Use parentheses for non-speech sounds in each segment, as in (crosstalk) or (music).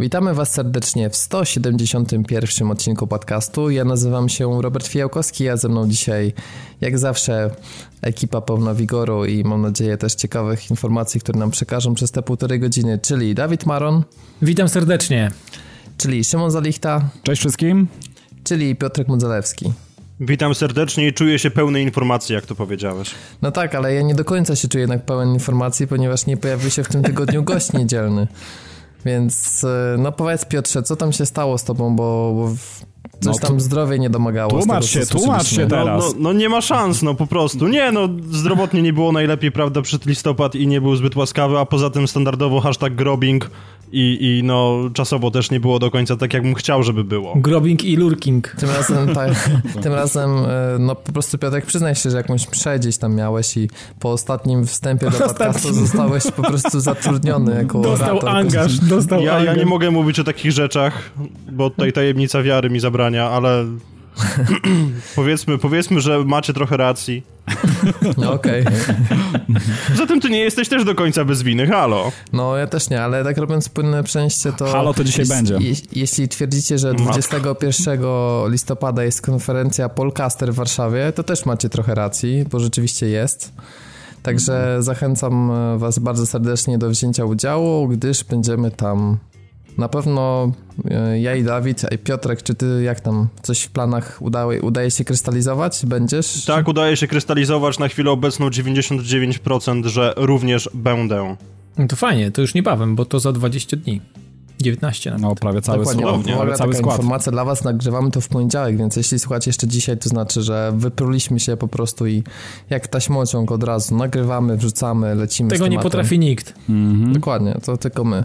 Witamy Was serdecznie w 171 odcinku podcastu. Ja nazywam się Robert Fijałkowski, a ze mną dzisiaj, jak zawsze, ekipa pełna wigoru i mam nadzieję też ciekawych informacji, które nam przekażą przez te półtorej godziny, czyli Dawid Maron. Witam serdecznie. Czyli Szymon Zalichta. Cześć wszystkim. Czyli Piotrek Mudzelewski. Witam serdecznie i czuję się pełny informacji, jak to powiedziałeś. No tak, ale ja nie do końca się czuję jednak pełen informacji, ponieważ nie pojawił się w tym tygodniu gość niedzielny. Więc e, no powiedz Piotrze, co tam się stało z tobą, bo, bo coś no, tam zdrowie nie domagało. Tłumacz tego, się, tłumacz się teraz. No, no, no, nie ma szans, no po prostu. Nie, no zdrowotnie nie było najlepiej, prawda, przed listopad i nie był zbyt łaskawy, a poza tym standardowo hashtag grobbing i, i no czasowo też nie było do końca tak, jakbym chciał, żeby było. Grobbing i lurking. Tym razem, (laughs) tak, tym razem e, no po prostu Piotrek przyznaj się, że jakąś przejść tam miałeś i po ostatnim wstępie do podcastu zostałeś po prostu zatrudniony jako Dostał orator. angaż, dostał ja, angaż. Ja nie mogę mówić o takich rzeczach, bo tutaj tajemnica wiary mi zabrania, ale (laughs) powiedzmy, powiedzmy, że macie trochę racji. No okej. Okay. (laughs) Zatem ty nie jesteś też do końca bez winy, halo. No ja też nie, ale tak robiąc płynne przejście to... Halo to dzisiaj będzie. jeśli twierdzicie, że 21 listopada jest konferencja Polcaster w Warszawie, to też macie trochę racji, bo rzeczywiście jest. Także zachęcam was bardzo serdecznie do wzięcia udziału, gdyż będziemy tam na pewno e, ja i Dawid, a i Piotrek, czy ty jak tam coś w planach udaje, udaje się krystalizować? Będziesz? Tak, udaje się krystalizować na chwilę obecną 99%, że również będę. No to fajnie, to już niebawem, bo to za 20 dni. 19 nawet. No, prawie cały Dokładnie. No, prawie cały skład. informacja dla was, nagrywamy to w poniedziałek, więc jeśli słuchacie jeszcze dzisiaj, to znaczy, że wypruliśmy się po prostu i jak taśmociąg od razu nagrywamy, wrzucamy, lecimy Tego nie potrafi nikt. Mhm. Dokładnie, to tylko my.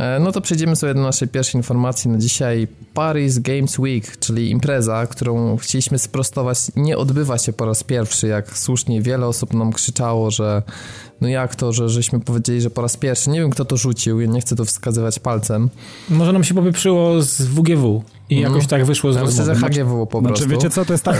E, no to przejdziemy sobie do naszej pierwszej informacji na dzisiaj. Paris Games Week, czyli impreza, którą chcieliśmy sprostować, nie odbywa się po raz pierwszy, jak słusznie wiele osób nam krzyczało, że no jak to, że żeśmy powiedzieli, że po raz pierwszy. Nie wiem, kto to rzucił, ja nie chcę to wskazywać palcem. Może nam się popieprzyło z WGW. I mhm. jakoś tak wyszło z ja Myślę, że HGW po znaczy, wiecie co, to jest, ta,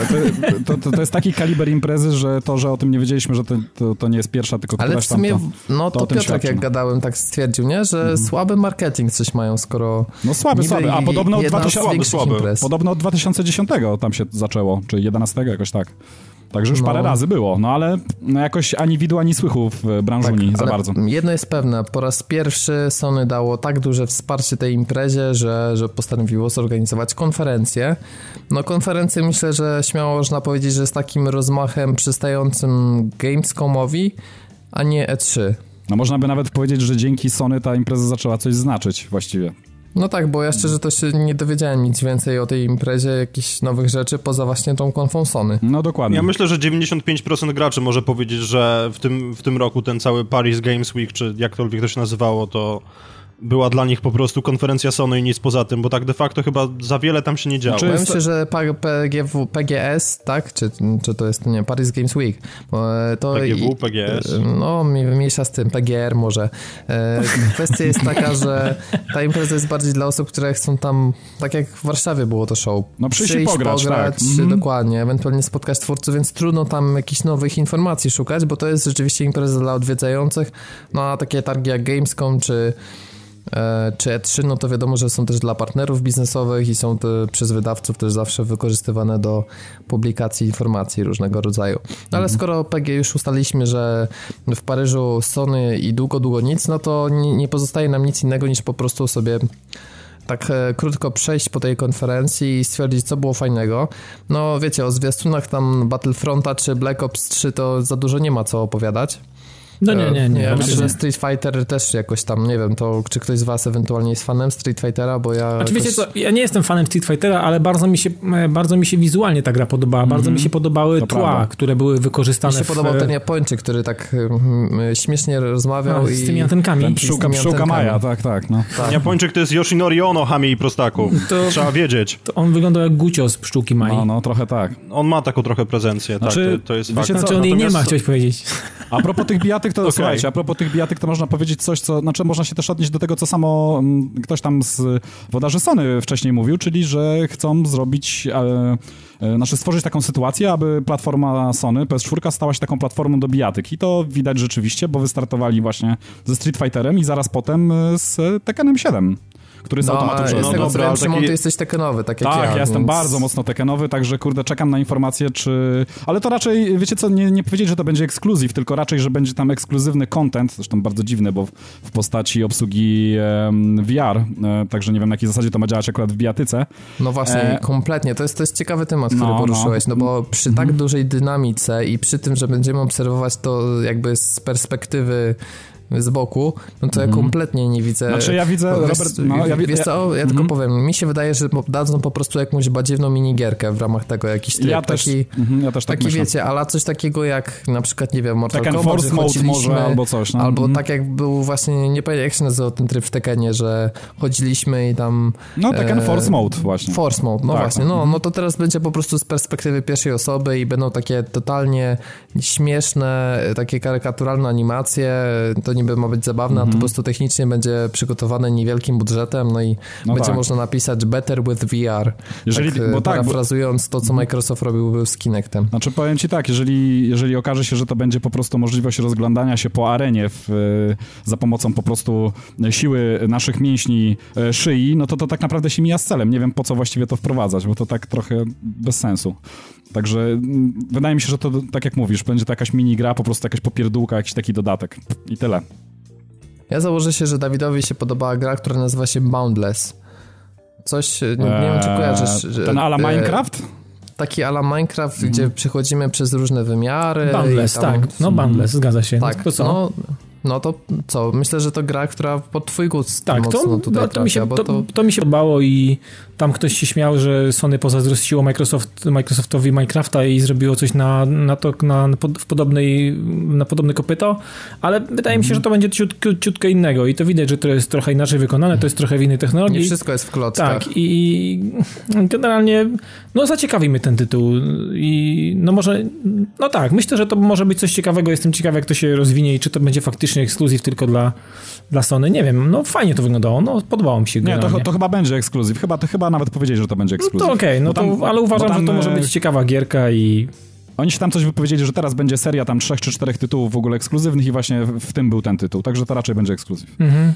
to, to, to, jest taki kaliber imprezy, że to, że o tym nie wiedzieliśmy, że to, to, nie jest pierwsza, tylko Ale w sumie, tam, to, no to, to Piotrek, jak gadałem, tak stwierdził, nie? Że mhm. słaby marketing coś mają, skoro... No słaby, słaby, a podobno od, 2000, słaby, podobno od 2010 tam się zaczęło, czy 11 jakoś tak. Także już no. parę razy było, no ale no jakoś ani widu, ani słychu w branżuni tak, za bardzo. Jedno jest pewne, po raz pierwszy Sony dało tak duże wsparcie tej imprezie, że, że postanowiło zorganizować konferencję. No konferencję myślę, że śmiało można powiedzieć, że z takim rozmachem przystającym Gamescomowi, a nie E3. No można by nawet powiedzieć, że dzięki Sony ta impreza zaczęła coś znaczyć właściwie. No tak, bo ja szczerze to się nie dowiedziałem nic więcej o tej imprezie, jakichś nowych rzeczy, poza właśnie tą konfą Sony. No dokładnie. Ja myślę, że 95% graczy może powiedzieć, że w tym, w tym roku ten cały Paris Games Week, czy jakkolwiek to się nazywało, to była dla nich po prostu konferencja Sony i nic poza tym, bo tak de facto chyba za wiele tam się nie działo. Znaczy, myślę, że PGW, PGS, tak? Czy, czy to jest, nie, Paris Games Week. To PGW, PGS. No, mniejsza z tym, PGR może. E, kwestia jest taka, (laughs) że ta impreza jest bardziej dla osób, które chcą tam, tak jak w Warszawie było to show. No przyjść, przyjść pograć, pograć tak. Mhm. dokładnie, ewentualnie spotkać twórców, więc trudno tam jakichś nowych informacji szukać, bo to jest rzeczywiście impreza dla odwiedzających. No a takie targi jak Gamescom, czy E, czy E3, no to wiadomo, że są też dla partnerów biznesowych i są te przez wydawców też zawsze wykorzystywane do publikacji informacji różnego rodzaju. No ale mhm. skoro PG już ustaliliśmy, że w Paryżu Sony i długo, długo nic, no to nie, nie pozostaje nam nic innego niż po prostu sobie tak e, krótko przejść po tej konferencji i stwierdzić, co było fajnego. No wiecie, o zwiastunach tam Battlefronta czy Black Ops 3 to za dużo nie ma co opowiadać. No nie, nie, nie. Ja myślę, że Street Fighter też jakoś tam, nie wiem, to czy ktoś z was ewentualnie jest fanem Street Fightera, bo ja... Oczywiście, jakoś... co, ja nie jestem fanem Street Fightera, ale bardzo mi się, e, bardzo mi się wizualnie ta gra podobała, bardzo mm -hmm. mi się podobały to tła, prawda. które były wykorzystane Mi się w... podobał ten Japończyk, który tak um, śmiesznie rozmawiał no, i... Z tymi antenkami. Ten pszczółka, pszczółka Maja, tak, tak, no. tak. Japończyk to jest Yoshinori Ono, Hami i prostaku. To, Trzeba wiedzieć. To on wyglądał jak Gucio z pszczółki Mai. No, no, trochę tak. On ma taką trochę prezencję, tak, znaczy, tak, to, to jest fakt. Znaczy on jej nie ma, chciałeś powiedzieć. A propos tych bijatyk bijatyk to, okay. słuchajcie, a propos tych bijatyk to można powiedzieć coś, co, znaczy można się też odnieść do tego, co samo mm, ktoś tam z wodarzy Sony wcześniej mówił, czyli, że chcą zrobić, e, e, znaczy stworzyć taką sytuację, aby platforma Sony, PS4 stała się taką platformą do bijatyk i to widać rzeczywiście, bo wystartowali właśnie ze Street Fighterem i zaraz potem e, z Tekkenem 7 który jest no, automatem no, tego dobra, taki... ty jesteś tekenowy, tak jak tak, ja. ja jestem bardzo mocno tekenowy, także kurde, czekam na informację, czy... Ale to raczej, wiecie co, nie, nie powiedzieć, że to będzie ekskluzyw, tylko raczej, że będzie tam ekskluzywny content, zresztą bardzo dziwne, bo w, w postaci obsługi VR, e, także nie wiem, na jakiej zasadzie to ma działać akurat w bijatyce. No właśnie, e... kompletnie. To jest, to jest ciekawy temat, który no, no. poruszyłeś, no. no bo przy tak mhm. dużej dynamice i przy tym, że będziemy obserwować to jakby z perspektywy z boku, no to ja mhm. kompletnie nie widzę... Znaczy ja widzę, wiesz, Robert, no, ja, wiesz co, ja tylko mhm. powiem, mi się wydaje, że dadzą po prostu jakąś badziewną minigierkę w ramach tego, jakiś tryb, ja też, taki, ja też tak taki wiecie, ale coś takiego jak na przykład, nie wiem, Mortal Tekken Kombat, Force Mode może, albo coś. No. Albo tak jak był właśnie, nie pamiętam jak się nazywał ten tryb w Tekkenie, że chodziliśmy i tam... No Tekken e, Force Mode właśnie. Force Mode, no tak, właśnie, no, no to teraz będzie po prostu z perspektywy pierwszej osoby i będą takie totalnie śmieszne, takie karykaturalne animacje, to niby ma być zabawne, mm -hmm. a to po prostu technicznie będzie przygotowane niewielkim budżetem, no i no będzie tak. można napisać better with VR. Jeżeli, tak, bo tak, parafrazując bo... to, co Microsoft robił z Kinectem. Znaczy powiem ci tak, jeżeli, jeżeli okaże się, że to będzie po prostu możliwość rozglądania się po arenie w, za pomocą po prostu siły naszych mięśni e, szyi, no to to tak naprawdę się mija z celem. Nie wiem, po co właściwie to wprowadzać, bo to tak trochę bez sensu. Także mm, wydaje mi się, że to, tak jak mówisz, będzie to jakaś mini gra, po prostu jakaś popierdółka, jakiś taki dodatek. I tyle. Ja założę się, że Dawidowi się podobała gra, która nazywa się Boundless. Coś, nie, nie wiem czy kojarzysz. Że, ten ala e, Minecraft? taki ala Minecraft, mm. gdzie przechodzimy przez różne wymiary. Boundless, tam... tak. No Boundless, zgadza się. Tak, to co? No, no to co? Myślę, że to gra, która pod twój gust tak, mocno to, tutaj no, to, mi się, to, to... to mi się podobało i tam ktoś się śmiał, że Sony pozazdrościło Microsoft, Microsoftowi Minecrafta i zrobiło coś na, na to, na, w podobnej, na podobne kopyto, ale wydaje mi się, że to będzie ciut, ciutko innego i to widać, że to jest trochę inaczej wykonane, to jest trochę w innej technologii. Nie wszystko jest w klockach. Tak i generalnie no zaciekawi mnie ten tytuł i no może, no tak, myślę, że to może być coś ciekawego, jestem ciekawy jak to się rozwinie i czy to będzie faktycznie ekskluzyw tylko dla, dla Sony, nie wiem, no fajnie to wyglądało, no podobało mi się Nie, to, to, chyba będzie ekskluzyw, chyba, to chyba nawet powiedzieli, że to będzie ekskluzyw. No to okej, okay, no to, ale uważam, tam, że to może być ciekawa gierka i... Oni się tam coś wypowiedzieli, że teraz będzie seria tam trzech czy czterech tytułów w ogóle ekskluzywnych i właśnie w tym był ten tytuł, także to raczej będzie ekskluzyw. Mhm.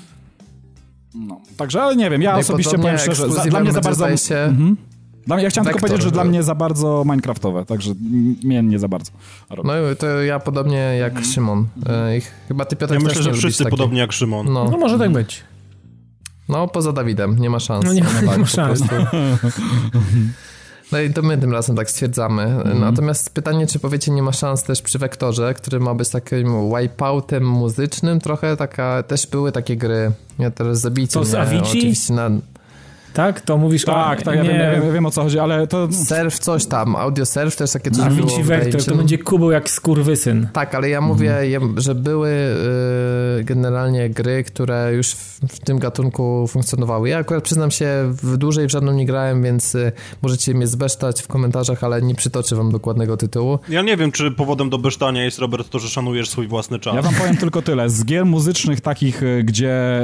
No, także, ale nie wiem, ja osobiście powiem szczerze, za, dla mnie za bardzo... Się... Mhm. Dla mnie, ja chciałem Vector, tylko powiedzieć, że dla mnie za bardzo Minecraftowe, także mnie nie za bardzo. No to ja podobnie jak mm. Szymon. E, chyba ty Piotr Ja myślę, że wszyscy podobnie jak Szymon. No. no może tak być. No, poza Dawidem, nie ma szans. No nie, nie ma szans. (laughs) No i to my tym razem tak stwierdzamy. Mm. Natomiast pytanie, czy powiecie, nie ma szans też przy Wektorze, który ma być takim wipeoutem muzycznym trochę, taka, też były takie gry, ja teraz zabicie To z Avicii? Oczywiście na, tak? To mówisz tak, o... Tak, ja wiem, ja, wiem, ja wiem o co chodzi, ale to... Surf coś tam, audio surf też takie coś A było. Vector, to będzie kubeł jak skurwysyn. Tak, ale ja mówię, mhm. że były y, generalnie gry, które już w, w, tym gatunku funkcjonowały. Ja akurat przyznam się, w dłużej w żadną nie grałem, więc y, możecie mnie zbesztać w komentarzach, ale nie przytoczę wam dokładnego tytułu. Ja nie wiem, czy powodem do besztania jest, Robert, to, że szanujesz swój własny czas. Ja wam powiem tylko tyle. Z gier muzycznych takich, y, gdzie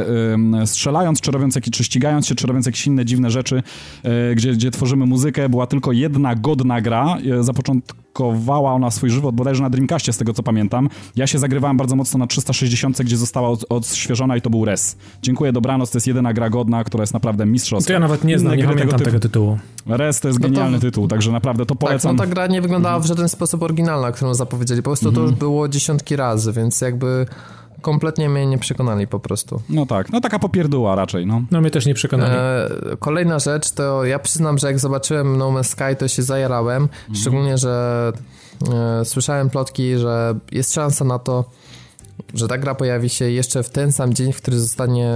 y, strzelając, czy robiąc jakieś, czy ścigając się, czy robiąc jakieś inne dziwne rzeczy, e, gdzie, gdzie tworzymy muzykę. Była tylko jedna godna gra. E, zapoczątkowała ona swój żywot bodajże na Dreamcastie, z tego co pamiętam. Ja się zagrywałem bardzo mocno na 360, gdzie została od, odświeżona i to był Res. Dziękuję, dobranoc, to jest jedyna gra godna, która jest naprawdę mistrzowska. To ja nawet nie znam, nie pamiętam tego, tego tytułu. Res to jest no genialny to... tytuł, także naprawdę to polecam. Tak, no ta gra nie wyglądała w żaden sposób oryginalna, którą zapowiedzieli. Po prostu to już mhm. było dziesiątki razy, więc jakby kompletnie mnie nie przekonali po prostu. No tak, no taka popierdóła raczej, no. No mnie też nie przekonali. E, kolejna rzecz, to ja przyznam, że jak zobaczyłem No Man's Sky, to się zajarałem, mhm. szczególnie, że e, słyszałem plotki, że jest szansa na to, że ta gra pojawi się jeszcze w ten sam dzień, w który zostanie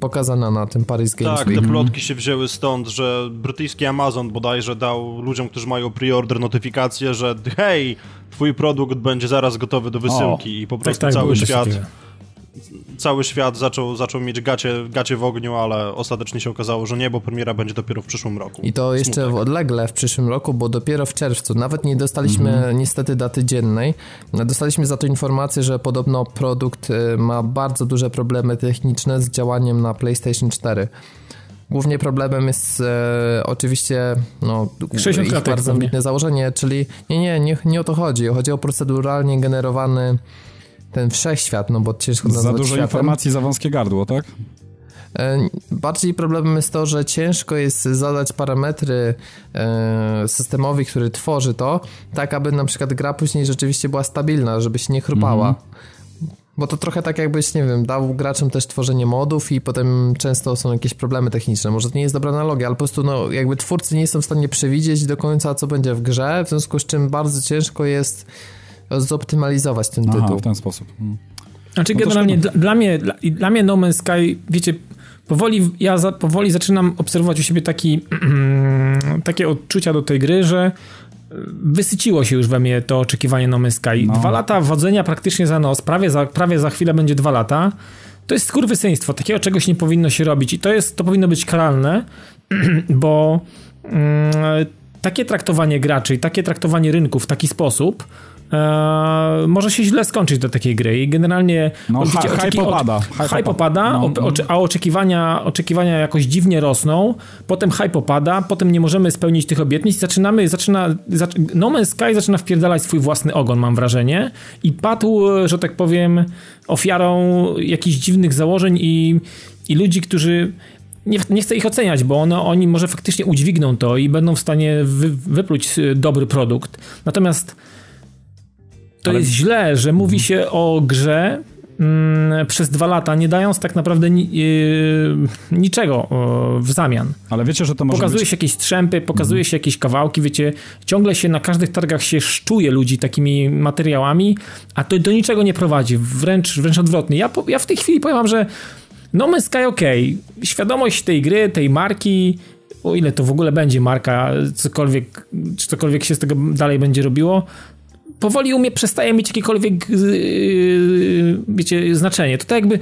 pokazana na tym Paris Games tak, Week. te plotki się wzięły stąd, że brytyjski Amazon bodajże dał ludziom, którzy mają preorder notyfikację, że hej, twój produkt będzie zaraz gotowy do wysyłki o, i po prostu tak, tak, cały świat cały świat zaczął, zaczął mieć gacie, gacie w ogniu, ale ostatecznie się okazało, że nie, bo premiera będzie dopiero w przyszłym roku. I to jeszcze Smutek. odlegle w przyszłym roku, bo dopiero w czerwcu, nawet nie dostaliśmy mhm. niestety daty dziennej, dostaliśmy za to informację, że podobno produkt y, ma bardzo duże problemy techniczne z działaniem na PlayStation 4. Głównie problemem jest e, oczywiście no, ich bardzo ambitne założenie, czyli nie, nie, nie, nie o to chodzi. Chodzi o proceduralnie generowany ten wszechświat, no bo ciężko Za dużo światem. informacji za wąskie gardło, tak? E, bardziej problemem jest to, że ciężko jest zadać parametry e, systemowi, który tworzy to, tak aby na przykład gra później rzeczywiście była stabilna, żeby się nie chrupała. Mhm. Bo to trochę tak jakbyś, nie wiem, dał graczom też tworzenie modów i potem często są jakieś problemy techniczne. Może to nie jest dobra analogia, ale po prostu no, jakby twórcy nie są w stanie przewidzieć do końca, co będzie w grze, w związku z czym bardzo ciężko jest zoptymalizować ten Aha, tytuł. w ten sposób. Hmm. Znaczy no generalnie dla, dla, mnie, dla, dla mnie No Man's Sky, wiecie, powoli, ja za, powoli zaczynam obserwować u siebie taki, (clears throat) takie odczucia do tej gry, że wysyciło się już we mnie to oczekiwanie No Man's Sky. No. Dwa lata wodzenia praktycznie za nos, prawie za, prawie za chwilę będzie dwa lata. To jest skurwysyństwo, takiego czegoś nie powinno się robić i to jest, to powinno być karalne, (clears throat) bo mm, takie traktowanie graczy i takie traktowanie rynku w taki sposób e, może się źle skończyć do takiej gry i generalnie no, wiecie, hype opada. Hype opada, no, no. a oczekiwania, oczekiwania jakoś dziwnie rosną, potem hype opada, potem nie możemy spełnić tych obietnic zaczynamy, zaczyna, zac No Man's Sky zaczyna wpierdalać swój własny ogon, mam wrażenie i padł, że tak powiem, ofiarą jakichś dziwnych założeń i, i ludzi, którzy nie, nie chcę ich oceniać, bo one, oni może faktycznie udźwigną to i będą w stanie wy, wypluć dobry produkt. Natomiast to Ale... jest źle, że mówi się o grze mm, przez dwa lata, nie dając tak naprawdę ni, yy, niczego yy, w zamian. Ale wiecie, że to może Pokazuje być... się jakieś strzępy, pokazuje mm. się jakieś kawałki, wiecie, ciągle się na każdych targach się szczuje ludzi takimi materiałami, a to do niczego nie prowadzi, wręcz, wręcz odwrotnie. Ja, ja w tej chwili powiem wam, że No Man's Sky ok, świadomość tej gry, tej marki, o ile to w ogóle będzie marka, cokolwiek, czy cokolwiek się z tego dalej będzie robiło, powoli umie, przestaje mieć jakiekolwiek yy, wiecie, znaczenie. To tak jakby,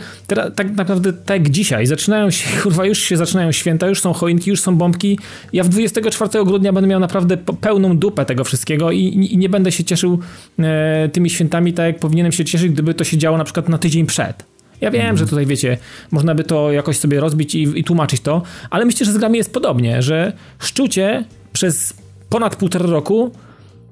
tak naprawdę tak jak dzisiaj, zaczynają się, (laughs) kurwa, już się zaczynają święta, już są choinki, już są bombki. Ja w 24 grudnia będę miał naprawdę pełną dupę tego wszystkiego i, i nie będę się cieszył e, tymi świętami tak, jak powinienem się cieszyć, gdyby to się działo na przykład na tydzień przed. Ja wiem, mhm. że tutaj wiecie, można by to jakoś sobie rozbić i, i tłumaczyć to, ale myślę, że z grami jest podobnie, że szczucie przez ponad półtora roku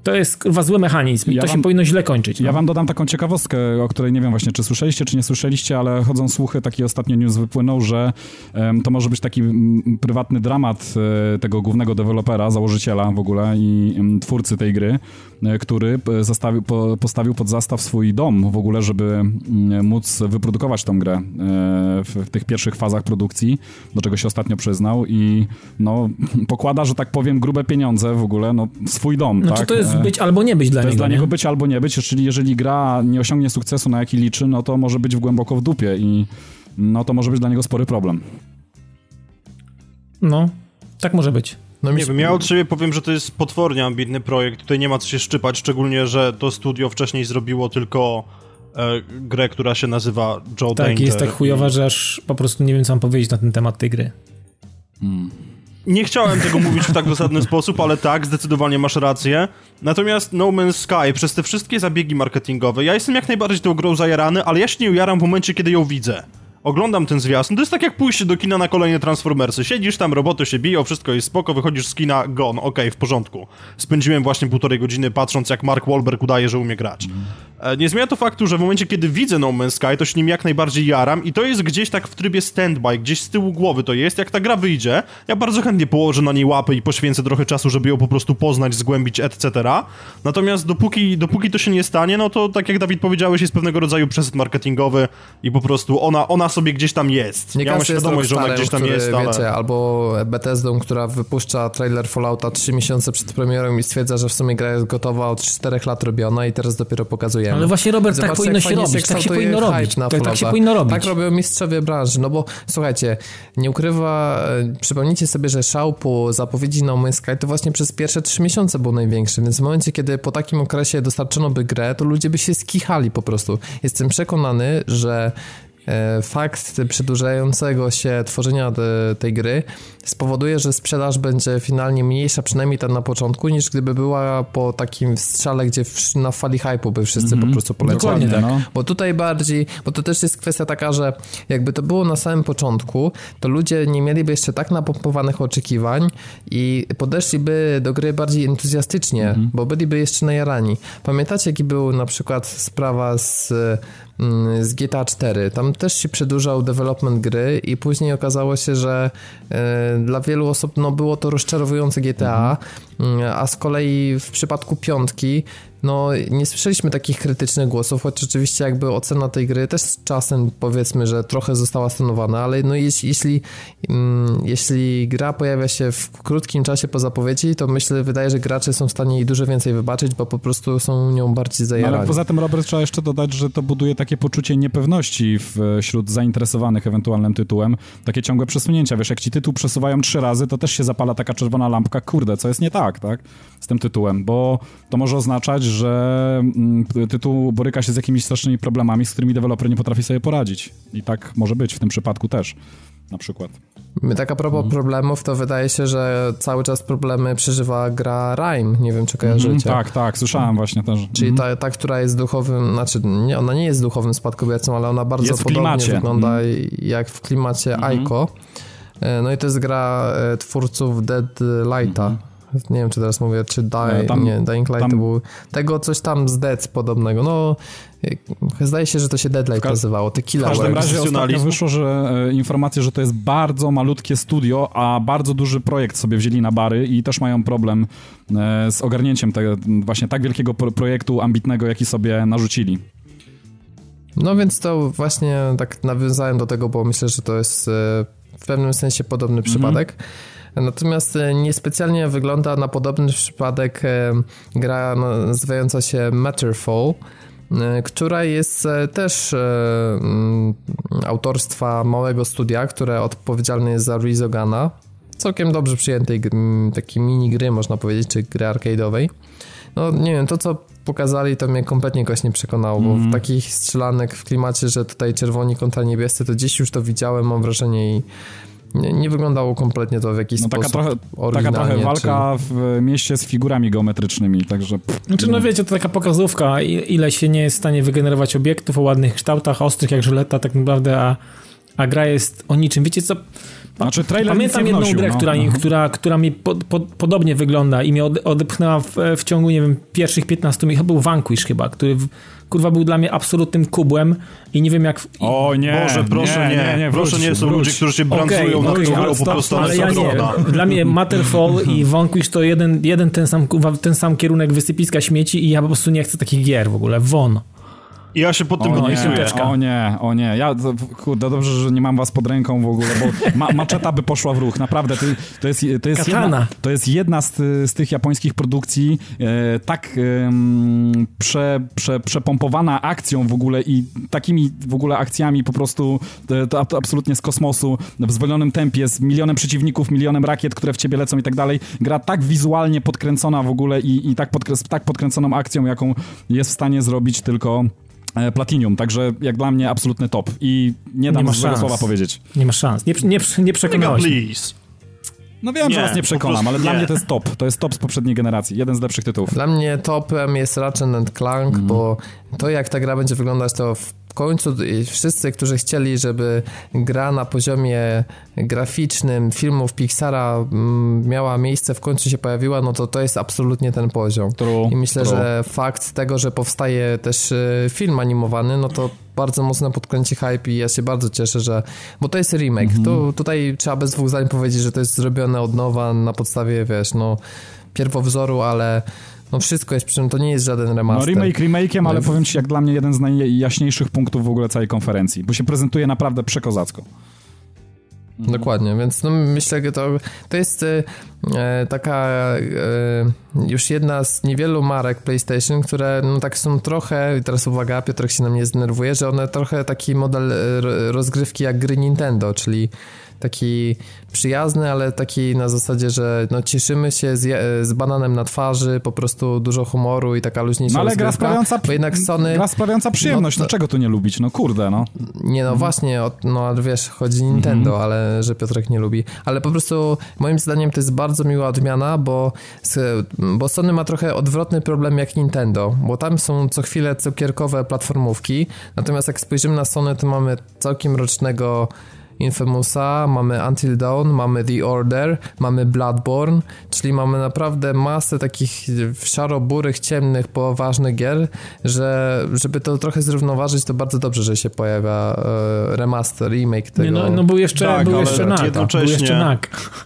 to jest kurwa zły mechanizm i ja to wam, się powinno źle kończyć. No. Ja wam dodam taką ciekawostkę, o której nie wiem właśnie, czy słyszeliście, czy nie słyszeliście, ale chodzą słuchy, taki ostatnio news wypłynął, że um, to może być taki m, prywatny dramat e, tego głównego dewelopera, założyciela w ogóle i m, twórcy tej gry, który zastawił, po, postawił pod zastaw swój dom w ogóle, żeby m, móc wyprodukować tą grę e, w, w, tych pierwszych fazach produkcji, do czego się ostatnio przyznał i no, (laughs) pokłada, że tak powiem, grube pieniądze w ogóle, no, swój dom, no, tak? to jest być albo nie być dla to niego. To jest dla niego być albo nie być, czyli jeżeli gra nie osiągnie sukcesu, na jaki liczy, no to może być głęboko w dupie i no to może być dla niego spory problem. No, tak może być. No nie wiem, ja od siebie powiem, że to jest potwornie ambitny projekt. Tutaj nie ma co się szczypać, szczególnie, że to studio wcześniej zrobiło tylko e, grę, która się nazywa Joe Tak, Danger. jest tak chujowa, że aż po prostu nie wiem, co mam powiedzieć na ten temat tej gry. Hmm. Nie chciałem tego mówić w tak dosadny sposób, ale tak, zdecydowanie masz rację. Natomiast No Man's Sky, przez te wszystkie zabiegi marketingowe, ja jestem jak najbardziej tą grą zajarany, ale ja się nie ujaram w momencie, kiedy ją widzę oglądam ten zwiastun, to jest tak jak pójście do kina na kolejne Transformersy. Siedzisz tam, roboty się biją, wszystko jest spoko, wychodzisz z kina, gone, okej, okay, w porządku. Spędziłem właśnie półtorej godziny patrząc, jak Mark Wahlberg udaje, że umie grać. Mm. Nie zmienia to faktu, że w momencie, kiedy widzę No Man's Sky, to się nim jak najbardziej jaram i to jest gdzieś tak w trybie standby, gdzieś z tyłu głowy to jest, jak ta gra wyjdzie, ja bardzo chętnie położę na niej łapy i poświęcę trochę czasu, żeby ją po prostu poznać, zgłębić, etc. Natomiast dopóki, dopóki to się nie stanie, no to tak jak Dawid powiedziałeś, jest pewnego rodzaju przesyt marketingowy i po prostu ona, ona sobie gdzieś tam jest. Nie ja mam świadomość, że ona gdzieś tam który, jest, ale... Wiecie, albo Bethesdą, która wypuszcza trailer Fallouta 3 miesiące przed premierą i stwierdza, że w sumie gra jest gotowa od 4 lat robiona i teraz dopiero pokazujemy. Ale właśnie Robert, tak Zobaczcie, tak powinno się robić, tak się powinno robić. Na tak, tak się powinno robić. Tak robią mistrzowie branży, no bo słuchajcie, nie ukrywa, e, przypomnijcie sobie, że szał po zapowiedzi No Man's Sky to właśnie przez pierwsze 3 miesiące był największy, więc w momencie, kiedy po takim okresie dostarczono by grę, to ludzie by się skichali po prostu. Jestem przekonany, że fakt przedłużającego się tworzenia te, tej gry spowoduje, że sprzedaż będzie finalnie mniejsza, przynajmniej ta na początku, niż gdyby była po takim strzale, gdzie na fali hype'u by wszyscy mm -hmm. po prostu polecieli. Tak. No. Bo tutaj bardziej, bo to też jest kwestia taka, że jakby to było na samym początku, to ludzie nie mieliby jeszcze tak napompowanych oczekiwań i podeszliby do gry bardziej entuzjastycznie, mm -hmm. bo byliby jeszcze najarani. Pamiętacie, jaki był na przykład sprawa z z GTA 4. Tam też się przedłużał development gry i później okazało się, że e, dla wielu osób no, było to rozczarowujące GTA, mhm. a z kolei w przypadku piątki no nie słyszeliśmy takich krytycznych głosów, choć oczywiście jakby ocena tej gry też z czasem powiedzmy, że trochę została stanowana, ale no jeśli, jeśli, mm, jeśli gra pojawia się w krótkim czasie po zapowiedzi, to myślę, wydaje, że gracze są w stanie jej dużo więcej wybaczyć, bo po prostu są nią bardziej zajarani. No, ale poza tym, Robert, trzeba jeszcze dodać, że to buduje takie poczucie niepewności wśród zainteresowanych ewentualnym tytułem, takie ciągłe przesunięcia. Wiesz, jak ci tytuł przesuwają trzy razy, to też się zapala taka czerwona lampka, kurde, co jest nie tak, tak, z tym tytułem, bo to może oznaczać, że mm, tytuł boryka się z jakimiś strasznymi problemami, z którymi deweloper nie potrafi sobie poradzić. I tak może być w tym przypadku też, na przykład. Tak a propos mhm. problemów, to wydaje się, że cały czas problemy przeżywa gra Rime. Nie wiem, czy kojarzycie. Mhm, tak, tak, słyszałem właśnie też. Czyli mhm. ta, ta, która jest duchowym, znaczy nie, ona nie jest duchowym spadkobiercą, ale ona bardzo jest podobnie wygląda jak w klimacie Aiko. E, no i to jest gra e, twórców Dead Lighta nie wiem, czy teraz mówię, czy Die, tam, nie, Dying Light tam, to był tego coś tam z Dead podobnego, no zdaje się, że to się Deadlight nazywało, te Killer W każdym razie ostatnio wyszło, że e, informacje, że to jest bardzo malutkie studio, a bardzo duży projekt sobie wzięli na bary i też mają problem e, z ogarnięciem tego, właśnie tak wielkiego projektu ambitnego, jaki sobie narzucili. No więc to właśnie tak nawiązałem do tego, bo myślę, że to jest e, w pewnym sensie podobny mhm. przypadek. Natomiast e, niespecjalnie wygląda na podobny przypadek e, gra nazywająca się Matterfall, e, która jest też mm, autorstwa małego studia, które odpowiedzialne jest za Rizogana. Całkiem dobrze przyjętej takiej mini gry, można powiedzieć, czy gry arcade'owej. No nie wiem, to co pokazali, to mnie kompletnie kogoś nie przekonało, mm. bo w mhm. takich strzelanek w klimacie, że tutaj czerwoni kontra niebiescy, to gdzieś już to widziałem, mam wrażenie i nie, nie, wyglądało kompletnie to w jakiś no, taka sposób trochę, Taka trochę walka czy... w mieście z figurami geometrycznymi, także... Znaczy, no wiecie, to taka pokazówka, ile się nie jest w stanie wygenerować obiektów o ładnych kształtach, ostrych jak żyleta tak naprawdę, a, a gra jest o niczym. Wiecie co... Znaczy, trailer Pamiętam jedną wnosił, grę, no. która, mhm. która, która mi podobnie wygląda i mnie odepchnęła w, w ciągu, nie wiem, pierwszych 15 minut. Był Vanquish chyba, który w, kurwa był dla mnie absolutnym kubłem i nie wiem jak... O nie, Boże, proszę nie, nie, nie proszę nie są wróć. ludzie, którzy się brancują okay, nad okay, po prostu ale ja nie. Dla mnie Matterfall i Vanquish to jeden, jeden ten, sam, ten sam kierunek wysypiska śmieci i ja po prostu nie chcę takich gier w ogóle, won. I ja się pod tym podpisuję. Nie, o nie, o nie. Ja, kurde, dobrze, że nie mam was pod ręką w ogóle, bo ma, maczeta by poszła w ruch. Naprawdę, to, to jest, to jest, jedna, to jest jedna z, z tych japońskich produkcji e, tak e, prze, prze, przepompowana akcją w ogóle i takimi w ogóle akcjami po prostu e, to, to absolutnie z kosmosu, w zwolnionym tempie, z milionem przeciwników, milionem rakiet, które w ciebie lecą i tak dalej. Gra tak wizualnie podkręcona w ogóle i, i tak, podkrę, tak podkręconą akcją, jaką jest w stanie zrobić tylko E, Platinum, także jak dla mnie absolutny top i nie dam nie złego słowa powiedzieć. Nie ma szans, nie, nie, nie przekonałeś No wiem, nie, że was nie przekonam, ale nie. dla mnie to jest top. To jest top z poprzedniej generacji. Jeden z lepszych tytułów. Dla mnie topem jest Ratchet Clank, mm. bo to jak ta gra będzie wyglądać, to w w końcu wszyscy, którzy chcieli, żeby gra na poziomie graficznym filmów Pixara mm, miała miejsce, w końcu się pojawiła, no to to jest absolutnie ten poziom. True, I myślę, true. że fakt tego, że powstaje też y, film animowany, no to bardzo mocno podkręci hype i ja się bardzo cieszę, że... Bo to jest remake. Tu, tutaj trzeba bez dwóch zdań powiedzieć, że to jest zrobione od nowa na podstawie, wiesz, no pierwowzoru, ale no wszystko jest, przy czym to nie jest żaden remaster. No remake remake'iem, ale powiem ci jak dla mnie jeden z najjaśniejszych punktów w ogóle całej konferencji, bo się prezentuje naprawdę przekozacko. Mhm. Dokładnie, więc no myślę, że to, to jest e, taka e, już jedna z niewielu marek PlayStation, które no tak są trochę, i teraz uwaga, Piotrek się na mnie zdenerwuje, że one trochę taki model e, rozgrywki jak gry Nintendo, czyli taki przyjazny, ale taki na zasadzie, że no cieszymy się z, z bananem na twarzy, po prostu dużo humoru i taka luźniejsza No ale gra sprawiająca, bo jednak Sony... gra sprawiająca przyjemność, no, to... no czego tu nie lubić, no kurde, no. Nie, no mhm. właśnie, no ale wiesz, chodzi Nintendo, mhm. ale że Piotrek nie lubi, ale po prostu moim zdaniem to jest bardzo miła odmiana, bo, bo Sony ma trochę odwrotny problem jak Nintendo, bo tam są co chwilę cukierkowe platformówki, natomiast jak spojrzymy na Sony, to mamy całkiem rocznego Infamousa, mamy Until Dawn, mamy The Order, mamy Bloodborne, czyli mamy naprawdę masę takich szaro-burych, ciemnych, poważnych gier, że żeby to trochę zrównoważyć, to bardzo dobrze, że się pojawia e, remaster, remake tego. Nie, no, no był jeszcze, tak, był jeszcze NAC. Jednocześnie, był jeszcze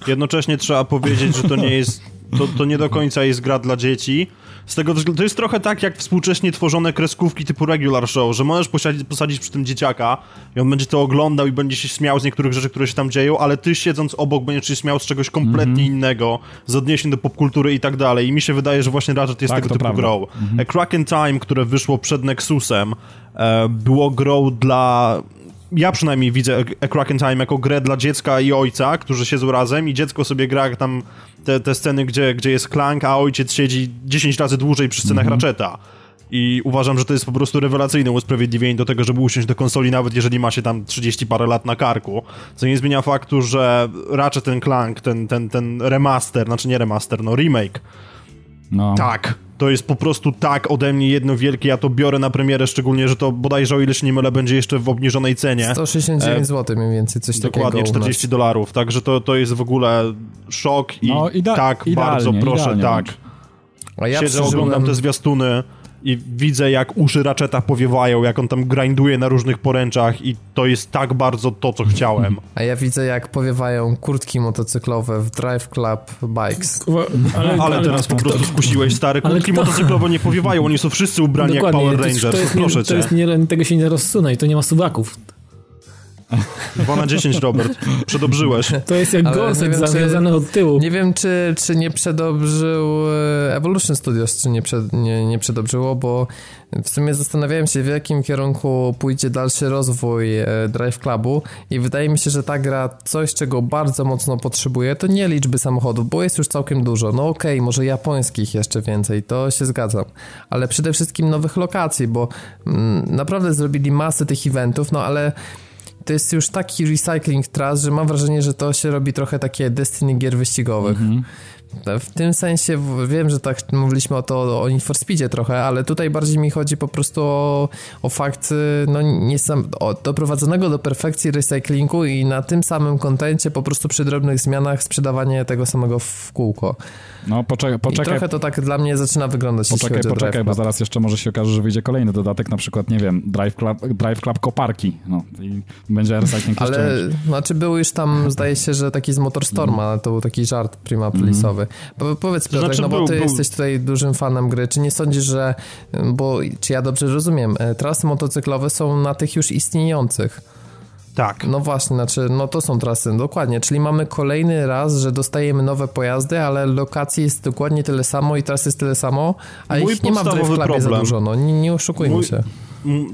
jednocześnie trzeba powiedzieć, że to nie jest to, to nie do końca jest gra dla dzieci, z tego względu, to jest trochę tak jak współcześnie tworzone kreskówki typu regular show, że możesz posadzić, posadzić przy tym dzieciaka i on będzie to oglądał i będzie się śmiał z niektórych rzeczy, które się tam dzieją, ale ty siedząc obok będziesz się śmiał z czegoś kompletnie mm -hmm. innego, z odniesień do popkultury i tak dalej. I mi się wydaje, że właśnie Ratchet jest tak, tego typu prawda. grą. Mm -hmm. A Crack in Time, które wyszło przed Nexusem, e, było grą dla ja przynajmniej widzę A Crack in Time jako grę dla dziecka i ojca, którzy siedzą razem i dziecko sobie gra tam te, te sceny, gdzie, gdzie jest Clank, a ojciec siedzi 10 razy dłużej przy scenach mm -hmm. Ratcheta. I uważam, że to jest po prostu rewelacyjne usprawiedliwienie do tego, żeby usiąść do konsoli, nawet jeżeli ma się tam 30 parę lat na karku. Co nie zmienia faktu, że raczej ten Clank, ten, ten, ten remaster, znaczy nie remaster, no remake. No. Tak, to jest po prostu tak ode mnie jedno wielkie, ja to biorę na premierę, szczególnie, że to bodajże o ile się nie mylę, będzie jeszcze w obniżonej cenie. 169 e, zł mniej więcej, coś dokładnie, takiego. Dokładnie, 40 dolarów, także to, to jest w ogóle szok i no, tak, bardzo proszę, tak. A ja Siedzę, oglądam te zwiastuny i widzę, jak uszy Ratcheta powiewają, jak on tam grinduje na różnych poręczach i to jest tak bardzo to, co chciałem. A ja widzę, jak powiewają kurtki motocyklowe w Drive Club Bikes. Ale, ale, ale teraz po prostu skusiłeś, stary. Kurtki kto... motocyklowe nie powiewają, oni są wszyscy ubrani Dokładnie, jak Power Rangers, to jest, proszę nie, cię. To jest nie, tego się nie rozsunę i to nie ma suwaków. 2 na 10, Robert. Przedobrzyłeś. To jest jak gorset zawiązany od tyłu. Nie wiem, czy, czy nie przedobrzył e, Evolution Studios, czy nie, przed, nie, nie przedobrzyło, bo w sumie zastanawiałem się, w jakim kierunku pójdzie dalszy rozwój e, Drive Clubu i wydaje mi się, że ta gra coś, czego bardzo mocno potrzebuje, to nie liczby samochodów, bo jest już całkiem dużo. No okej, okay, może japońskich jeszcze więcej, to się zgadzam, ale przede wszystkim nowych lokacji, bo mm, naprawdę zrobili masę tych eventów, no ale to jest już taki recycling tras, że mam wrażenie, że to się robi trochę takie Destiny gier wyścigowych. -hmm. W tym sensie wiem, że tak mówiliśmy o to o Need for Speedzie trochę, ale tutaj bardziej mi chodzi po prostu o, o fakt no, nie sam, o doprowadzonego do perfekcji recyklingu i na tym samym kontencie po prostu przy drobnych zmianach sprzedawanie tego samego w kółko. No poczekaj, poczekaj. I trochę to tak dla mnie zaczyna wyglądać. Poczekaj, poczekaj, bo zaraz jeszcze może się okaże, że wyjdzie kolejny dodatek, na przykład, nie wiem, Drive Club, Drive Club Koparki. No, i będzie recycling Ale, znaczy był już tam, zdaje się, że taki z Motorstorma, mm. to był taki żart prima mm. Po, powiedz Piotrek, znaczy, no bo ty był, jesteś tutaj dużym fanem gry, czy nie sądzisz, że, bo czy ja dobrze rozumiem, e, trasy motocyklowe są na tych już istniejących. Tak. No właśnie, znaczy, no to są trasy, dokładnie. Czyli mamy kolejny raz, że dostajemy nowe pojazdy, ale lokacji jest dokładnie tyle samo i tras jest tyle samo, a Mój ich nie ma w Drive Clubie za dużo, no nie, nie oszukujmy Mój... się.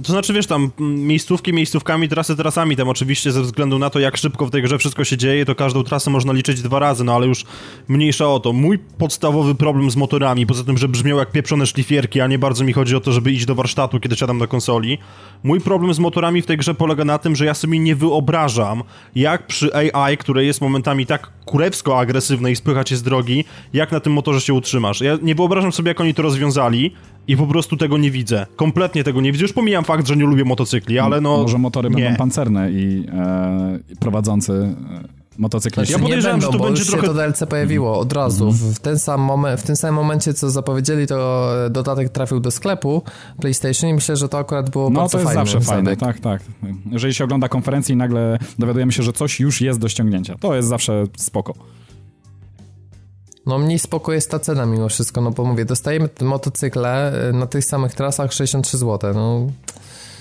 To znaczy, wiesz, tam miejscówki miejscówkami, trasy trasami, tam oczywiście ze względu na to, jak szybko w tej grze wszystko się dzieje, to każdą trasę można liczyć dwa razy, no ale już mniejsza o to. Mój podstawowy problem z motorami, poza tym, że brzmiał jak pieprzone szlifierki, a nie bardzo mi chodzi o to, żeby iść do warsztatu, kiedy siadam na konsoli. Mój problem z motorami w tej grze polega na tym, że ja sobie nie wyobrażam, jak przy AI, które jest momentami tak kurewsko agresywne i spycha cię z drogi, jak na tym motorze się utrzymasz. Ja nie wyobrażam sobie, jak oni to rozwiązali i po prostu tego nie widzę. Kompletnie tego nie widzę. Już pomijam fakt, że nie lubię motocykli, ale no... Może motory nie. będą pancerne i e, prowadzący... E motocykliści. Ja podejrzewam, że to będzie trochę... to DLC pojawiło od razu. Mm -hmm. W, ten sam moment, w tym samym momencie, co zapowiedzieli, to dodatek trafił do sklepu PlayStation i myślę, że to akurat było no, bardzo fajne. No to jest zawsze fajne, tak, tak. Jeżeli się ogląda konferencję i nagle dowiadujemy się, że coś już jest do ściągnięcia, to jest zawsze spoko. No mniej spoko jest ta cena mimo wszystko, no bo mówię, dostajemy motocykle y, na tych samych trasach 63 zł, no...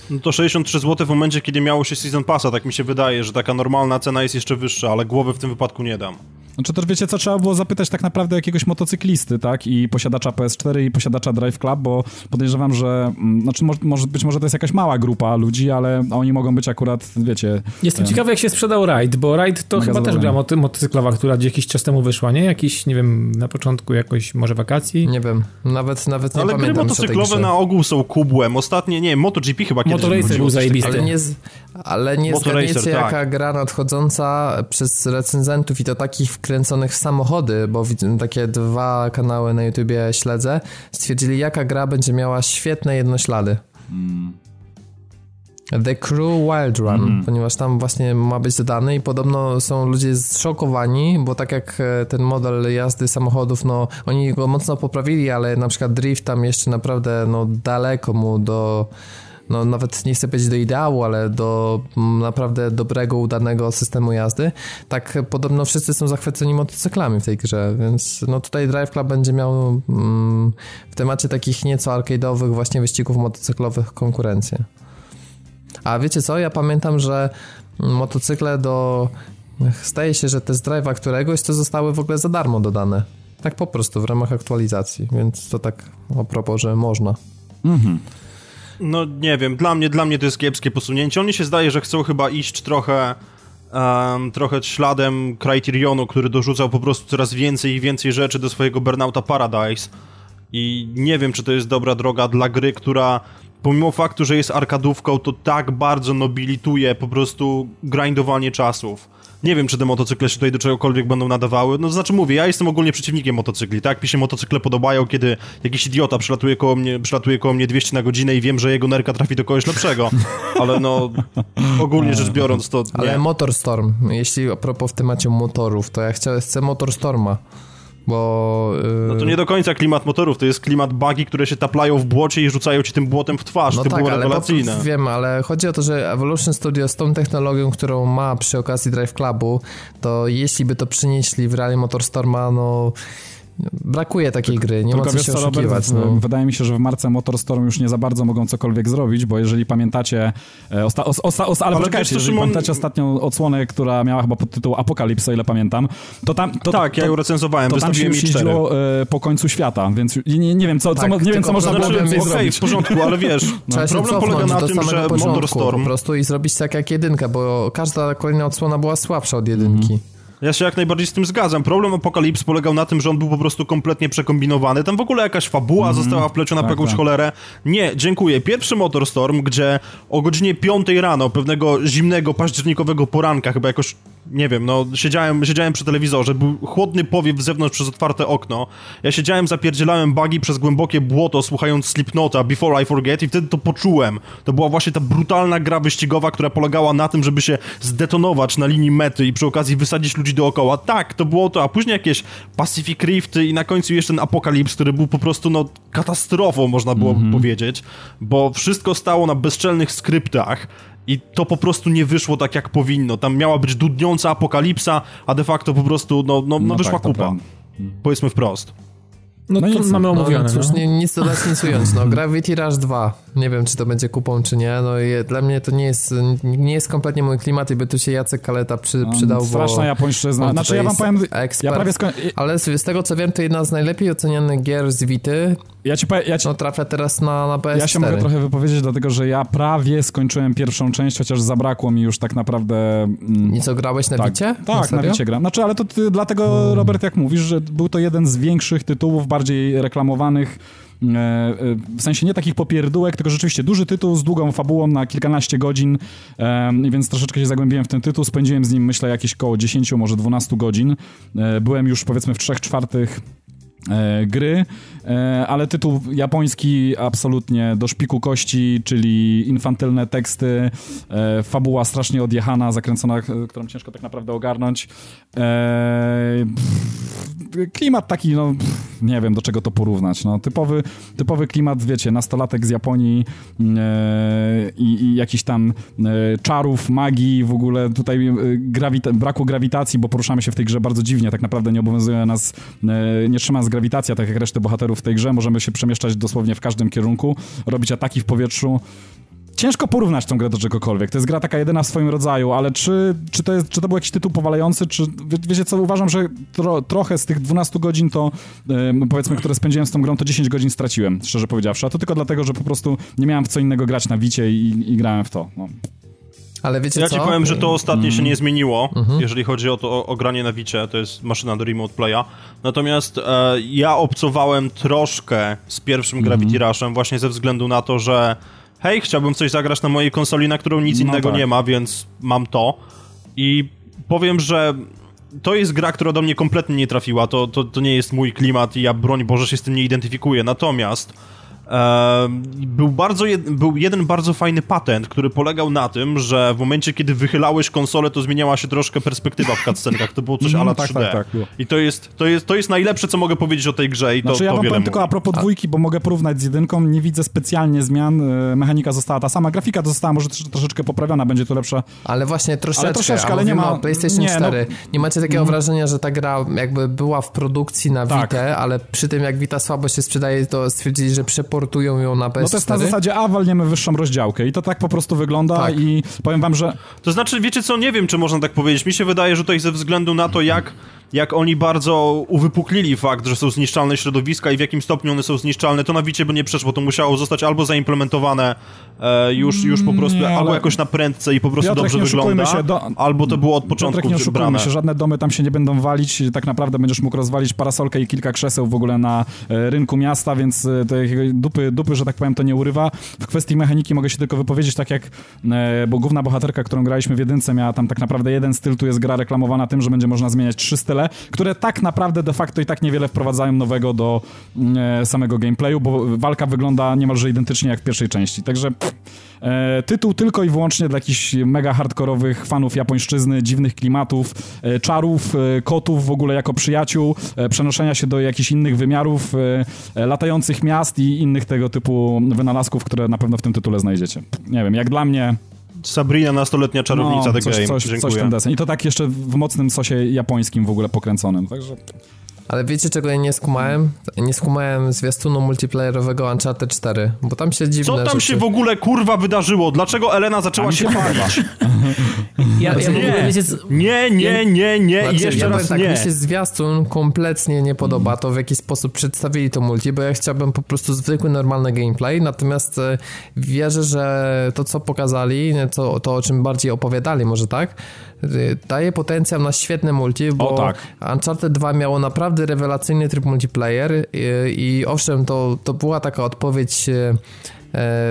No to 63 zł w momencie, kiedy miało się Season Passa, tak mi się wydaje, że taka normalna cena jest jeszcze wyższa, ale głowy w tym wypadku nie dam. Znaczy też wiecie co, trzeba było zapytać tak naprawdę jakiegoś motocyklisty, tak, i posiadacza PS4 i posiadacza Drive Club, bo podejrzewam, że, mm, znaczy może, być może to jest jakaś mała grupa ludzi, ale oni mogą być akurat, wiecie... Jestem ciekawy, jak się sprzedał Ride, bo Ride to chyba też gra moty motocyklowa, która jakiś czas temu wyszła, nie? Jakiś, nie wiem, na początku jakoś może wakacji? Nie wiem, nawet, nawet nie ale pamiętam Ale gry motocyklowe na ogół są kubłem. Ostatnie, nie MotoGP chyba kiedyś Motoracer był zajebisty. Ale nie, ale nie zgadniecie, tak. jaka gra nadchodząca przez recenzentów i to takich wkręconych w samochody, bo takie dwa kanały na YouTubie śledzę, stwierdzili, jaka gra będzie miała świetne jednoślady. Mm. The Crew Wild Run, mm. ponieważ tam właśnie ma być dodany i podobno są ludzie zszokowani, bo tak jak e, ten model jazdy samochodów, no oni go mocno poprawili, ale na przykład drift tam jeszcze naprawdę no daleko mu do no nawet nie chcę powiedzieć do ideału, ale do naprawdę dobrego, udanego systemu jazdy. Tak podobno wszyscy są zachwyceni motocyklami w tej grze, więc no tutaj Drive Club będzie miał mm, w temacie takich nieco arcade'owych właśnie wyścigów motocyklowych konkurencję. A wiecie co? Ja pamiętam, że motocykle do... Staje się, że test drive'a któregoś to zostały w ogóle za darmo dodane. Tak po prostu w ramach aktualizacji, więc to tak a propos, że można. Mhm. No nie wiem, dla mnie, dla mnie to jest kiepskie posunięcie. Oni się zdaje, że chcą chyba iść trochę um, trochę śladem Criterionu, który dorzucał po prostu coraz więcej i więcej rzeczy do swojego Burnouta Paradise. I nie wiem, czy to jest dobra droga dla gry, która pomimo faktu, że jest arkadówką, to tak bardzo nobilituje po prostu grindowanie czasów. Nie wiem, czy te motocykle się tutaj do czegokolwiek będą nadawały. No, to znaczy mówię, ja jestem ogólnie przeciwnikiem motocykli, tak? Mi się motocykle podobają, kiedy jakiś idiota przylatuje koło mnie, przylatuje koło mnie 200 na godzinę i wiem, że jego nerka trafi do kogoś lepszego. (laughs) Ale no, ogólnie rzecz biorąc to... Ale Motorstorm, jeśli a propos w temacie motorów, to ja chcę, chcę Motorstorma bo... Yy... No to nie do końca klimat motorów, to jest klimat bugi, które się taplają w błocie i rzucają ci tym błotem w twarz, no to tak, było rewelacyjne. Po, wiem, ale chodzi o to, że Evolution Studio z tą technologią, którą ma przy okazji Drive Clubu, to jeśli by to przynieśli w Rally Motorstorma, no Brakuje takiej gry, nie Tylko ma co się Robert, no. Wydaje mi się, że w marce Motorstorm już nie za bardzo mogą cokolwiek zrobić, bo jeżeli pamiętacie, e, osta, os, osta, os, ale, ale poczekajcie, jeżeli Szymon... pamiętacie ostatnią odsłonę, która miała chyba pod tytuł Apokalipsa, ile pamiętam, to tam... To, tak, to, ja ją recenzowałem, to tam się już jeździło e, po końcu świata, więc nie, nie wiem, co, tak, co, nie wiem, co można było więcej okay, zrobić. w porządku, ale wiesz, (laughs) no. problem polega na tym, że Motorstorm... Po prostu i zrobić tak jak jedynka, bo każda kolejna odsłona była słabsza od jedynki. Mm. Ja się jak najbardziej z tym zgadzam. Problem Apokalips polegał na tym, że on był po prostu kompletnie przekombinowany. Tam w ogóle jakaś fabuła mm, została wpleciona tak, po jakąś tak. cholerę. Nie, dziękuję. Pierwszy Motorstorm, gdzie o godzinie 5 rano, pewnego zimnego, październikowego poranka, chyba jakoś nie wiem, no siedziałem, siedziałem przy telewizorze, był chłodny powiew z zewnątrz przez otwarte okno. Ja siedziałem, zapierdzielałem bagi przez głębokie błoto, słuchając Slipnota, Before I Forget i wtedy to poczułem. To była właśnie ta brutalna gra wyścigowa, która polegała na tym, żeby się zdetonować na linii mety i przy okazji wysadzić ludzi dookoła. Tak, to było to, a później jakieś Pacific Rift i na końcu jeszcze ten Apokalips, który był po prostu, no, katastrofą, można było mm -hmm. powiedzieć, bo wszystko stało na bezczelnych skryptach, i to po prostu nie wyszło tak, jak powinno. Tam miała być dudniąca apokalipsa, a de facto po prostu, no, no, no, no wyszła tak, kupa. Powiedzmy wprost. No, no to nic, mamy no, omówione. No, cóż, no. Nie, nic dodać, nic ująć. No, Gravity Rush 2. Nie wiem, czy to będzie kupą, czy nie. No i dla mnie to nie jest, nie jest kompletnie mój klimat i by tu się Jacek Kaleta przy, no, przydał, Straszna bo... japońszczyzna. Znaczy ja wam powiem... Ekspert, ja prawie skoń... Ale z tego, co wiem, to jedna z najlepiej ocenianych gier z Vity. Ja ci powiem... Ja ci... No trafia teraz na, na PS4. Ja się mogę trochę wypowiedzieć, dlatego, że ja prawie skończyłem pierwszą część, chociaż zabrakło mi już tak naprawdę... Mm... I co, grałeś na tak, Vicie? Tak, na, na Vicie gram. Znaczy, ale to ty, dlatego, hmm. Robert, jak mówisz, że był to jeden z większych tytułów, bardziej reklamowanych E, e, w sensie nie takich popierdółek, tylko rzeczywiście duży tytuł z długą fabułą na kilkanaście godzin, e, więc troszeczkę się zagłębiłem w ten tytuł. Spędziłem z nim, myślę, jakieś koło 10, może 12 godzin. Byłem już powiedzmy w trzech czwartych gry, ale tytuł japoński absolutnie do szpiku kości, czyli infantylne teksty, fabuła strasznie odjechana, zakręcona, którą ciężko tak naprawdę ogarnąć klimat taki, no nie wiem do czego to porównać. No, typowy, typowy klimat, wiecie, nastolatek z Japonii e, i, i jakiś tam e, czarów, magii, w ogóle tutaj e, grawita braku grawitacji, bo poruszamy się w tej grze bardzo dziwnie, tak naprawdę nie obowiązuje nas, e, nie trzyma nas grawitacja, tak jak reszty bohaterów w tej grze, możemy się przemieszczać dosłownie w każdym kierunku, robić ataki w powietrzu, ciężko porównać tą grę do czegokolwiek. To jest gra taka jedyna w swoim rodzaju, ale czy, czy, to, jest, czy to był jakiś tytuł powalający, czy wie, wiecie co, uważam, że tro, trochę z tych 12 godzin to yy, powiedzmy, które spędziłem z tą grą, to 10 godzin straciłem, szczerze powiedziawszy, a to tylko dlatego, że po prostu nie miałem w co innego grać na Wicie i, i grałem w to. No. Ale wiecie ja co? ci powiem, że to ostatnio Mhm. się nie zmieniło, jeżeli chodzi o to o, o granie na Wicie, to jest maszyna do remote playa. Natomiast e, ja obcowałem troszkę z pierwszym Mhm. Gravity Rushem właśnie ze względu na to, że hej, chciałbym coś zagrać na mojej konsoli, na którą nic No innego tak. nie ma, więc mam to. I powiem, że to jest gra, która do mnie kompletnie nie trafiła. To, to, to nie jest mój klimat i ja, broń Boże, się z tym nie identyfikuję. Natomiast był, bardzo jed, był jeden bardzo fajny patent, który polegał na tym, że w momencie, kiedy wychylałeś konsolę, to zmieniała się troszkę perspektywa w cutscenkach. To było coś Mm, ala tak, 3D. tak, tak, było. I to jest, to, jest, to jest najlepsze, co mogę powiedzieć o tej grze i to, Znaczy ja to wam wiele powiem tylko a propos dwójki, bo mogę porównać z jedynką, nie widzę specjalnie zmian, e, mechanika została ta sama, grafika została może trosz- troszeczkę poprawiona, będzie to lepsza. Ale właśnie troszeczkę, troszeczkę, a ale nie ma- PlayStation nie, no- 4. Nie macie takiego wrażenia, że ta gra jakby była w produkcji na Tak. Vita, ale przy tym jak Vita słabo się sprzedaje, to stwierdzili, że przeportują ją na PS4? No to jest na zasadzie, a walniemy wyższą rozdziałkę i to tak po prostu wygląda Tak. i powiem wam, że To znaczy, wiecie co, nie wiem, czy można tak powiedzieć. Mi się wydaje, że tutaj ze względu na to, jak, jak oni bardzo uwypuklili fakt, że są zniszczalne środowiska i w jakim stopniu one są zniszczalne, to na Wicie by nie przeszło. To musiało zostać albo zaimplementowane e, już, już po prostu, Nie, albo jakoś na prędce i po prostu Piotrek, dobrze wygląda, się, do- albo to było od początku Piotrek, nie oszukujmy się, żadne domy tam się nie będą walić, tak naprawdę będziesz mógł rozwalić parasolkę i kilka krzeseł w ogóle na e, rynku miasta, więc e, jakiego dupy, dupy, że tak powiem, to nie urywa. W kwestii mechaniki mogę się tylko wypowiedzieć tak jak, e, bo główna bohaterka, którą graliśmy w jedynce miała tam tak naprawdę jeden styl, tu jest gra reklamowana tym, że będzie można zmieniać trzy style, które tak naprawdę de facto i tak niewiele wprowadzają nowego do e, samego gameplayu, bo walka wygląda niemalże identycznie jak w pierwszej części, także E, tytuł tylko i wyłącznie dla jakichś mega hardkorowych fanów japońszczyzny, dziwnych klimatów, e, czarów, e, kotów w ogóle jako przyjaciół, e, przenoszenia się do jakichś innych wymiarów, e, latających miast i innych tego typu wynalazków, które na pewno w tym tytule znajdziecie. Nie wiem, jak dla mnie Sabrina, nastoletnia czarownica no, The coś, Game. coś, Dziękuję. coś w ten desen. I to tak jeszcze w mocnym sosie japońskim w ogóle pokręconym, także Ale wiecie czego ja nie skumałem? Nie skumałem zwiastunu multiplayerowego Uncharted 4, bo tam się dziwne Co tam rzeczy... się w ogóle kurwa wydarzyło? Dlaczego Elena zaczęła się palić? (laughs) Ja, ja Nie, wiecie, co- nie, nie, nie, nie i Znaczy, jeszcze ja raz tak, nie. mi się zwiastun kompletnie nie podoba to, w jaki sposób przedstawili to multi, bo ja chciałbym po prostu zwykły, normalny gameplay, natomiast e, wierzę, że to, co pokazali, to, to o czym bardziej opowiadali, może tak, daje potencjał na świetne multi, bo O, tak. Uncharted 2 miało naprawdę rewelacyjny tryb multiplayer i, i owszem, to, to była taka odpowiedź e,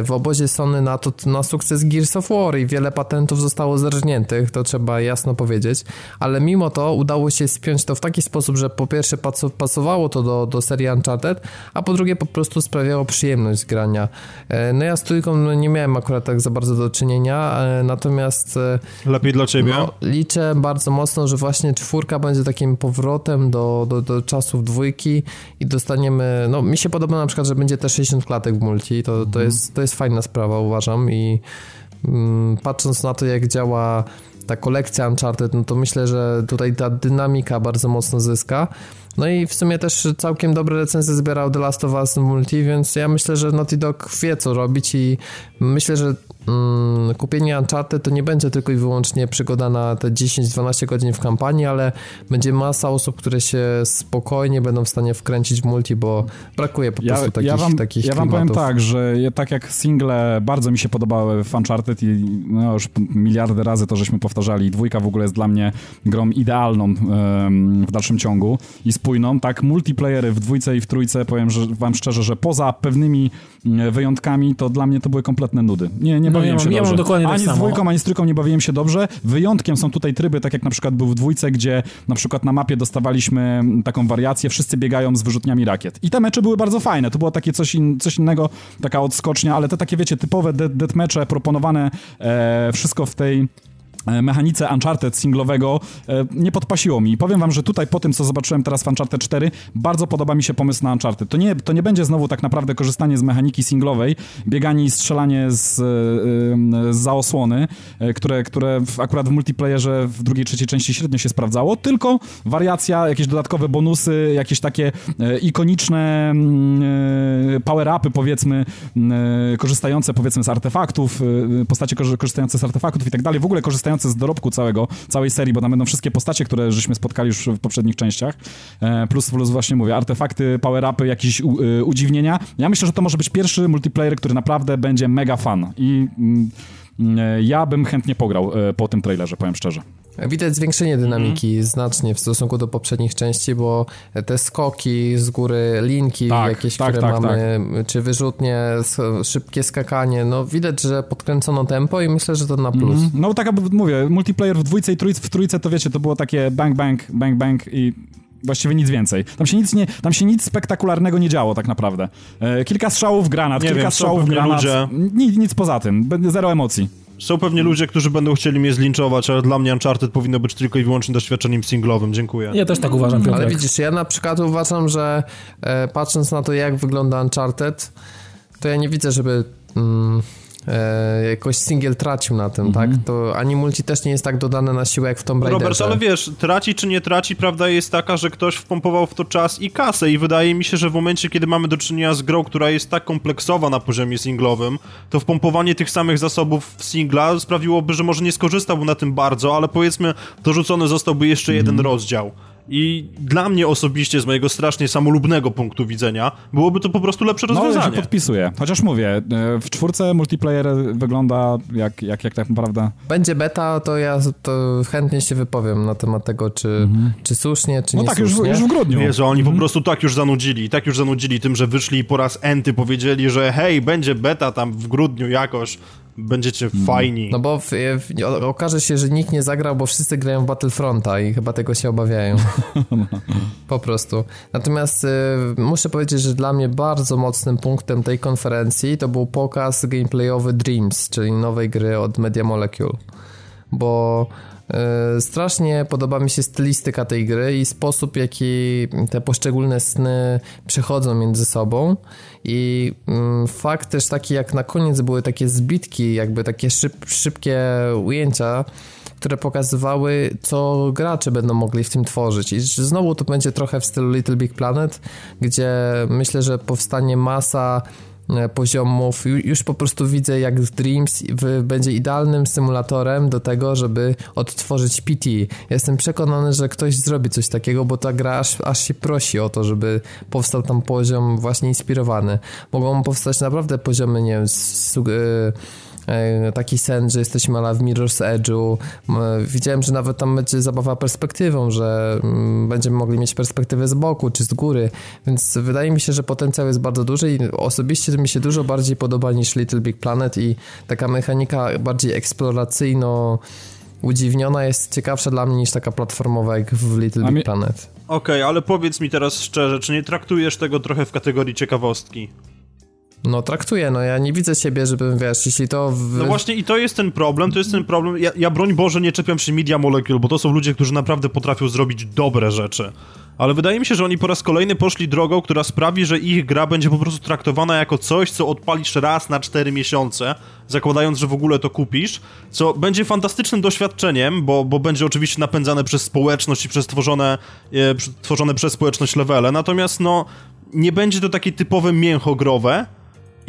w obozie Sony na, to, na sukces Gears of War i wiele patentów zostało zerżniętych, to trzeba jasno powiedzieć, ale mimo to udało się spiąć to w taki sposób, że po pierwsze pasowało to do, do serii Uncharted, a po drugie po prostu sprawiało przyjemność z grania. E, No ja z trójką no, nie miałem akurat tak za bardzo do czynienia, e, natomiast e, Lepiej dla ciebie. no, liczę bardzo mocno, że właśnie czwórka będzie takim powrotem do, do, do czasów dwójki i dostaniemy, no mi się podoba na przykład, że będzie te 60 klatek w multi, to, to, jest, to jest fajna sprawa uważam i mm, patrząc na to jak działa ta kolekcja Uncharted, no to myślę, że tutaj ta dynamika bardzo mocno zyska. No i w sumie też całkiem dobre recenzje zbierał The Last of Us Multi, więc ja myślę, że Naughty Dog wie co robić i myślę, że mm, kupienie Uncharted to nie będzie tylko i wyłącznie przygoda na te 10-12 godzin w kampanii, ale będzie masa osób, które się spokojnie będą w stanie wkręcić w multi, bo brakuje po prostu takich, ja wam, takich ja wam powiem tak, że tak jak single bardzo mi się podobały w Uncharted i no już miliardy razy to żeśmy powtarzali. Dwójka w ogóle jest dla mnie grą idealną w dalszym ciągu i spójną. Tak, multiplayery w dwójce i w trójce, powiem że, wam szczerze, że poza pewnymi wyjątkami, to dla mnie to były kompletne nudy. Nie, nie No, bawiłem ja się ja mam dobrze. dokładnie tak ani z samo. dwójką, ani z trójką nie bawiłem się dobrze. Wyjątkiem są tutaj tryby, tak jak na przykład był w dwójce, gdzie na przykład na mapie dostawaliśmy taką wariację, wszyscy biegają z wyrzutniami rakiet. I te mecze były bardzo fajne, to było takie coś, in, coś innego, taka odskocznia, ale te takie, wiecie, typowe deathmatche proponowane, e, wszystko w tej e, mechanice Uncharted singlowego e, nie podpasiło mi. Powiem wam, że tutaj po tym, co zobaczyłem teraz w Uncharted 4, bardzo podoba mi się pomysł na Uncharted. To nie, to nie będzie znowu tak naprawdę korzystanie z mechaniki singlowej, bieganie i strzelanie z, z za osłony, które, które akurat w multiplayerze w drugiej, trzeciej części średnio się sprawdzało, tylko wariacja, jakieś dodatkowe bonusy, jakieś takie ikoniczne mm, power-upy, powiedzmy, korzystające powiedzmy z artefaktów, postacie korzystające z artefaktów i tak dalej, w ogóle korzystające z dorobku całego, całej serii, bo tam będą wszystkie postacie, które żeśmy spotkali już w poprzednich częściach, e, plus, plus właśnie mówię, artefakty, power-upy, jakieś e, udziwnienia. Ja myślę, że to może być pierwszy multiplayer, który naprawdę będzie mega fan i mm, ja bym chętnie pograł po tym trailerze, powiem szczerze. Widać zwiększenie dynamiki mm. znacznie w stosunku do poprzednich części, bo te skoki z góry, linki tak, jakieś, tak, które tak, mamy, tak. czy wyrzutnie, szybkie skakanie, no widać, że podkręcono tempo i myślę, że to na plus. Mm. No tak jak mówię, multiplayer w dwójce i trójce, w trójce to wiecie, to było takie bang, bang, bang, bang i Właściwie nic więcej. Tam się nic, nie, tam się nic spektakularnego nie działo tak naprawdę. E, kilka strzałów granat, nie kilka wiem, strzałów granat. Ludzie... Nic, nic poza tym. Zero emocji. Są pewnie ludzie, którzy będą chcieli mnie zlinczować, ale dla mnie Uncharted powinno być tylko i wyłącznie doświadczeniem singlowym. Dziękuję. Ja też tak uważam, Piotrek. Ale widzisz, ja na przykład uważam, że e, patrząc na to, jak wygląda Uncharted, to ja nie widzę, żeby... Mm, e, jakoś single tracił na tym, tak? Mhm. To ani multi też nie jest tak dodane na siłę jak w Tomb Raiderze. Robert, ale wiesz, traci czy nie traci, prawda jest taka, że ktoś wpompował w to czas i kasę i wydaje mi się, że w momencie, kiedy mamy do czynienia z grą, która jest tak kompleksowa na poziomie singlowym, to wpompowanie tych samych zasobów w singla sprawiłoby, że może nie skorzystałby na tym bardzo, ale powiedzmy, dorzucony zostałby jeszcze jeden mhm. rozdział. I dla mnie osobiście, z mojego strasznie samolubnego punktu widzenia, byłoby to po prostu lepsze rozwiązanie. No, ja się podpisuję. Chociaż mówię, e, w czwórce multiplayer wygląda jak, jak, jak tak naprawdę... Będzie beta, to ja to chętnie się wypowiem na temat tego, czy, mhm. czy słusznie, czy no nie tak, słusznie. Już, już w grudniu. Jezu, oni mhm. po prostu tak już zanudzili, tak już zanudzili tym, że wyszli i po raz enty powiedzieli, że hej, będzie beta tam w grudniu jakoś, będziecie mm. fajni. No bo w, w, okaże się, że nikt nie zagrał, bo wszyscy grają w Battlefronta i chyba tego się obawiają. (laughs) po prostu. Natomiast y, muszę powiedzieć, że dla mnie bardzo mocnym punktem tej konferencji to był pokaz gameplayowy Dreams, czyli nowej gry od Media Molecule. Bo y, Strasznie podoba mi się stylistyka tej gry i sposób, jaki te poszczególne sny przechodzą między sobą. I mm, fakt też taki, jak na koniec były takie zbitki, jakby takie szyb, szybkie ujęcia, które pokazywały, co gracze będą mogli w tym tworzyć. I znowu to będzie trochę w stylu Little Big Planet, gdzie myślę, że powstanie masa poziomów. Już po prostu widzę, jak Dreams będzie idealnym symulatorem do tego, żeby odtworzyć PT. Jestem przekonany, że ktoś zrobi coś takiego, bo ta gra aż, aż się prosi o to, żeby powstał tam poziom właśnie inspirowany. Mogą powstać naprawdę poziomy, nie wiem, E, taki sen, że jesteśmy ala w Mirror's Edge'u. Widziałem, że nawet tam będzie zabawa perspektywą, że będziemy mogli mieć perspektywę z boku czy z góry, więc wydaje mi się, że potencjał jest bardzo duży i osobiście mi się dużo bardziej podoba niż Little Big Planet i taka mechanika bardziej eksploracyjno udziwniona jest ciekawsza dla mnie niż taka platformowa jak w Little Big mi... Planet. Okej, okay, ale powiedz mi teraz szczerze, czy nie traktujesz tego trochę w kategorii ciekawostki? No traktuję, no ja nie widzę siebie, żebym, wiesz, jeśli to... W... No właśnie i to jest ten problem, to jest ten problem, ja, ja broń Boże nie czepiam się Media Molecule, bo to są ludzie, którzy naprawdę potrafią zrobić dobre rzeczy. Ale wydaje mi się, że oni po raz kolejny poszli drogą, która sprawi, że ich gra będzie po prostu traktowana jako coś, co odpalisz raz na 4 miesiące, zakładając, że w ogóle to kupisz, co będzie fantastycznym doświadczeniem, bo, bo będzie oczywiście napędzane przez społeczność i przez tworzone, e, tworzone przez społeczność levele, natomiast no nie będzie to takie typowe mięcho growe,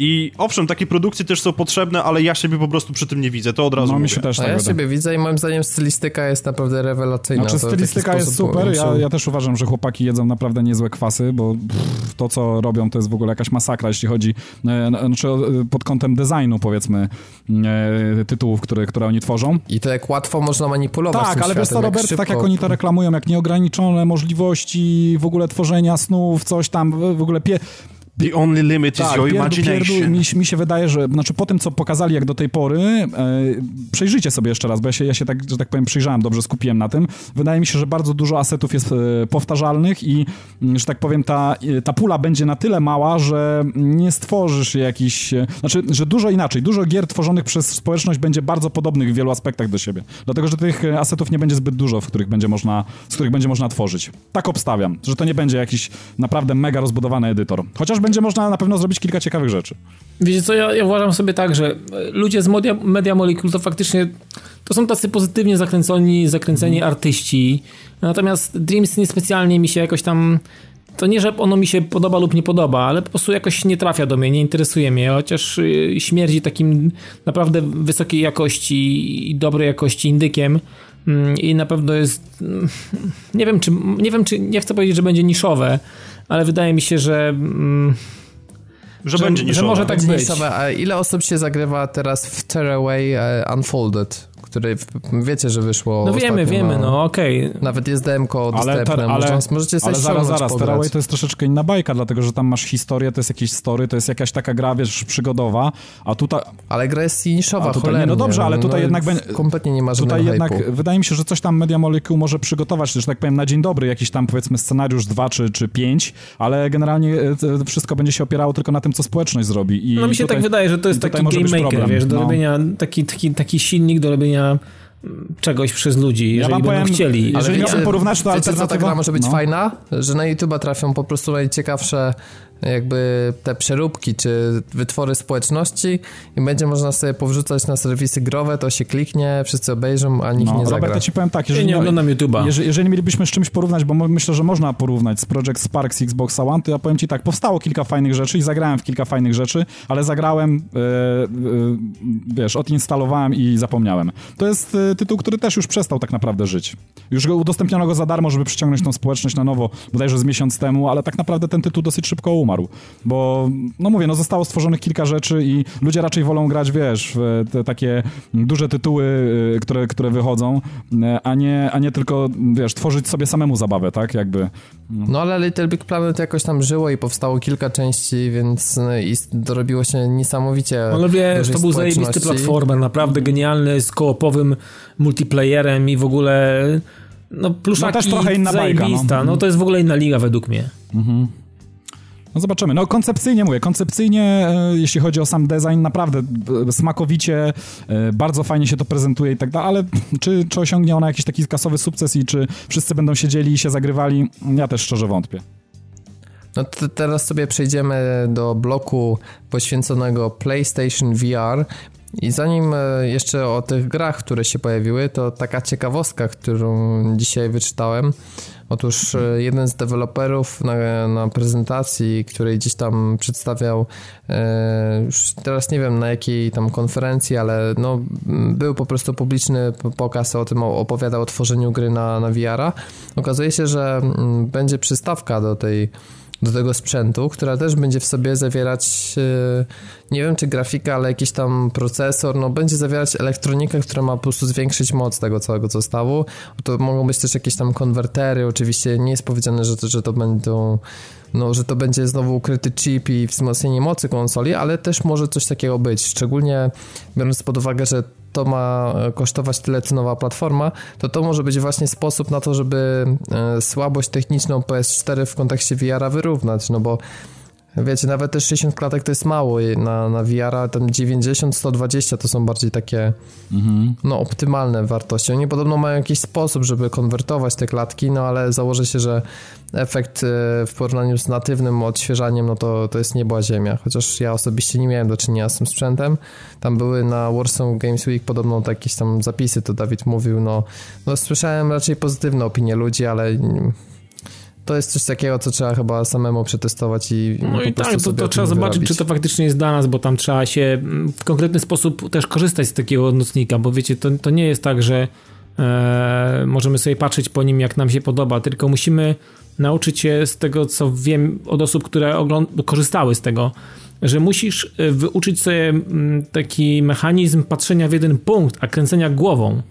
i owszem, takie produkcje też są potrzebne, ale ja siebie po prostu przy tym nie widzę, to od razu No mi się też tak Ja siebie widzę i moim zdaniem stylistyka jest naprawdę rewelacyjna. Znaczy stylistyka jest super, ja, ja, też uważam, że chłopaki jedzą naprawdę niezłe kwasy, bo pff, to co robią to jest w ogóle jakaś masakra, jeśli chodzi e, znaczy, pod kątem designu powiedzmy e, tytułów, które, które oni tworzą. I to jak łatwo można manipulować Tak, ale wiesz co Robert, tak jak oni to reklamują, jak nieograniczone możliwości w ogóle tworzenia snów, coś tam, w ogóle pie The only limit tak, is your pierdu, imagination. Pierdu, mi, mi się wydaje, że znaczy po tym, co pokazali jak do tej pory, e, przejrzyjcie sobie jeszcze raz, bo ja się, ja się tak, że tak powiem, przyjrzałem, dobrze skupiłem na tym. Wydaje mi się, że bardzo dużo asetów jest e, powtarzalnych i, mm, że tak powiem, ta, e, ta pula będzie na tyle mała, że nie stworzysz jakiś... E, znaczy, że dużo inaczej, dużo gier tworzonych przez społeczność będzie bardzo podobnych w wielu aspektach do siebie. Dlatego, że tych e, asetów nie będzie zbyt dużo, w których będzie można, z których będzie można tworzyć. Tak obstawiam, że to nie będzie jakiś naprawdę mega rozbudowany edytor. Chociaż będzie można na pewno zrobić kilka ciekawych rzeczy. Wiecie co, ja, ja uważam sobie tak, że ludzie z Media, Media Molecule to faktycznie to są tacy pozytywnie zakręconi, zakręceni mm. artyści. Natomiast Dreams niespecjalnie mi się jakoś tam to nie, że ono mi się podoba lub nie podoba, ale po prostu jakoś nie trafia do mnie, nie interesuje mnie, chociaż y, śmierdzi takim naprawdę wysokiej jakości i dobrej jakości indykiem mm, i na pewno jest mm, nie wiem czy, nie wiem czy, nie chcę powiedzieć, że będzie niszowe, ale wydaje mi się, że mm, że, że, będzie. Że może tak być. Niszowe. A ile osób się zagrywa teraz w Tearaway e, Unfolded? Które wiecie, że wyszło. No wiemy, wiemy, no okej. Okay. Nawet jest demko dostępne, ale, ale, Można, możecie sobie Ale zaraz, zaraz, Tearaway to jest troszeczkę inna bajka, dlatego że tam masz historię, to jest jakiś story, to jest jakaś taka gra, wiesz, przygodowa, a tutaj... Ale gra jest niszowa, tutaj, nie, No dobrze, ale tutaj no, jednak będzie... Kompletnie nie ma Tutaj jednak hype'u. wydaje mi się, że coś tam Media Molecule może przygotować, że tak powiem, na dzień dobry, jakiś tam powiedzmy scenariusz dwa czy, czy pięć, ale generalnie e, wszystko będzie się opierało tylko na tym, co społeczność zrobi. I no mi się tutaj, tak wydaje, że to jest taki game maker, wiesz, do no. robienia, taki, taki, taki silnik do robienia czegoś przez ludzi, jeżeli ja będą powiem, chcieli. Ale jeżeli miałbym porównać, to alternatywa... co ta gra może być no. fajna? Że na YouTube trafią po prostu najciekawsze jakby te przeróbki czy wytwory społeczności i będzie można sobie powrzucać na serwisy growe, to się kliknie, wszyscy obejrzą, a nikt no, nie zagra. Robert, ja ci powiem tak, jeżeli, nie oglądam YouTube'a. Jeżeli, jeżeli mielibyśmy z czymś porównać, bo myślę, że można porównać z Project Spark z Xbox One, to ja powiem ci tak, powstało kilka fajnych rzeczy i zagrałem w kilka fajnych rzeczy, ale zagrałem, yy, yy, wiesz, odinstalowałem i zapomniałem. To jest yy, tytuł, który też już przestał tak naprawdę żyć. Już go udostępniono go za darmo, żeby przyciągnąć tą społeczność na nowo, bodajże z miesiąc temu, ale tak naprawdę ten tytuł dosyć szybko umarł umarł. Bo, no mówię, no zostało stworzonych kilka rzeczy i ludzie raczej wolą grać, wiesz, w te takie duże tytuły, y, które, które wychodzą, y, a nie, a nie tylko, wiesz, tworzyć sobie samemu zabawę, tak, jakby. No ale Little Big Planet jakoś tam żyło i powstało kilka części, więc no, i dorobiło się niesamowicie. Ale wiesz, to był zajebisty platformer, naprawdę genialny, z kołopowym multiplayerem i w ogóle no pluszaki no też trochę inna bajka, no. no to jest w ogóle inna liga według mnie. Mhm. No zobaczymy. No koncepcyjnie mówię, koncepcyjnie, e, jeśli chodzi o sam design, naprawdę e, smakowicie, e, bardzo fajnie się to prezentuje i tak dalej, ale czy, czy osiągnie ona jakiś taki kasowy sukces i czy wszyscy będą siedzieli i się zagrywali, ja też szczerze wątpię. No to teraz sobie przejdziemy do bloku poświęconego PlayStation VR. I zanim jeszcze o tych grach, które się pojawiły, to taka ciekawostka, którą dzisiaj wyczytałem. Otóż e, jeden z deweloperów na, na prezentacji, której gdzieś tam przedstawiał, e, już teraz nie wiem na jakiej tam konferencji, ale no, był po prostu publiczny pokaz o tym, opowiadał o tworzeniu gry na, na VR-a. Okazuje się, że będzie przystawka do tej do tego sprzętu, która też będzie w sobie zawierać, e, nie wiem czy grafika, ale jakiś tam procesor, no będzie zawierać elektronikę, która ma po prostu zwiększyć moc tego całego zestawu. To mogą być też jakieś tam konwertery, oczywiście nie jest powiedziane, że to, że to będą no, że to będzie znowu ukryty chip i wzmocnienie mocy konsoli, ale też może coś takiego być, szczególnie biorąc pod uwagę, że to ma e, kosztować tyle co nowa platforma, to to może być właśnie sposób na to, żeby e, słabość techniczną PS4 w kontekście VR-a wyrównać, no bo Wiecie, nawet te 60 klatek to jest mało na, na VR-a, tam 90, 120 to są bardziej takie mhm. no optymalne wartości. Oni podobno mają jakiś sposób, żeby konwertować te klatki, no ale założę się, że efekt e, w porównaniu z natywnym odświeżaniem, no to, to jest niebła ziemia. Chociaż ja osobiście nie miałem do czynienia z tym sprzętem. Tam były na Warsaw Games Week podobno jakieś tam zapisy, to Dawid mówił, no, no słyszałem raczej pozytywne opinie ludzi, ale to jest coś takiego, co trzeba chyba samemu przetestować i No i tak, to, to trzeba zobaczyć, czy to faktycznie jest dla nas, bo tam trzeba się w konkretny sposób też korzystać z takiego nocnika, bo wiecie, to, to nie jest tak, że e, możemy sobie patrzeć po nim, jak nam się podoba, tylko musimy nauczyć się z tego, co wiem od osób, które korzystały z tego, że musisz e, wyuczyć sobie taki mechanizm patrzenia w jeden punkt, a kręcenia głową.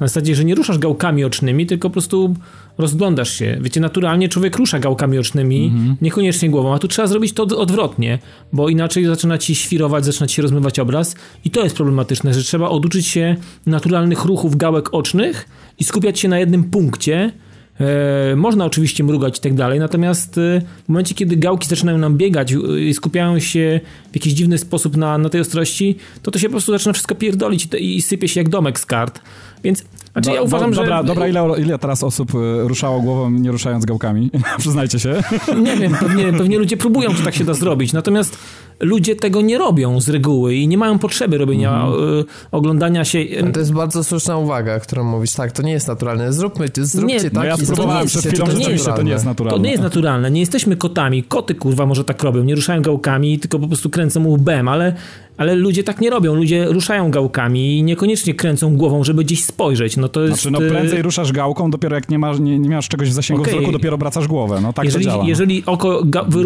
Na zasadzie, że nie ruszasz gałkami ocznymi, tylko po prostu rozglądasz się. Wiecie, naturalnie człowiek rusza gałkami ocznymi, Mhm. niekoniecznie głową, a tu trzeba zrobić to od- odwrotnie, bo inaczej zaczyna ci świrować, zaczyna ci się rozmywać obraz i to jest problematyczne, że trzeba oduczyć się naturalnych ruchów gałek ocznych i skupiać się na jednym punkcie. E, można oczywiście mrugać i tak dalej, natomiast e, w momencie, kiedy gałki zaczynają nam biegać e, i skupiają się w jakiś dziwny sposób na, na tej ostrości, to to się po prostu zaczyna wszystko pierdolić i, i sypie się jak domek z kart. Więc znaczy ja uważam, do, że... Dobra, dobra ile, ile teraz osób y, ruszało głową, nie ruszając gałkami? (laughs) Przyznajcie się. Nie wiem, pewnie, pewnie ludzie próbują, czy tak się da zrobić. Natomiast ludzie tego nie robią z reguły i nie mają potrzeby robienia, y, oglądania się. y, To jest bardzo słuszna uwaga, którą mówisz. Tak, to nie jest naturalne. Zróbmy, zróbcie Nie, tak No ja spróbowałem przed chwilą, rzeczywiście to nie jest naturalne. To nie jest naturalne. Nie jesteśmy kotami. Koty, kurwa, może tak robią. Nie ruszają gałkami, tylko po prostu kręcą łbem, ale, ale ludzie tak nie robią. Ludzie ruszają gałkami i niekoniecznie kręcą głową, żeby gdzieś spojrzeć. No to jest... Znaczy, no y, prędzej ruszasz gałką, dopiero jak nie masz, nie, nie masz czegoś w zasięgu Okej. wzroku, dopiero obracasz głowę. No tak jeżeli, to działa. jeżeli oko, ga, wy,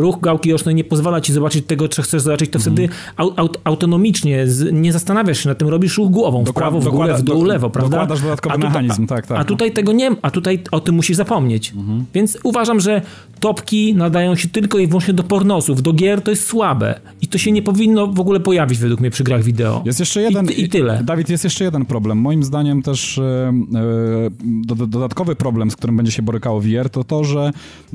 ruch gałki ocznej nie pozwala ci zobaczyć tego, co chcesz zobaczyć, to Mhm. wtedy au, aut, autonomicznie z, nie zastanawiasz się nad tym, robisz ruch głową, w prawo, w górę, w dół, do- lewo, prawda? dokładasz dodatkowy tutaj- mechanizm, tak, tak. A tutaj tego nie, a tutaj o tym musisz zapomnieć. Mhm. Więc uważam, że topki nadają się tylko i wyłącznie do pornosów, do gier to jest słabe i to się nie powinno w ogóle pojawić według mnie przy grach wideo. Jest jeszcze jeden. I, i tyle. Dawid, jest jeszcze jeden problem. Moim zdaniem też do, dodatkowy problem, z którym będzie się borykało VR, to to, że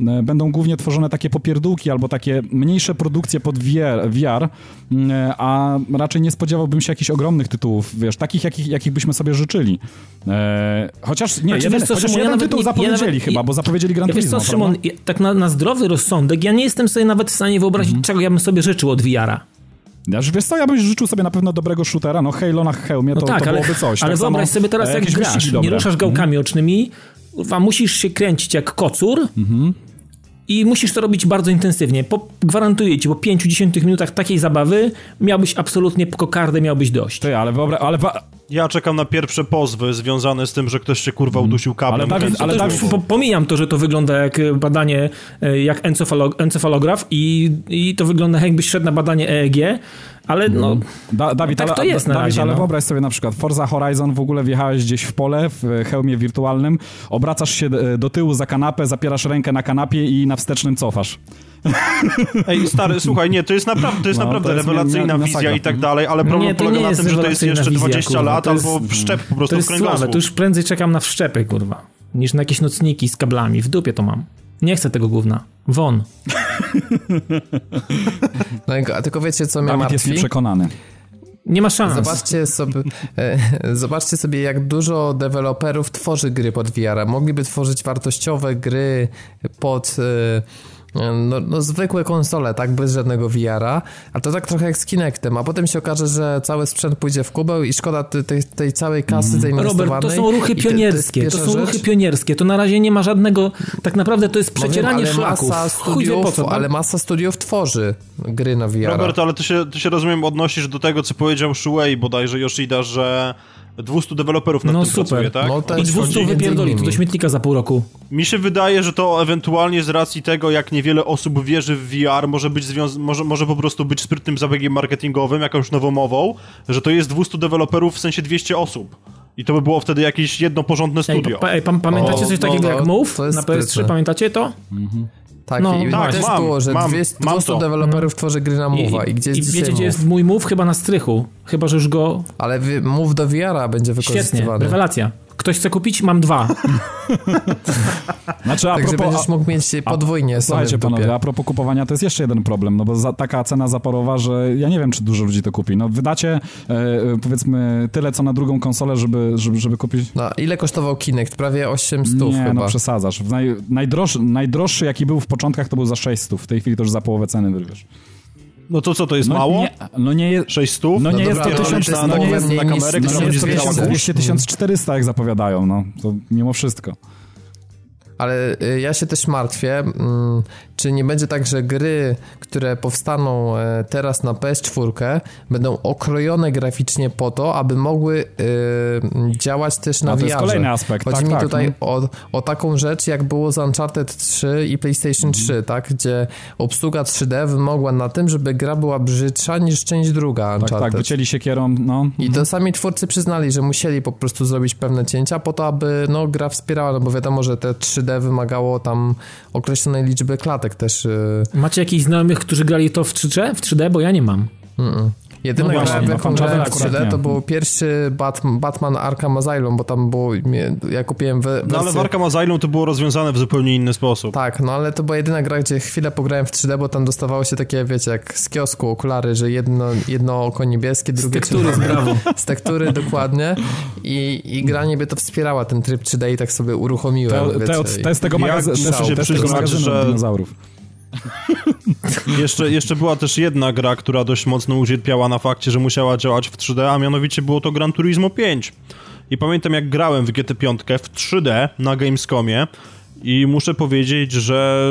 e, będą głównie tworzone takie popierdółki albo takie mniejsze produkcje pod VR, VR m, e, a raczej nie spodziewałbym się jakichś ogromnych tytułów, wiesz, takich, jakich, jakich byśmy sobie życzyli. E, chociaż nie, jeden, wiesz co, chociaż Szymon, ja jeden nawet tytuł nie- ja zapowiedzieli nawet- chyba, bo zapowiedzieli Gran Ja wiesz co, Turismo, Szymon, ja- tak na, na zdrowy rozsądek, ja nie jestem sobie nawet w stanie wyobrazić, Mhm. czego ja bym sobie życzył od VR-a. Ja, wiesz co, ja bym życzył sobie na pewno dobrego shootera, no Halo na hełmie No to, tak, to ale, byłoby coś. ale tak wyobraź sobie teraz, e, jak grasz, nie dobre. Mhm. ruszasz gałkami ocznymi, kurwa, musisz się kręcić jak kocur Mhm. i musisz to robić bardzo intensywnie. Po, gwarantuję ci, po 5-10 minutach takiej zabawy miałbyś absolutnie kokardę, miałbyś dość. Ty, ale wyobraź, ale, Ja czekam na pierwsze pozwy związane z tym, że ktoś się kurwa udusił kablem. Ale kręcąc ale Po, pomijam to, że to wygląda jak e, badanie, e, jak encefalog, encefalograf i, i to wygląda jakbyś szedł na badanie EEG, ale no... Da, Dawid, tak ale, to jest na Dawid, razie, ale no. wyobraź sobie na przykład Forza Horizon w ogóle wjechałeś gdzieś w pole w hełmie wirtualnym, obracasz się do tyłu za kanapę, zapierasz rękę na kanapie i na wstecznym cofasz. (laughs) Ej, stary, słuchaj, nie, to jest naprawdę, to jest No, naprawdę to jest rewelacyjna mia- mia- wizja i tak dalej, ale problem Nie, polega nie na jest tym, że to jest jeszcze wizja, 20 kurwa, lat jest- albo wszczep po prostu To jest w kręgosłup. słabe, to już prędzej czekam na wszczepy, kurwa, niż na jakieś nocniki z kablami. W dupie to mam. Nie chcę tego gówna. Won. No, i- a tylko wiecie, co mnie Dawid jest martwi? nieprzekonany. Nie ma szans. Zobaczcie sobie, e, (laughs) zobaczcie sobie, jak dużo deweloperów tworzy gry pod VR. Mogliby tworzyć wartościowe gry pod e, no, no, zwykłe konsole, tak, bez żadnego VR-a, a to tak trochę jak z Kinectem, a potem się okaże, że cały sprzęt pójdzie w kubeł i szkoda tej, tej, tej całej kasy zainwestowanej. Robert, to są ruchy te- to pionierskie. To, pierwsza są rzecz. ruchy pionierskie. To na razie nie ma żadnego. Tak naprawdę to jest No wiem, przecieranie ale szlaków. Masa studiów, co. ale masa studiów tworzy gry na VR. Robert, ale ty się, ty się rozumiem odnosisz do tego, co powiedział Shuei bodajże Yoshida, że 200 deweloperów nad No tym super. pracuje, tak? No to I jest 200 między wypierdoli to do śmietnika za pół roku. Mi się wydaje, że to ewentualnie z racji tego, jak niewiele osób wierzy w VR, może być związ- może, może po prostu być sprytnym zabiegiem marketingowym, jakąś nowomową, że to jest 200 deweloperów w sensie 200 osób. I to by było wtedy jakieś jedno porządne Ej, studio. pa, ej, pam, pamiętacie O, coś takiego no, jak Move to jest na PS3? sprytne. Pamiętacie to? Tak, No, i tak, też mam, było, że mam, 200, mam 200 to. deweloperów tworzy gry na Move'a i, gdzie jest i wiecie, gdzie jest mój Move? Chyba na strychu. Chyba, że już go... Ale Move do VR-a będzie Świetnie, wykorzystywany. rewelacja. Ktoś chce kupić? Mam dwa. (laughs) Znaczy, a Także propos, będziesz mógł mieć podwójnie sobie Słuchajcie panowie, a propos kupowania, to jest jeszcze jeden problem, no bo za, taka cena zaporowa, że ja nie wiem, czy dużo ludzi to kupi. No wydacie e, powiedzmy tyle, co na drugą konsolę, żeby, żeby, żeby kupić... No, ile kosztował Kinect? Prawie 800 nie, chyba. no przesadzasz. Naj, najdroższy, najdroższy, jaki był w początkach, to był za 600. W tej chwili to już za połowę ceny wyrwiesz. No to co, to jest No, mało? Nie, no nie jest... 600? No nie No jest to no nie jest, mniej na niż kamerę, no która nie będzie jest to zbierała 1200, 1400 jak zapowiadają, no. To mimo wszystko. Ale y, ja się też martwię, mm, czy nie będzie tak, że gry, które powstaną e, teraz na PS4 będą okrojone graficznie po to, aby mogły y, działać też na A to VR. jest kolejny aspekt, Chodzi tak, mi tak, tutaj no. o, o taką rzecz, jak było z Uncharted 3 i PlayStation 3, tak? Gdzie obsługa 3D wymogła na tym, żeby gra była brzydsza niż część druga Tak, Uncharted. tak, wycięli siekierą, no. I to sami twórcy przyznali, że musieli po prostu zrobić pewne cięcia po to, aby no, gra wspierała, no bo wiadomo, że te 3D wymagało tam określonej liczby klatek też. y, Macie jakichś znajomych, którzy grali to w 3D? W 3D? Bo ja nie mam. Mm-mm. Jedyna No gra, właśnie, w no jaką grałem w akurat 3D, nie. to był pierwszy Batman, Batman Arkham Asylum, bo tam było, ja kupiłem we, wersję... No ale w Arkham Asylum to było rozwiązane w zupełnie inny sposób. Tak, no ale to była jedyna gra, gdzie chwilę pograłem w 3D, bo tam dostawało się takie, wiecie, jak z kiosku okulary, że jedno, jedno oko niebieskie, Z drugie tektury, czerwone. brawo. (laughs) Z tektury, dokładnie. I, I gra niby to wspierała, ten tryb 3D i tak sobie uruchomiłem, Te, wiecie. te, te z tego z magazynu że- dinozaurów. (laughs) Jeszcze, jeszcze była też jedna gra, która dość mocno ucierpiała na fakcie, że musiała działać w 3D, a mianowicie było to Gran Turismo 5. I pamiętam jak grałem w GT5 w 3D na Gamescomie i muszę powiedzieć, że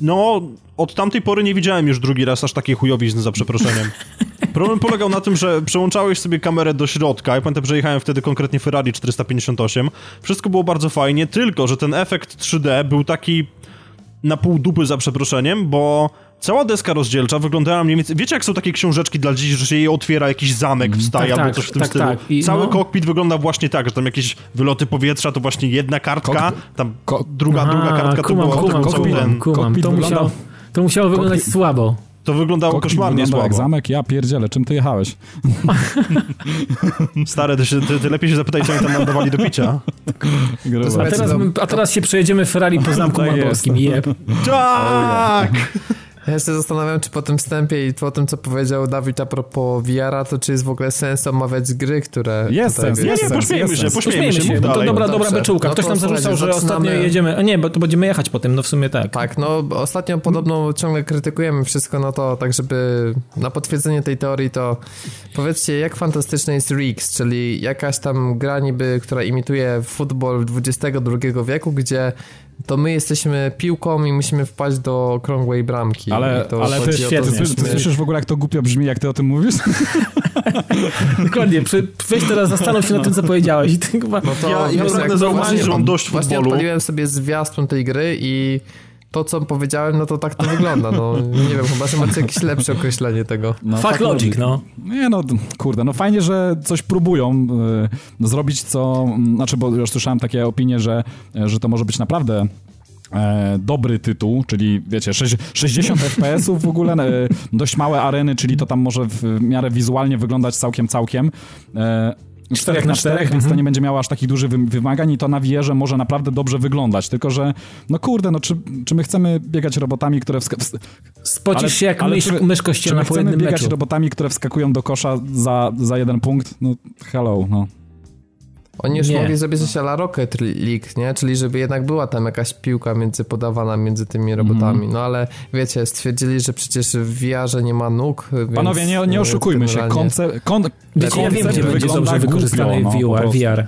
no od tamtej pory nie widziałem już drugi raz aż takiej chujowizny za przeproszeniem. (laughs) Problem polegał na tym, że przełączałeś sobie kamerę do środka. Ja pamiętam, że jechałem wtedy konkretnie Ferrari 458. Wszystko było bardzo fajnie, tylko że ten efekt 3D był taki na pół dupy za przeproszeniem, bo cała deska rozdzielcza wyglądała mniej więcej... Wiecie, jak są takie książeczki dla dzieci, że się je otwiera, jakiś zamek wstaje tak, albo tak, coś w tym tak, stylu? tak. I Cały no- kokpit wygląda właśnie tak, że tam jakieś wyloty powietrza to właśnie jedna kartka, Kok- tam druga, druga A, kartka kumam, to było kumam, kumam, ten... kumam. Kokpit To, musiało, to musiało wyglądać Kokpit- słabo. To wyglądało Kokpit koszmarnie wygląda jak słabo. zamek, ja pierdzielę, czym ty jechałeś? (laughs) Stare, ty, ty, ty lepiej się zapytaj, co oni tam dawali do picia. A teraz, a teraz się przejedziemy Ferrari po (laughs) zamku Tak jest. marborskim. Jeb. Tak! (laughs) Ja się zastanawiam, czy po tym wstępie i po tym, co powiedział Dawid a propos VR-a, to czy jest w ogóle sens omawiać gry, które... Jest sens, jest Nie, sens, pośmiejmy jest się, sens. pośmiejmy Pośmiejmy się, się, mów bo to dobra, no dobra beczułka. No Ktoś to tam zarzucał, że ostatnio jedziemy... A nie, bo to będziemy jechać potem, no w sumie tak. Tak, no ostatnio podobno ciągle krytykujemy wszystko, no to tak, żeby na potwierdzenie tej teorii, to powiedzcie, jak fantastyczny jest Riggs, czyli jakaś tam gra niby, która imituje futbol XXI wieku, gdzie to my jesteśmy piłką i musimy wpaść do okrągłej bramki. Ale, to ale ty, chodzi ty, o świetnie. to, ty, słyszysz w ogóle, jak to głupio brzmi, jak ty o tym mówisz? (laughs) Dokładnie, weź teraz zastanów się nad tym, co powiedziałeś. I ty chyba... No to Ja- ja pragnę zauważyć, że mam dość Właśnie futbolu. odpaliłem sobie zwiastun tej gry i to, co powiedziałem, no to tak to wygląda. No nie wiem, chyba, że macie jakieś lepsze określenie tego. No, Fuck logic, no. Nie no, kurde, no fajnie, że coś próbują y, zrobić, co... m, Znaczy, bo już słyszałem takie opinie, że, że to może być naprawdę e, dobry tytuł, czyli wiecie, sześć- 60 FPS-ów w ogóle, e, dość małe areny, czyli to tam może w miarę wizualnie wyglądać całkiem, całkiem. E, Czterech na czterech, więc to mhm. nie będzie miało aż takich dużych wy- wymagań i to na VR-ze może naprawdę dobrze wyglądać, tylko że, no kurde, no czy, czy my chcemy biegać robotami, które... Wska- ws- Spocisz ale- się jak ale mysz, czy my- mysz czy my chcemy biegać meczu. robotami, które wskakują do kosza za, za jeden punkt? No hello, no. Oni już Nie. mogli zrobić coś a la Rocket League, nie? Czyli żeby jednak była tam jakaś piłka między podawana między tymi robotami. Mhm. No ale wiecie, stwierdzili, że przecież w VR-ze nie ma nóg, więc... Panowie, nie, e, nie oszukujmy się. Konce, kon, Wiecie, ja wiem, gdzie będzie dobrze wykorzystany głupio, no, VR. VR.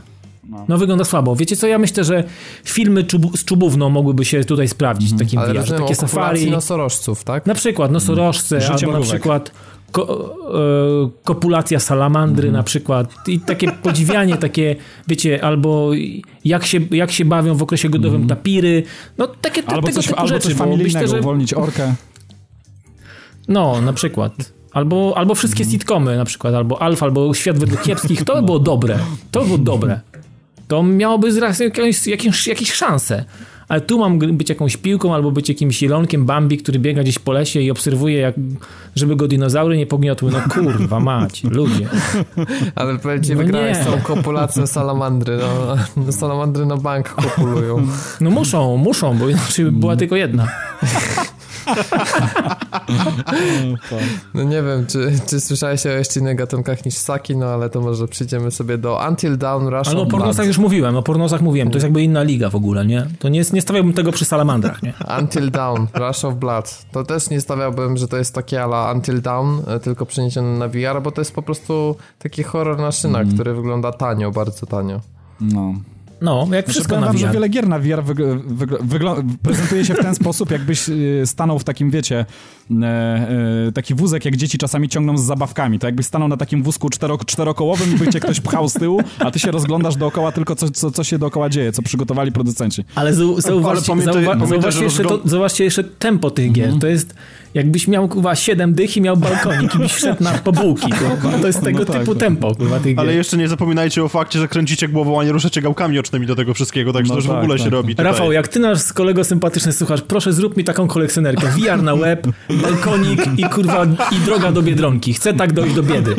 No wygląda słabo. Wiecie co, ja myślę, że filmy czubu, z czubówną mogłyby się tutaj sprawdzić w takim Ale VR. Takie safari. nosorożców, tak? Na przykład nosorożce, Życie albo na przykład ko, e, kopulacja salamandry na przykład i takie (laughs) podziwianie takie, wiecie, albo jak się, jak się bawią w okresie godowym tapiry, no takie te, Albo tego coś, typu albo rzeczy, coś familijnego, myślę, że uwolnić orkę. no, na przykład. Albo, albo wszystkie sitcomy na przykład, albo Alfa, albo Świat według (laughs) kiepskich, to by było dobre. To by było dobre. To miałoby zraz jakąś, jakąś, jakieś szanse. Ale tu mam być jakąś piłką, albo być jakimś jelonkiem Bambi, który biega gdzieś po lesie i obserwuje, jak, żeby go dinozaury nie pogniotły. No kurwa, mać, ludzie. (laughs) Ale powiem ci, No wygrałeś tą kopulacją salamandry, no. (laughs) Salamandry na bank kopulują. No muszą, muszą, bo inaczej by była tylko jedna. (laughs) No nie wiem, czy, czy słyszałeś o jeszcze innych gatunkach niż Saki, no ale to może przyjdziemy sobie do Until Dawn Rush Ale o pornosach już mówiłem, o pornosach mówiłem. To jest jakby inna liga w ogóle, nie? To nie, nie stawiałbym tego przy salamandrach, nie? (laughs) Until Dawn, Rush of Blood. To też nie stawiałbym, że to jest takie ala Until Dawn, e, tylko przeniesione na VR, bo to jest po prostu taki horror na szynach, który wygląda tanio, bardzo tanio. No. No, jak wszystko na wam, że wiele gier na VR wygl- wygl- wygl- prezentuje się w ten sposób, jakbyś y, stanął w takim, wiecie, e, e, taki wózek, jak dzieci czasami ciągną z zabawkami. To jakbyś stanął na takim wózku cztero, czterokołowym i by cię ktoś pchał z tyłu, a ty się rozglądasz dookoła tylko, co, co, co się dookoła dzieje, co przygotowali producenci. Ale zau- zauważcie, pamiętaj- zauwa- pamiętaj, zauważcie, że jeszcze to, zauważcie jeszcze tempo tych gier. To jest jakbyś miał kurwa 7 dych i miał balkonik i byś wszedł na pobułki. (laughs) Kurwa. To jest tego No tak, typu tak. tempo kurwa, tych gier. Ale jeszcze nie zapominajcie o fakcie, że kręcicie głową, a nie ruszacie gałkami ocznymi do tego wszystkiego, także No to już w tak, ogóle tak. się robi tutaj. Rafał, jak ty nasz kolego sympatyczny słuchasz, proszę zrób mi taką kolekcjonerkę. VR na web, balkonik i kurwa i droga do Biedronki. Chcę tak dojść do biedy.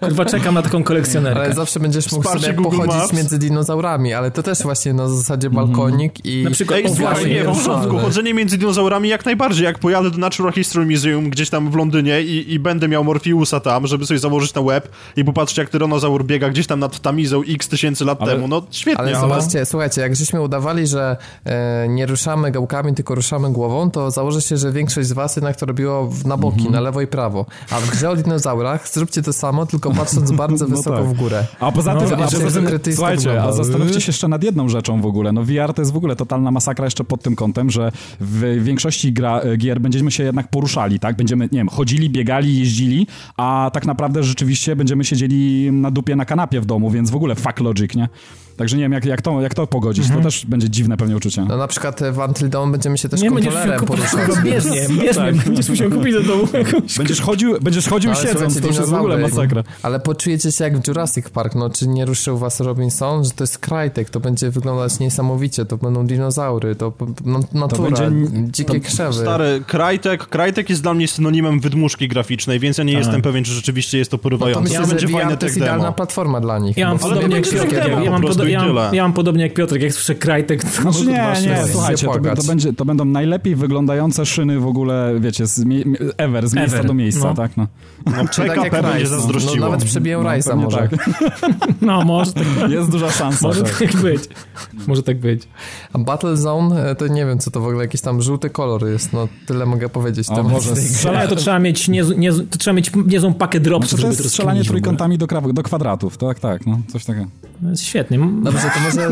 Kurwa, czekam na taką kolekcjonerkę. Ale zawsze będziesz mógł Wsparcie sobie Google pochodzić Maps. między dinozaurami, ale to też właśnie na zasadzie balkonik i... Na przykład- Ej, O, właśnie, nie, w chodzenie między dinozaurami jak najbardziej. Jak pojadę do Natural History Museum gdzieś tam w Londynie i, i będę miał Morpheusa tam, żeby sobie założyć na web i popatrzeć jak tyranozaur biega gdzieś tam nad Tamizą x tysięcy lat Ale- temu, no świetnie, Ale ale... zobaczcie, słuchajcie, jak żeśmy udawali, że e, nie ruszamy gałkami, tylko ruszamy głową, to założę się, że większość z was jednak to robiło na boki, Mhm. na lewo i prawo. A w grze o dinozaurach zróbcie to samo, tylko patrząc (laughs) bardzo No wysoko tak. w górę. A poza No, tym, zobaczcie, a poza tym słuchajcie, a zastanówcie się jeszcze nad jedną rzeczą w ogóle. No VR to jest w ogóle totalna masakra jeszcze pod tym kątem, że w większości gra, gier będziemy się jednak poruszali, tak? Będziemy, nie wiem, chodzili, biegali, jeździli, a tak naprawdę rzeczywiście będziemy siedzieli na dupie na kanapie w domu, więc w ogóle fuck logic, nie? Także nie wiem, jak, jak, to, jak to pogodzić. To też będzie dziwne pewnie uczucie. No na przykład e, w Until Dawn będziemy się też nie będziesz musiał kontrolerem kupić poruszać. tylko bieżnie, bieżnie. Będziesz musiał kupić do domu (laughs) jakąś... Będziesz chodził, będziesz chodził Ale siedząc, to już jest w ogóle masakra. Ale poczujecie się jak w Jurassic Park, no czy nie ruszył was Robinson, że to jest Krajtek, to będzie wyglądać niesamowicie, to będą dinozaury, to no, natura, będzie- dzikie krzewy. Stary, Krajtek, Krajtek jest dla mnie synonimem wydmuszki graficznej, więc ja nie jestem pewien, czy rzeczywiście jest to no to porywające. myślę, to że będzie fajne VR to jest tech idealna demo. platforma dla nich. Ja mam, podobnie jak to demo Ja mam, podo- ja, mam, ja mam podobnie jak Piotrek, jak słyszę Krajtek, to Znaczy (laughs) nie, nie, słuchajcie, to, to, będzie, to będą najlepiej wyglądające szyny w ogóle, wiecie, z ever, z miejsca Ever, do miejsca, no. tak? No. No, Czy tak jak PKP będzie no, zazdrościło. no, nawet przebiją No, pewnie może. tak. (laughs) No, może tak, Jest duża szansa. może tak. tak być. Może tak być. A Battlezone e, to nie wiem co to w ogóle, jakiś tam żółty kolor jest, no tyle mogę powiedzieć. O gry. Strzelanie to trzeba mieć, nie, nie, to trzeba mieć niezłą pakę dropsów, Znaczy, to żeby jest to strzelanie trójkątami do, kraw- do kwadratów, tak, tak, no, coś takiego. To jest Świetnie. Dobrze, to może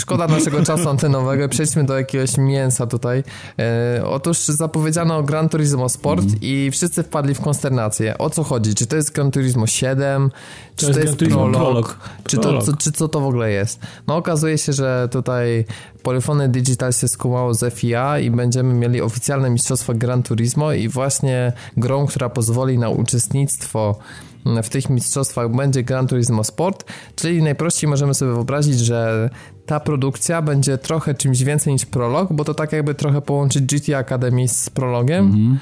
szkoda naszego czasu antenowego. Przejdźmy do jakiegoś mięsa tutaj. E, otóż zapowiedziano Gran Turismo Sport Mhm. i wszyscy wpadli w konsternację. O co chodzi? Czy to jest Gran Turismo 7? Czy to, jest jest, Turismo prolog? Prolog. Czy, to, co, czy co to w ogóle jest? No okazuje się, że tutaj Polyphony Digital się skumało z FIA i będziemy mieli oficjalne mistrzostwo Gran Turismo i właśnie grą, która pozwoli na uczestnictwo w tych mistrzostwach będzie Gran Turismo Sport, czyli najprościej możemy sobie wyobrazić, że ta produkcja będzie trochę czymś więcej niż prolog, bo to tak jakby trochę połączyć GT Academy z prologiem.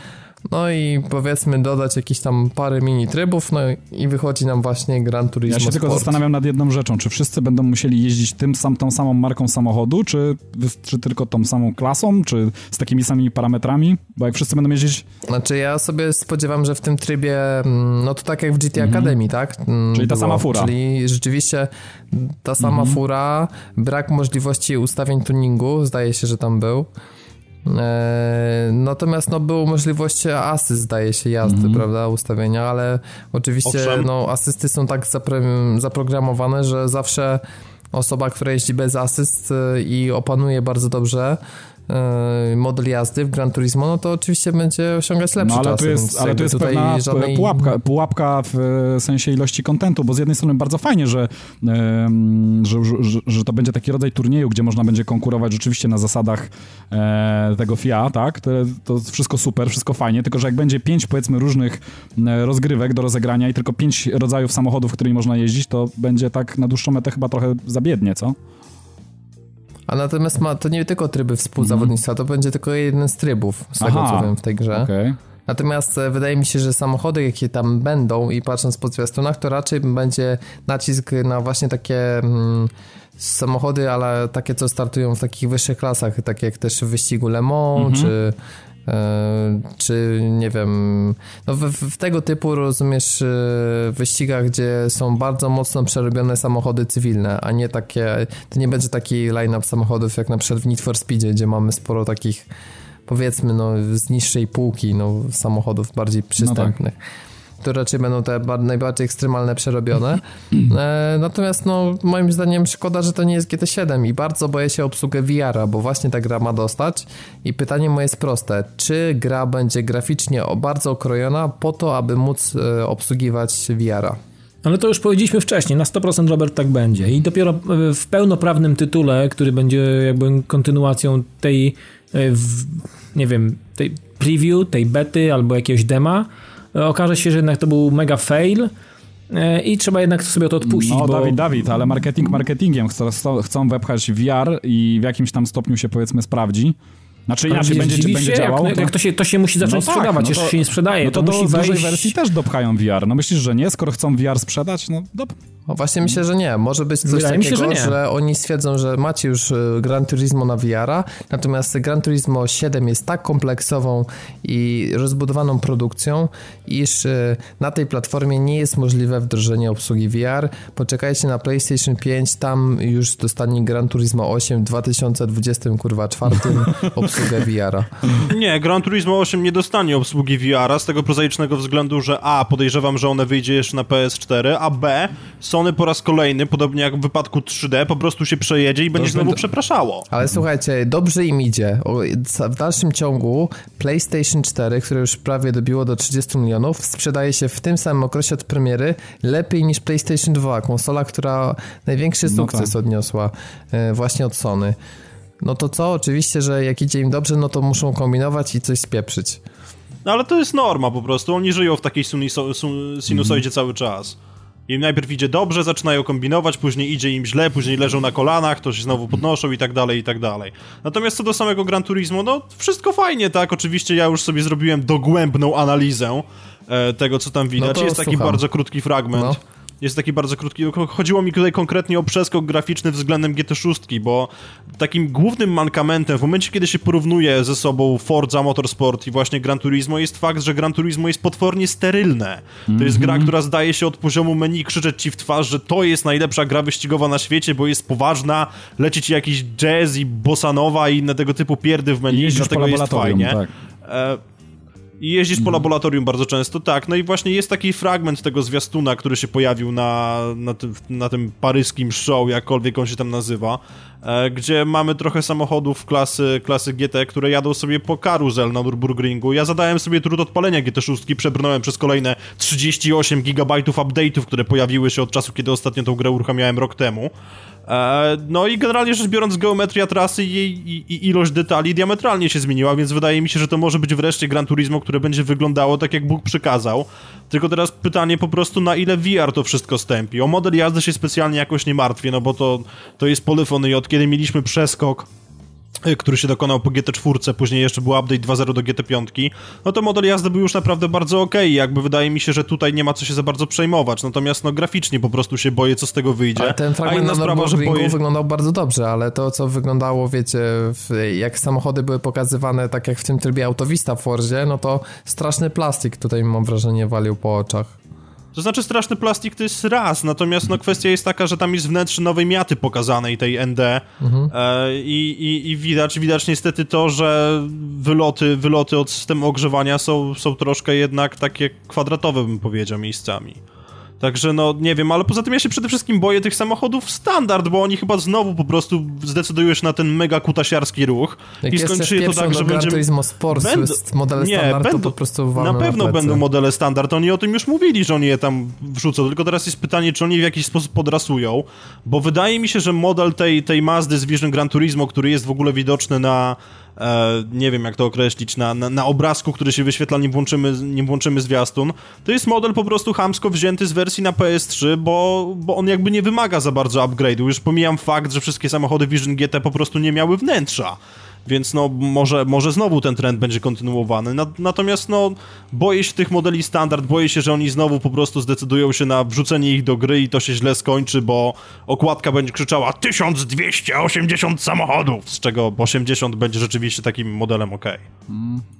No i powiedzmy dodać jakieś tam parę mini trybów, no i wychodzi nam właśnie Gran Turismo Ja się tylko Sport. zastanawiam nad jedną rzeczą, czy wszyscy będą musieli jeździć tym sam, tą samą marką samochodu, czy, czy tylko tą samą klasą, czy z takimi samymi parametrami? Bo jak wszyscy będą jeździć, Znaczy ja sobie spodziewam, że w tym trybie, mm, no to tak jak w GT Academy, tak? Mm, Mhm. Czyli ta sama fura. Czyli rzeczywiście ta sama Mhm. fura, brak możliwości ustawień tuningu, zdaje się, że tam był. E, natomiast no było możliwość asyst, zdaje się, jazdy, Mhm. prawda, ustawienia, ale oczywiście Owszem. no asysty są tak zapre- zaprogramowane, że zawsze osoba, która jeździ bez asyst e, i opanuje bardzo dobrze model jazdy w Gran Turismo, no to oczywiście będzie osiągać lepsze no ale czasy. tu jest, ale jakby jest pewna żadnej- pułapka, pułapka w e, sensie ilości kontentu, bo z jednej strony bardzo fajnie, że, że, że, że, to będzie taki rodzaj turnieju, gdzie można będzie konkurować rzeczywiście na zasadach e, tego FIA, tak? To, to wszystko super, wszystko fajnie, tylko że jak będzie pięć powiedzmy różnych e, rozgrywek do rozegrania i tylko pięć rodzajów samochodów, którymi można jeździć, to będzie tak na dłuższą metę chyba trochę zabiednie, co? A natomiast ma, to nie tylko tryby współzawodnictwa, to będzie tylko jeden z trybów, z tego Aha. co wiem w tej grze. Okej. Natomiast e, wydaje mi się, że samochody, jakie tam będą i patrząc po zwiastunach, to raczej będzie nacisk na właśnie takie mm, samochody, ale takie, co startują w takich wyższych klasach, takie jak też w wyścigu Le Mans, Mhm. czy e, czy nie wiem, no w, w tego typu rozumiesz e, wyścigach, gdzie są bardzo mocno przerobione samochody cywilne, a nie takie, to nie będzie taki line-up samochodów jak na przykład w Need for Speedzie, gdzie mamy sporo takich powiedzmy no z niższej półki no, samochodów bardziej przystępnych. To raczej będą te najbardziej ekstremalne przerobione. E, natomiast no, moim zdaniem szkoda, że to nie jest GT7 i bardzo boję się obsługę VR-a, bo właśnie ta gra ma dostać i pytanie moje jest proste. Czy gra będzie graficznie bardzo okrojona po to, aby móc e, obsługiwać VR-a? Ale to już powiedzieliśmy wcześniej, na 100% Robert tak będzie. I dopiero w pełnoprawnym tytule, który będzie jakby kontynuacją tej, nie wiem, tej preview, tej bety albo jakiegoś dema, okaże się, że jednak to był mega fail i trzeba jednak sobie to odpuścić. No, bo... Dawid, Dawid, ale marketing marketingiem. Chcą, chcą wepchać VR i w jakimś tam stopniu się powiedzmy sprawdzi. Znaczy inaczej będzie, czy będzie działało? Jak, to... jak to, się, to się musi zacząć no sprzedawać, tak, no to, jeszcze się nie sprzedaje. No to, to do musi dużej wersji też dopchają VR. No myślisz, że nie? Skoro chcą VR sprzedać, no dop... No właśnie myślę, że nie. Może być coś Wydaje takiego, się, że, że, oni stwierdzą, że macie już e, Gran Turismo na VR-a, natomiast Gran Turismo 7 jest tak kompleksową i rozbudowaną produkcją, iż e, na tej platformie nie jest możliwe wdrożenie obsługi VR. Poczekajcie na PlayStation 5, tam już dostanie Gran Turismo 8 w 2020 kurwa czwartym (laughs) obsługę VR-a. Nie, Gran Turismo 8 nie dostanie obsługi VR-a z tego prozaicznego względu, że A, podejrzewam, że one wyjdzie jeszcze na PS4, a B, Sony po raz kolejny, podobnie jak w wypadku 3D, po prostu się przejedzie i będzie znowu przepraszało. Ale słuchajcie, dobrze im idzie. W dalszym ciągu PlayStation 4, które już prawie dobiło do 30 milionów, sprzedaje się w tym samym okresie od premiery lepiej niż PlayStation 2, konsola, która największy no sukces no tak. odniosła e, właśnie od Sony. No to co? Oczywiście, że jak idzie im dobrze, no to muszą kombinować i coś spieprzyć. No ale to jest norma po prostu. Oni żyją w takiej sinusoidzie mm. cały czas. Im najpierw idzie dobrze, zaczynają kombinować, później idzie im źle, później leżą na kolanach, to się znowu podnoszą i tak dalej, i tak dalej. Natomiast co do samego Gran Turismo, no wszystko fajnie, tak? Oczywiście ja już sobie zrobiłem dogłębną analizę e, tego, co tam widać. No Jest taki słucham. bardzo krótki fragment. No jest taki bardzo krótki. Chodziło mi tutaj konkretnie o przeskok graficzny względem GT6, bo takim głównym mankamentem w momencie, kiedy się porównuje ze sobą Forza Motorsport i właśnie Gran Turismo jest fakt, że Gran Turismo jest potwornie sterylne. To jest gra, mhm. która zdaje się od poziomu menu krzyczeć ci w twarz, że to jest najlepsza gra wyścigowa na świecie, bo jest poważna, leci ci jakiś jazz i bossanowa i inne tego typu pierdy w menu, I dlatego jest fajnie. Tak. E i jeździsz po mhm. laboratorium bardzo często, tak. No i właśnie jest taki fragment tego zwiastuna, który się pojawił na, na, tym, na tym paryskim show, jakkolwiek on się tam nazywa, e, gdzie mamy trochę samochodów klasy, klasy GT, które jadą sobie po karuzel na Nürburgringu. Ja zadałem sobie trud odpalenia GT6, przebrnąłem przez kolejne 38 gigabajtów update'ów, które pojawiły się od czasu, kiedy ostatnio tą grę uruchamiałem rok temu. E, no i generalnie rzecz biorąc, geometria trasy i, i, i, ilość detali diametralnie się zmieniła, więc wydaje mi się, że to może być wreszcie Gran Turismo, które będzie wyglądało tak, jak Bóg przykazał. Tylko teraz pytanie po prostu, na ile VR to wszystko stępi. O model jazdy się specjalnie jakoś nie martwię, no bo to, to jest polyfony i od kiedy mieliśmy przeskok który się dokonał po GT4, później jeszcze był update 2.0 do GT5, no to model jazdy był już naprawdę bardzo ok, jakby wydaje mi się, że tutaj nie ma co się za bardzo przejmować, natomiast no graficznie po prostu się boję, co z tego wyjdzie. Ale ten fragment na sprawa, że boję... wyglądał bardzo dobrze, ale to, co wyglądało, wiecie, w, jak samochody były pokazywane, tak jak w tym trybie Autowista w Forzie, no to straszny plastik tutaj mam wrażenie walił po oczach. To znaczy straszny plastik to jest raz, natomiast no kwestia jest taka, że tam jest wnętrze nowej miaty pokazanej, tej ND mhm. e, i, i, i, widać, widać niestety to, że wyloty, wyloty od systemu ogrzewania są, są troszkę jednak takie kwadratowe, bym powiedział, miejscami. Także no, nie wiem, ale poza tym ja się przede wszystkim boję tych samochodów standard, bo oni chyba znowu po prostu zdecydują się na ten mega kutasiarski ruch Jak i skończy się to tak, że będzie... Sport będą... modele nie, standard, będą... po prostu Na pewno na będą modele standard, oni o tym już mówili, że oni je tam wrzucą, tylko teraz jest pytanie, czy oni w jakiś sposób podrasują, bo wydaje mi się, że model tej, tej Mazdy z Vision Gran Turismo, który jest w ogóle widoczny na nie wiem jak to określić, na, na, na, obrazku, który się wyświetla, nim włączymy, nim włączymy zwiastun, to jest model po prostu hamsko wzięty z wersji na PS3, bo, bo on jakby nie wymaga za bardzo upgrade'u. Już pomijam fakt, że wszystkie samochody Vision GT po prostu nie miały wnętrza więc no może, może znowu ten trend będzie kontynuowany. Natomiast no boję się tych modeli standard, boję się, że oni znowu po prostu zdecydują się na wrzucenie ich do gry i to się źle skończy, bo okładka będzie krzyczała 1280 samochodów, z czego 80 będzie rzeczywiście takim modelem ok. Mm.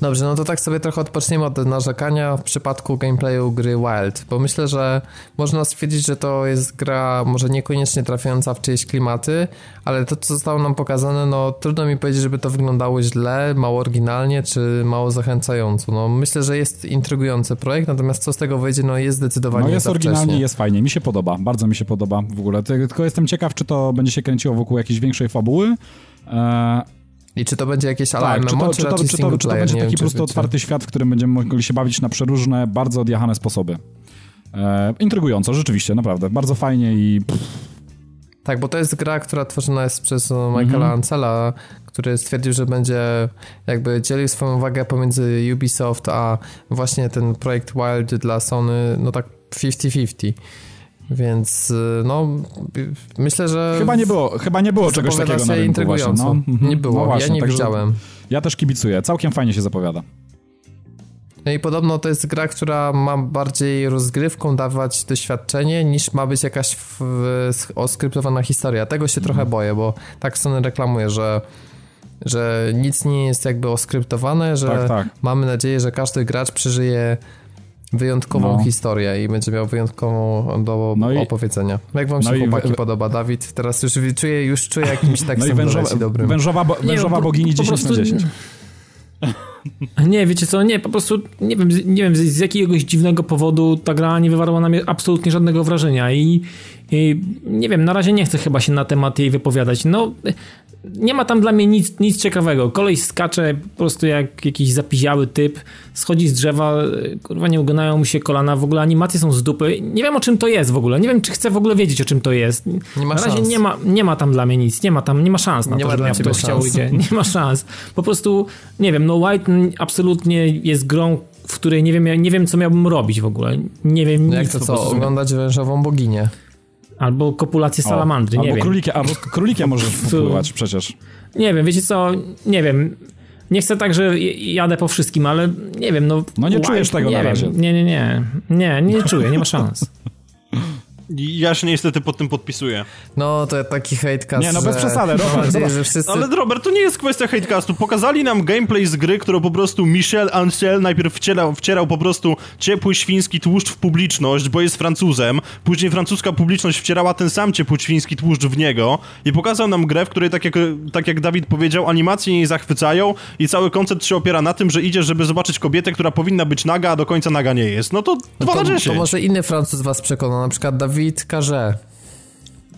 Dobrze, no to tak sobie trochę odpoczniemy od narzekania w przypadku gameplayu gry Wild, bo myślę, że można stwierdzić, że to jest gra może niekoniecznie trafiająca w czyjeś klimaty, ale to, co zostało nam pokazane, no trudno mi powiedzieć, żeby to wyglądało źle, mało oryginalnie, czy mało zachęcająco. No myślę, że jest intrygujący projekt, natomiast co z tego wyjdzie, no jest zdecydowanie No jest oryginalnie, wcześnie. jest fajnie, mi się podoba, bardzo mi się podoba w ogóle. Tylko jestem ciekaw, czy to będzie się kręciło wokół jakiejś większej fabuły. I czy to będzie jakieś tak, czy MMO, to, czy, czy, to, czy, to, czy to będzie taki po prostu czy otwarty świat, w którym będziemy mogli się bawić na przeróżne, bardzo odjechane sposoby. E, intrygująco, rzeczywiście, naprawdę. Bardzo fajnie i pff, Tak, bo to jest gra, która tworzona jest przez no, Michaela Mhm. Ancela, który stwierdził, że będzie jakby dzielił swoją uwagę pomiędzy Ubisoft, a właśnie ten projekt Wild dla Sony, no tak 50-50. Więc y, no, myślę, że chyba nie było, chyba nie było czegoś takiego na rynku właśnie. No, mhm. Nie było, no właśnie, ja nie widziałem. Ja też kibicuję, całkiem fajnie się zapowiada. No i podobno to jest gra, która ma bardziej rozgrywką dawać doświadczenie, niż ma być jakaś w, oskryptowana historia. Tego się Mhm. trochę boję, bo tak Sony reklamuje, że, że nic nie jest jakby oskryptowane, że Tak, tak. mamy nadzieję, że każdy gracz przeżyje wyjątkową No. historię i będzie miał wyjątkową do No i- opowiedzenia. Jak wam się no i chłopaki podoba, Dawid? Teraz już czuję, już czuję jakimś (laughs) No tekstem i wężowa, dobrym. wężowa, bo, Nie, wężowa po- bogini po 10 prostu- na 10. Nie, wiecie co, nie, po prostu nie wiem, z- nie wiem, z, z jakiegoś dziwnego powodu ta gra nie wywarła na mnie absolutnie żadnego wrażenia i, i nie wiem, na razie nie chcę chyba się na temat jej wypowiadać. No, nie ma tam dla mnie nic, nic ciekawego. Koleś skacze po prostu jak jakiś zapiziały typ, schodzi z drzewa, kurwa nie ugonają mu się kolana, w ogóle animacje są z dupy. Nie wiem o czym to jest w ogóle, nie wiem czy chcę w ogóle wiedzieć o czym to jest. Nie ma na razie szans. nie ma, nie ma tam dla mnie nic, nie ma tam, nie ma szans na Nie to, ma żebym ja w to chciał idzie. Nie ma szans. Po prostu, nie wiem, no White absolutnie jest grą, w której nie wiem, nie wiem co miałbym robić w ogóle. Nie wiem Jak nic to co, oglądać wężową boginię? Albo kopulację O, salamandry, nie albo wiem. Królikiem, albo (laughs) królikiem możesz popływać przecież. Nie wiem, wiecie co, nie wiem. Nie chcę tak, że jadę po wszystkim, ale nie wiem, no... No nie czujesz tego na wiem. razie. Nie, nie, nie. Nie, nie czuję, nie ma szans. (laughs) Ja się niestety pod tym podpisuję. No, to taki hatecast, Nie, no bez że przesady, mam Robert, nadzieję, że wszyscy... Ale Robert, to nie jest kwestia hatecastu. Pokazali nam gameplay z gry, którą po prostu Michel Ancel najpierw wcierał, wcierał po prostu ciepły świński tłuszcz w publiczność, bo jest Francuzem. Później francuska publiczność wcierała ten sam ciepły świński tłuszcz w niego i pokazał nam grę, w której, tak jak, tak jak Dawid powiedział, animacje jej zachwycają i cały koncept się opiera na tym, że idziesz, żeby zobaczyć kobietę, która powinna być naga, a do końca naga nie jest. No to No 2 to, na to 10. może inny Francuz was przekona, na przykład Dawid Carré.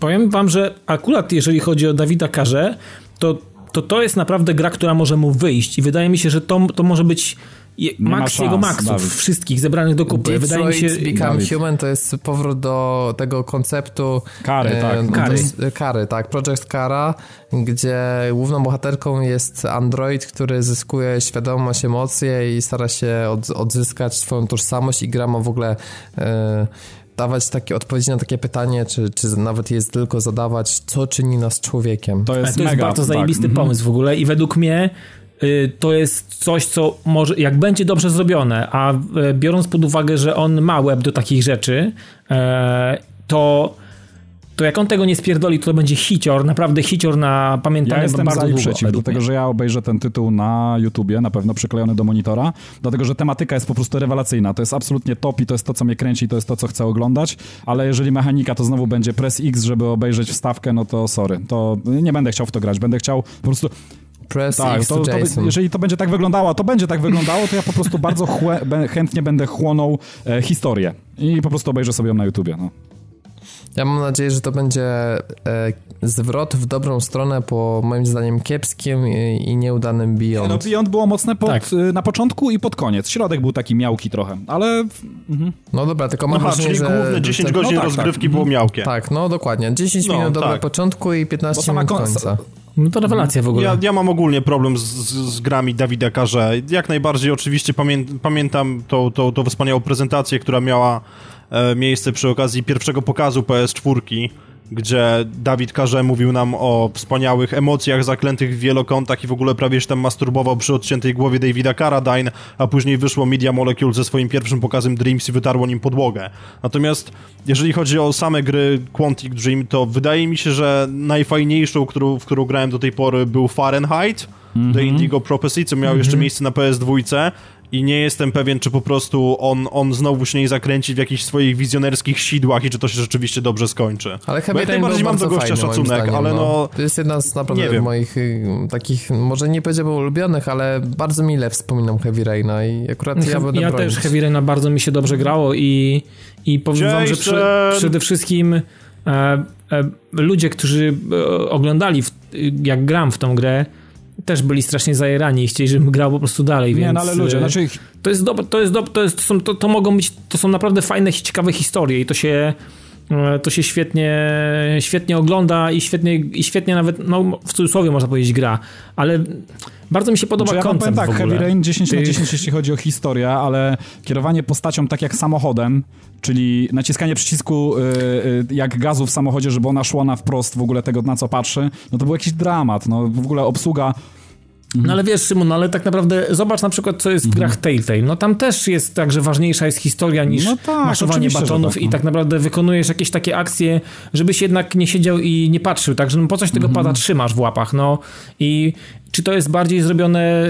Powiem wam, że akurat jeżeli chodzi o Dawida Karze, to, to to jest naprawdę gra, która może mu wyjść i wydaje mi się, że to, to może być je, ma maks szans, jego maksów, Dawid. wszystkich zebranych do kupy. Wydaje mi się, Detroit Become Dawid. Human to jest powrót do tego konceptu Kary, e, tak. to Kary. e, Kary, tak. Project Kara, gdzie główną bohaterką jest android, który zyskuje świadomość, emocje i stara się od, odzyskać swoją tożsamość i gra ma w ogóle e, dawać takie odpowiedzi na takie pytanie, czy, czy nawet jest tylko zadawać, co czyni nas człowiekiem. To Ale jest to jest mega. bardzo tak. zajebisty Mhm. pomysł w ogóle i według mnie y, to jest coś, co może, jak będzie dobrze zrobione, a y, biorąc pod uwagę, że on ma web do takich rzeczy, e, to to jak on tego nie spierdoli, to będzie hicior, naprawdę hicior na pamiętanie Ja jestem bardzo długo. przeciw, dlatego że ja obejrzę ten tytuł na YouTubie, na pewno przyklejony do monitora, dlatego że tematyka jest po prostu rewelacyjna. To jest absolutnie top i to jest to, co mnie kręci, to jest to, co chcę oglądać, ale jeżeli mechanika to znowu będzie press X, żeby obejrzeć wstawkę, no to sorry, to nie będę chciał w to grać, będę chciał po prostu... Press Tak, X to, to to, Jason. jeżeli to będzie tak wyglądało, to będzie tak wyglądało, to ja po prostu bardzo chłe, chętnie będę chłonął e, historię i po prostu obejrzę sobie ją na YouTubie, no. Ja mam nadzieję, że to będzie e, zwrot w dobrą stronę po moim zdaniem kiepskim i, nieudanym Nie, Beyond. no Beyond było mocne pod, Tak. y, na początku i pod koniec. Środek był taki miałki trochę, ale No dobra, tylko mam Aha, wrażenie, czyli że... główne 10 że- godzin no tak, rozgrywki tak. było miałkie. Tak, no dokładnie. 10 No, minut do tak. początku i Bo 15 sama minut końca. No to rewelacja w ogóle. Ja, ja mam ogólnie problem z, z, z grami Dawida Karze. Jak najbardziej oczywiście pamię, pamiętam tą, tą, tą wspaniałą prezentację, która miała e, miejsce przy okazji pierwszego pokazu PS4, gdzie Dawid Karze mówił nam o wspaniałych emocjach zaklętych w wielokątach i w ogóle prawie się tam masturbował przy odciętej głowie Davida Carradine, a później wyszło Media Molecule ze swoim pierwszym pokazem Dreams i wytarło nim podłogę. Natomiast jeżeli chodzi o same gry Quantic Dream, to wydaje mi się, że najfajniejszą, którą, w którą grałem do tej pory był Fahrenheit, mm -hmm. The Indigo Prophecy, co miało mm -hmm. jeszcze miejsce na PS2 i nie jestem pewien, czy po prostu on, on znowu się nie zakręci w jakichś swoich wizjonerskich sidłach i czy to się rzeczywiście dobrze skończy. Ale chyba ja najbardziej mam do gościa szacunek, zdaniem, ale no, no, To jest jedna z naprawdę moich y, takich, może nie powiedziałbym ulubionych, ale bardzo mile wspominam Heavy Raina i akurat ja będę Ja bronić. też Heavy Raina bardzo mi się dobrze grało i, i powiem wam, że przy, przede wszystkim e, e, ludzie, którzy e, oglądali w, jak gram w tą grę, też byli strasznie zajerani i chcieli, żebym grał po prostu dalej, nie, więc... no ale ludzie, e, znaczy... To jest dobre, to jest dobre, to, jest, to, są, to, to mogą być, to są naprawdę fajne, ciekawe historie i to się e, to się świetnie, świetnie ogląda i świetnie, i świetnie nawet, no w cudzysłowie można powiedzieć gra, ale bardzo mi się podoba znaczy, ja koncept tak, Heavy Rain 10 na 10 jeśli chodzi o historię, ale kierowanie postacią tak jak samochodem, czyli naciskanie przycisku y, y, jak gazu w samochodzie, żeby ona szła na wprost w ogóle tego, na co patrzy, no to był jakiś dramat, no w ogóle obsługa no ale wiesz, Szymon, no, ale tak naprawdę zobacz na przykład, co jest w mhm. grach Telltale. No tam też jest tak, że ważniejsza jest historia niż no tak, maszowanie batonów tak, no. i tak naprawdę wykonujesz jakieś takie akcje, żebyś jednak nie siedział i nie patrzył, także no po coś tego mhm. pada trzymasz w łapach, no i czy to jest bardziej zrobione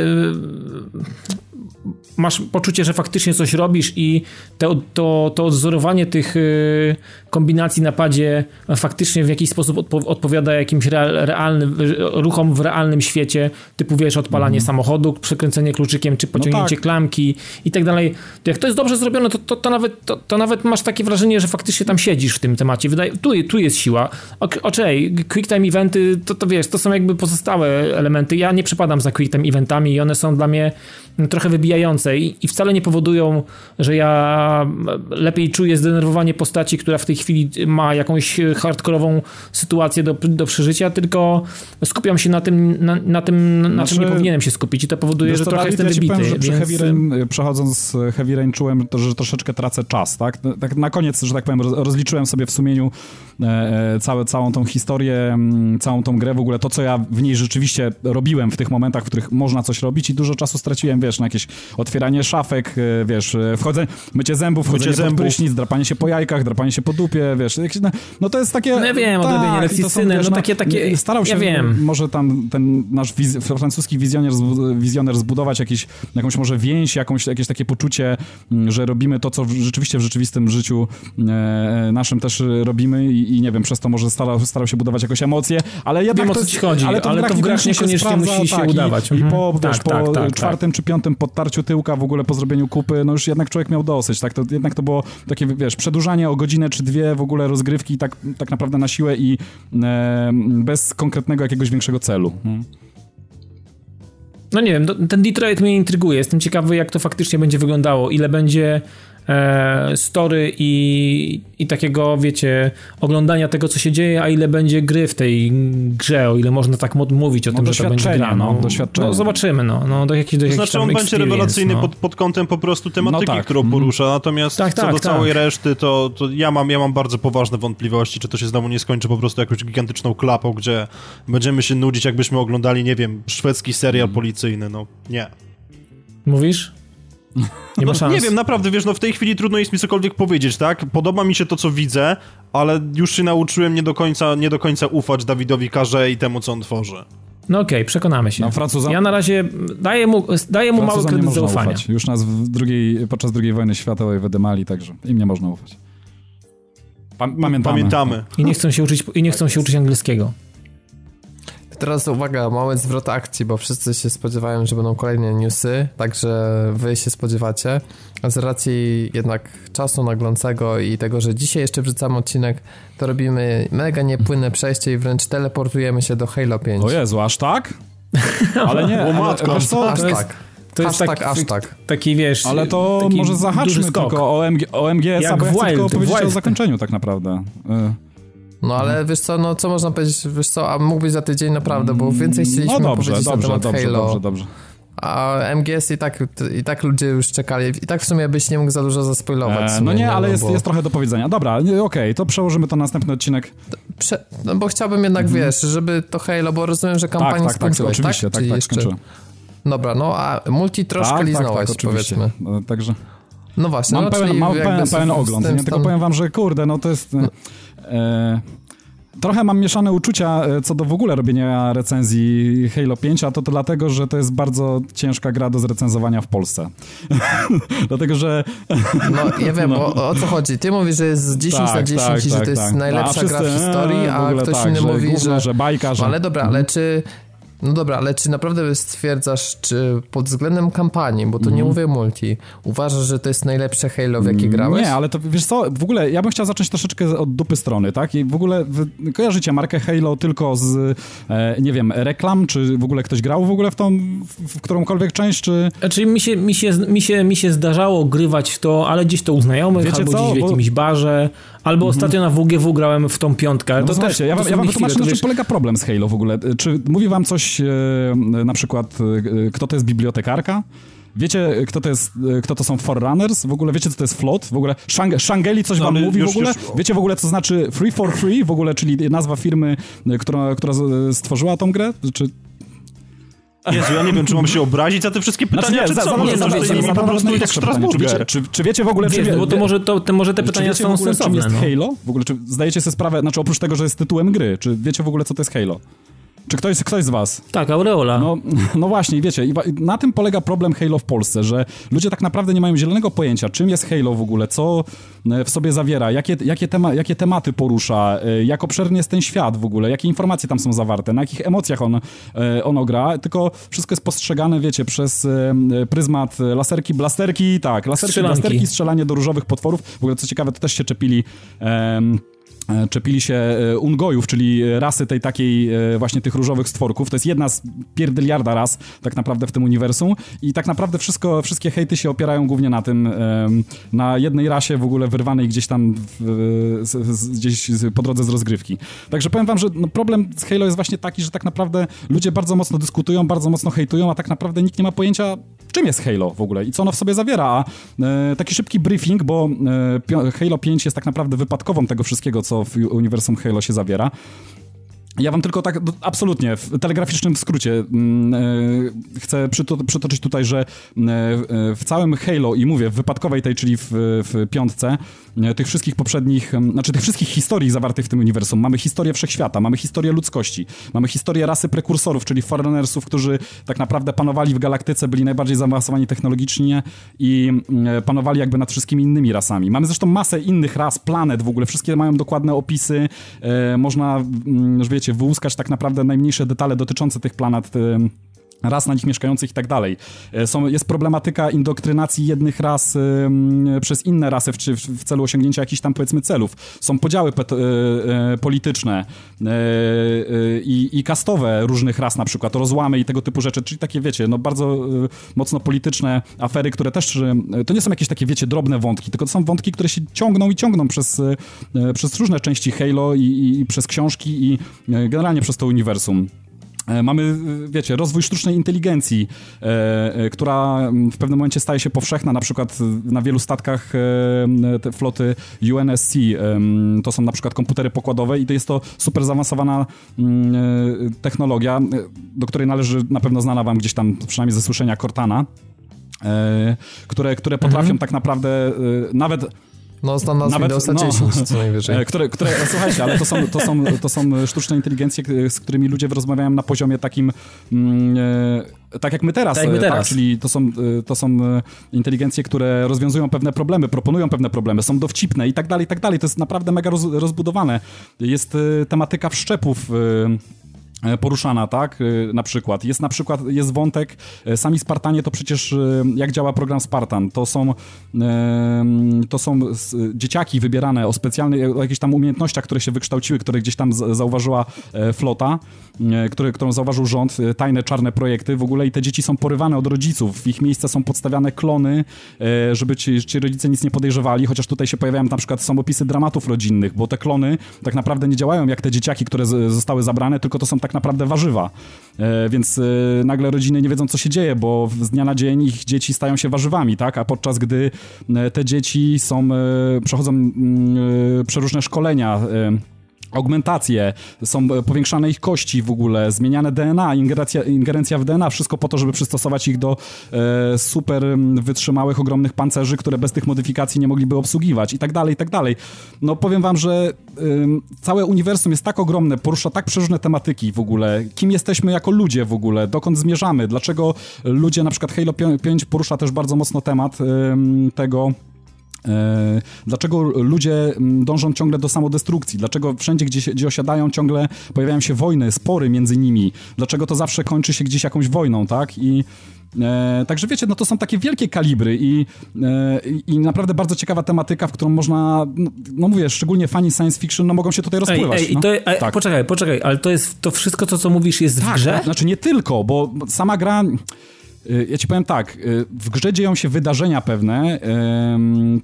masz poczucie, że faktycznie coś robisz i to, to, to odzorowanie tych y, kombinacji na padzie faktycznie w jakiś sposób odpo odpowiada jakimś real, realnym ruchom w realnym świecie, typu wiesz, odpalanie mm. samochodu, przekręcenie kluczykiem, czy pociągnięcie no tak. klamki i tak dalej. To jak to jest dobrze zrobione, to, to, to, nawet, to, to nawet masz takie wrażenie, że faktycznie tam siedzisz w tym temacie. Wydaje, tu, tu jest siła. Okej, okay, quick time eventy, to, to wiesz, to są jakby pozostałe elementy. Ja nie przepadam za quick time eventami i one są dla mnie trochę wybijające i, i wcale nie powodują, że ja lepiej czuję zdenerwowanie postaci, która w tej chwili ma jakąś hardkorową sytuację do, do przeżycia, tylko skupiam się na tym, na, na tym, na znaczy, czym nie powinienem się skupić i to powoduje, że trochę jestem wybity. Powiem, że więc... Heavy Rain, przechodząc Heavy Rain czułem, że troszeczkę tracę czas, tak? tak na koniec, że tak powiem, rozliczyłem sobie w sumieniu e, e, całe, całą tą historię, całą tą grę, w ogóle to, co ja w niej rzeczywiście robiłem w tych momentach, w których można coś robić i dużo czasu straciłem, wiesz, na jakieś otwieranie szafek, e, wiesz, wchodzenie, mycie zębów, wchodzenie mycie zębów. prysznic, drapanie się po jajkach, drapanie się po dupie, wiesz, no, no to jest takie... No ja wiem, tak, odrobienie lekcji synem, no, no takie, takie... Starał się, ja wiem. może tam ten nasz wiz, francuski wizjoner, wizjoner zbudować jakiś, jakąś może więź, jakąś, jakieś takie poczucie, mm, że robimy to, co rzeczywiście w rzeczywistym życiu e, naszym też robimy i, i, nie wiem, przez to może starał, starał się budować jakąś emocje, ale jednak wiem, to, o co ci chodzi, ale to, ale to w grach niekoniecznie musi się tak, udawać. I, mhm. i po, tak, wiesz, tak, po tak, tak, czwartym czy piątym podtarciu w ogóle po zrobieniu kupy, no już jednak człowiek miał dosyć, tak? To jednak to było takie, wiesz, przedłużanie o godzinę czy dwie w ogóle rozgrywki tak, tak naprawdę na siłę i e, bez konkretnego jakiegoś większego celu. Hmm. No nie wiem, ten Detroit mnie intryguje. Jestem ciekawy, jak to faktycznie będzie wyglądało. Ile będzie e, story i, i takiego, wiecie, oglądania tego, co się dzieje, a ile będzie gry w tej grze, o ile można tak mówić o no tym, że to będzie gra. No, doświadczenie. no zobaczymy, no. no do jakich, do to znaczy on będzie rewelacyjny no. pod, pod kątem po prostu tematyki, no tak. którą mhm. porusza, natomiast tak, co tak, do całej tak. reszty, to, to ja, mam, ja mam bardzo poważne wątpliwości, czy to się znowu nie skończy po prostu jakąś gigantyczną klapą, gdzie będziemy się nudzić, jakbyśmy oglądali, nie wiem, szwedzki serial hmm. policyjny, no nie. Mówisz? Nie ma no, szans. Nie wiem, naprawdę, wiesz, no w tej chwili trudno jest mi cokolwiek powiedzieć, tak? Podoba mi się to, co widzę, ale już się nauczyłem nie do końca, nie do końca ufać Dawidowi Karze i temu, co on tworzy. No okej, okay, przekonamy się. No, Francuza... Ja na razie daję mu, daję mu mały kredyt zaufania. Ufać. Już nas w drugiej, podczas II wojny światowej wydymali, także im nie można ufać. pamiętamy. Pamiętamy. I nie chcą się uczyć, i nie chcą się uczyć angielskiego teraz uwaga, mały zwrot akcji, bo wszyscy się spodziewają, że będą kolejne newsy, także wy się spodziewacie. A z racji jednak czasu naglącego i tego, że dzisiaj jeszcze wrzucamy odcinek, to robimy mega niepłynne przejście i wręcz teleportujemy się do Halo 5. O Jezu, aż tak? (laughs) Ale nie, o matko, aż, co? aż tak. To jest tak, aż tak. Taki, wiesz... Ale to może zahaczmy tylko o, MG, o MGS, Jak bo ja chcę tylko powiedzieć o zakończeniu tak naprawdę. Y no ale mm. wiesz co, no co można powiedzieć, wiesz co, a mógłbyś za tydzień naprawdę, bo więcej chcieliśmy no dobrze, powiedzieć dobrze, na temat dobrze, Halo. Dobrze, dobrze. A MGS i tak, i tak ludzie już czekali. I tak w sumie byś nie mógł za dużo zaspoilować. E, no nie, ale jest, bo... jest trochę do powiedzenia. Dobra, okej, okay, to przełożymy to na następny odcinek. Prze no bo chciałbym jednak, mhm. wiesz, żeby to Halo, bo rozumiem, że kampanię tak, tak, skończyłeś, tak? Oczywiście, tak, tak, jeszcze... skończyłem. Dobra, no a multi troszkę tak, liznąłeś, tak, tak, powiedzmy. No, także... No właśnie. Mam no, pełen, mam pełen, pełen ogląd, nie? Tylko powiem wam, że kurde, no to jest... No. E, Trochę mam mieszane uczucia e, co do w ogóle robienia recenzji Halo 5, a to, to dlatego, że to jest bardzo ciężka gra do zrecenzowania w Polsce. (laughs) dlatego, że... No, ja wiem, (laughs) no. o, o, co chodzi. Ty mówisz, że jest 10 tak, na 10 tak, i że tak, to jest tak. najlepsza gra w historii, a, a ktoś tak, inny mówi, że... że bajka, że... No, ale dobra, ale mhm. czy no dobra, ale czy naprawdę stwierdzasz, czy pod względem kampanii, bo to mm. nie mhm. mówię multi, uważasz, że to jest najlepsze Halo, w jakie mm, grałeś? Nie, ale to wiesz co, w ogóle ja bym chciał zacząć troszeczkę od dupy strony, tak? I w ogóle wy, kojarzycie markę Halo tylko z, e, nie wiem, reklam, czy w ogóle ktoś grał w ogóle w tą, w, w którąkolwiek część, czy... Znaczy mi się, mi, się, mi, się, mi się zdarzało grywać w to, ale gdzieś to u znajomych, Wiecie albo co? gdzieś w jakimś barze, albo mm. ostatnio na WGW grałem w tą piątkę. No to też, ja, ja wam wytłumaczę, na czym polega problem z Halo w ogóle. Czy mówi wam coś e, na przykład, e, kto to jest bibliotekarka? Wiecie, kto to jest, e, kto to są Forerunners? W ogóle wiecie, co to jest Float? W ogóle Shang Shangeli coś no, wam mówi już, w ogóle? Już... Wiecie w ogóle, co znaczy Free for Free? W ogóle, czyli nazwa firmy, która, która stworzyła tą grę? Czy Jezu, ja nie wiem, czy mam się obrazić za te wszystkie pytania, znaczy, nie, czy za, co? Może no, wiecie, po prostu jak Strasburger. Czy, czy, wiecie w ogóle... Wiesz, czy, bo to może, to, to może te pytania są ogóle, sensowne. czym jest no. Halo? W ogóle, czy zdajecie sobie sprawę, znaczy oprócz tego, że jest tytułem gry, czy wiecie w ogóle, co to jest Halo? Czy ktoś, ktoś z was? Tak, Aureola. No, (laughs) no właśnie, wiecie, na tym polega problem Halo w Polsce, że ludzie tak naprawdę nie mają zielonego pojęcia, czym jest Halo w ogóle, co e, w sobie zawiera, jakie, jakie, tema, jakie tematy porusza, e, jak obszerny jest ten świat w ogóle, jakie informacje tam są zawarte, na jakich emocjach on, e, ono gra, tylko wszystko jest postrzegane, wiecie, przez pryzmat laserki, blasterki, tak, laserki, Strzelanki. blasterki, strzelanie do różowych potworów. W ogóle co ciekawe, to też się czepili... Um, czepili się e, Ungojów, czyli rasy tej takiej e, właśnie tych różowych stworków. To jest jedna z pierdyliarda ras tak naprawdę w tym uniwersum i tak naprawdę wszystko, wszystkie hejty się opierają głównie na tym, na jednej rasie w ogóle wyrwanej gdzieś tam w, gdzieś po drodze z rozgrywki. Także powiem wam, że no problem z Halo jest właśnie taki, że tak naprawdę ludzie bardzo mocno dyskutują, bardzo mocno hejtują, a tak naprawdę nikt nie ma pojęcia, czym jest Halo w ogóle i co ono w sobie zawiera. A taki szybki briefing, bo Halo 5 jest tak naprawdę wypadkową tego wszystkiego, co w uniwersum Halo się zawiera. Ja wam tylko tak absolutnie w telegraficznym skrócie mm, e, chcę przytoczyć tutaj, że e, w całym Halo i mówię w wypadkowej tej, czyli w, w piątce, e, tych wszystkich poprzednich, znaczy tych wszystkich historii zawartych w tym uniwersum. Mamy historię wszechświata, mamy historię ludzkości, mamy historię rasy prekursorów, czyli Foreignersów, którzy tak naprawdę panowali w galaktyce, byli najbardziej zaawansowani technologicznie i panowali jakby nad wszystkimi innymi rasami. Mamy zresztą masę innych ras, planet w ogóle, wszystkie mają dokładne opisy, można, już wiecie, wyłuskać tak naprawdę najmniejsze detale dotyczące tych planet ras na nich mieszkających i tak dalej. E, są, jest problematyka indoktrynacji jednych ras y, przez inne rasy w, w, w, celu osiągnięcia jakichś tam powiedzmy celów. Są podziały pet, y, y, polityczne i, kastowe różnych ras na przykład, rozłamy i tego typu rzeczy, czyli takie wiecie, no bardzo mocno polityczne afery, które też, to nie są jakieś takie wiecie, drobne wątki, tylko to są wątki, które się ciągną i ciągną przez, przez różne części Halo i, i, i przez książki i generalnie przez to uniwersum. E, mamy, e, wiecie, rozwój sztucznej inteligencji, e, która w pewnym momencie staje się powszechna, na przykład na wielu statkach e, floty UNSC. E, to są na przykład komputery pokładowe i to jest to super zaawansowana mm, technologia, do której należy na pewno znana wam gdzieś tam, przynajmniej ze słyszenia Cortana, które, które potrafią mhm. tak naprawdę nawet no, znam nazwę Nawet, Windowsa no, 10 (laughs) co najwyżej. E, które, które, słuchajcie, ale to są, to, są, to są sztuczne inteligencje, z którymi ludzie rozmawiają na poziomie takim... Mm, e, tak jak my teraz, tak, my e, teraz. Tak, czyli to są, to są inteligencje, które rozwiązują pewne problemy, proponują pewne problemy, są dowcipne i tak dalej, i tak dalej. To jest naprawdę mega roz, rozbudowane. Jest tematyka wszczepów E, poruszana, tak, e, na przykład. Jest na przykład, jest wątek, e, sami Spartanie to przecież, jak działa program Spartan, to są to są dzieciaki wybierane o specjalnych, o jakichś tam umiejętnościach, które się wykształciły, które gdzieś tam zauważyła flota, które, którą zauważył rząd, tajne, czarne projekty. W ogóle i te dzieci są porywane od rodziców, w ich miejsce są podstawiane klony, żeby ci, ci rodzice nic nie podejrzewali, chociaż tutaj się pojawiają na przykład są opisy dramatów rodzinnych, bo te klony tak naprawdę nie działają jak te dzieciaki, które zostały zabrane, tylko to są tak tak naprawdę warzywa. E, więc e, nagle rodziny nie wiedzą, co się dzieje, bo z dnia na dzień ich dzieci stają się warzywami, tak? A podczas gdy e, te dzieci są, przechodzą mm, przeróżne szkolenia, augmentacje, są e, powiększane ich kości w ogóle, zmieniane DNA, ingerencja, ingerencja w DNA, wszystko po to, żeby przystosować ich do e, super wytrzymałych, ogromnych pancerzy, które bez tych modyfikacji nie mogliby obsługiwać i tak dalej, i tak dalej. No powiem wam, że e, całe uniwersum jest tak ogromne, porusza tak przeróżne tematyki w ogóle, kim jesteśmy jako ludzie w ogóle, dokąd zmierzamy, dlaczego ludzie, na przykład Halo 5 porusza też bardzo mocno temat e, tego, dlaczego ludzie dążą ciągle do samodestrukcji? Dlaczego wszędzie, gdzie, gdzie osiadają, ciągle pojawiają się wojny, spory między nimi? Dlaczego to zawsze kończy się gdzieś jakąś wojną, tak? I e, także wiecie, no to są takie wielkie kalibry i, e, i naprawdę bardzo ciekawa tematyka, w którą można, no, no mówię, szczególnie fani science fiction, no mogą się tutaj rozpływać. Ej, ej, no. to, ej, tak. Poczekaj, poczekaj, ale to jest to wszystko, to co mówisz jest tak, w grze? Znaczy nie tylko, bo sama gra ja ci powiem tak, y, w grze dzieją się wydarzenia pewne,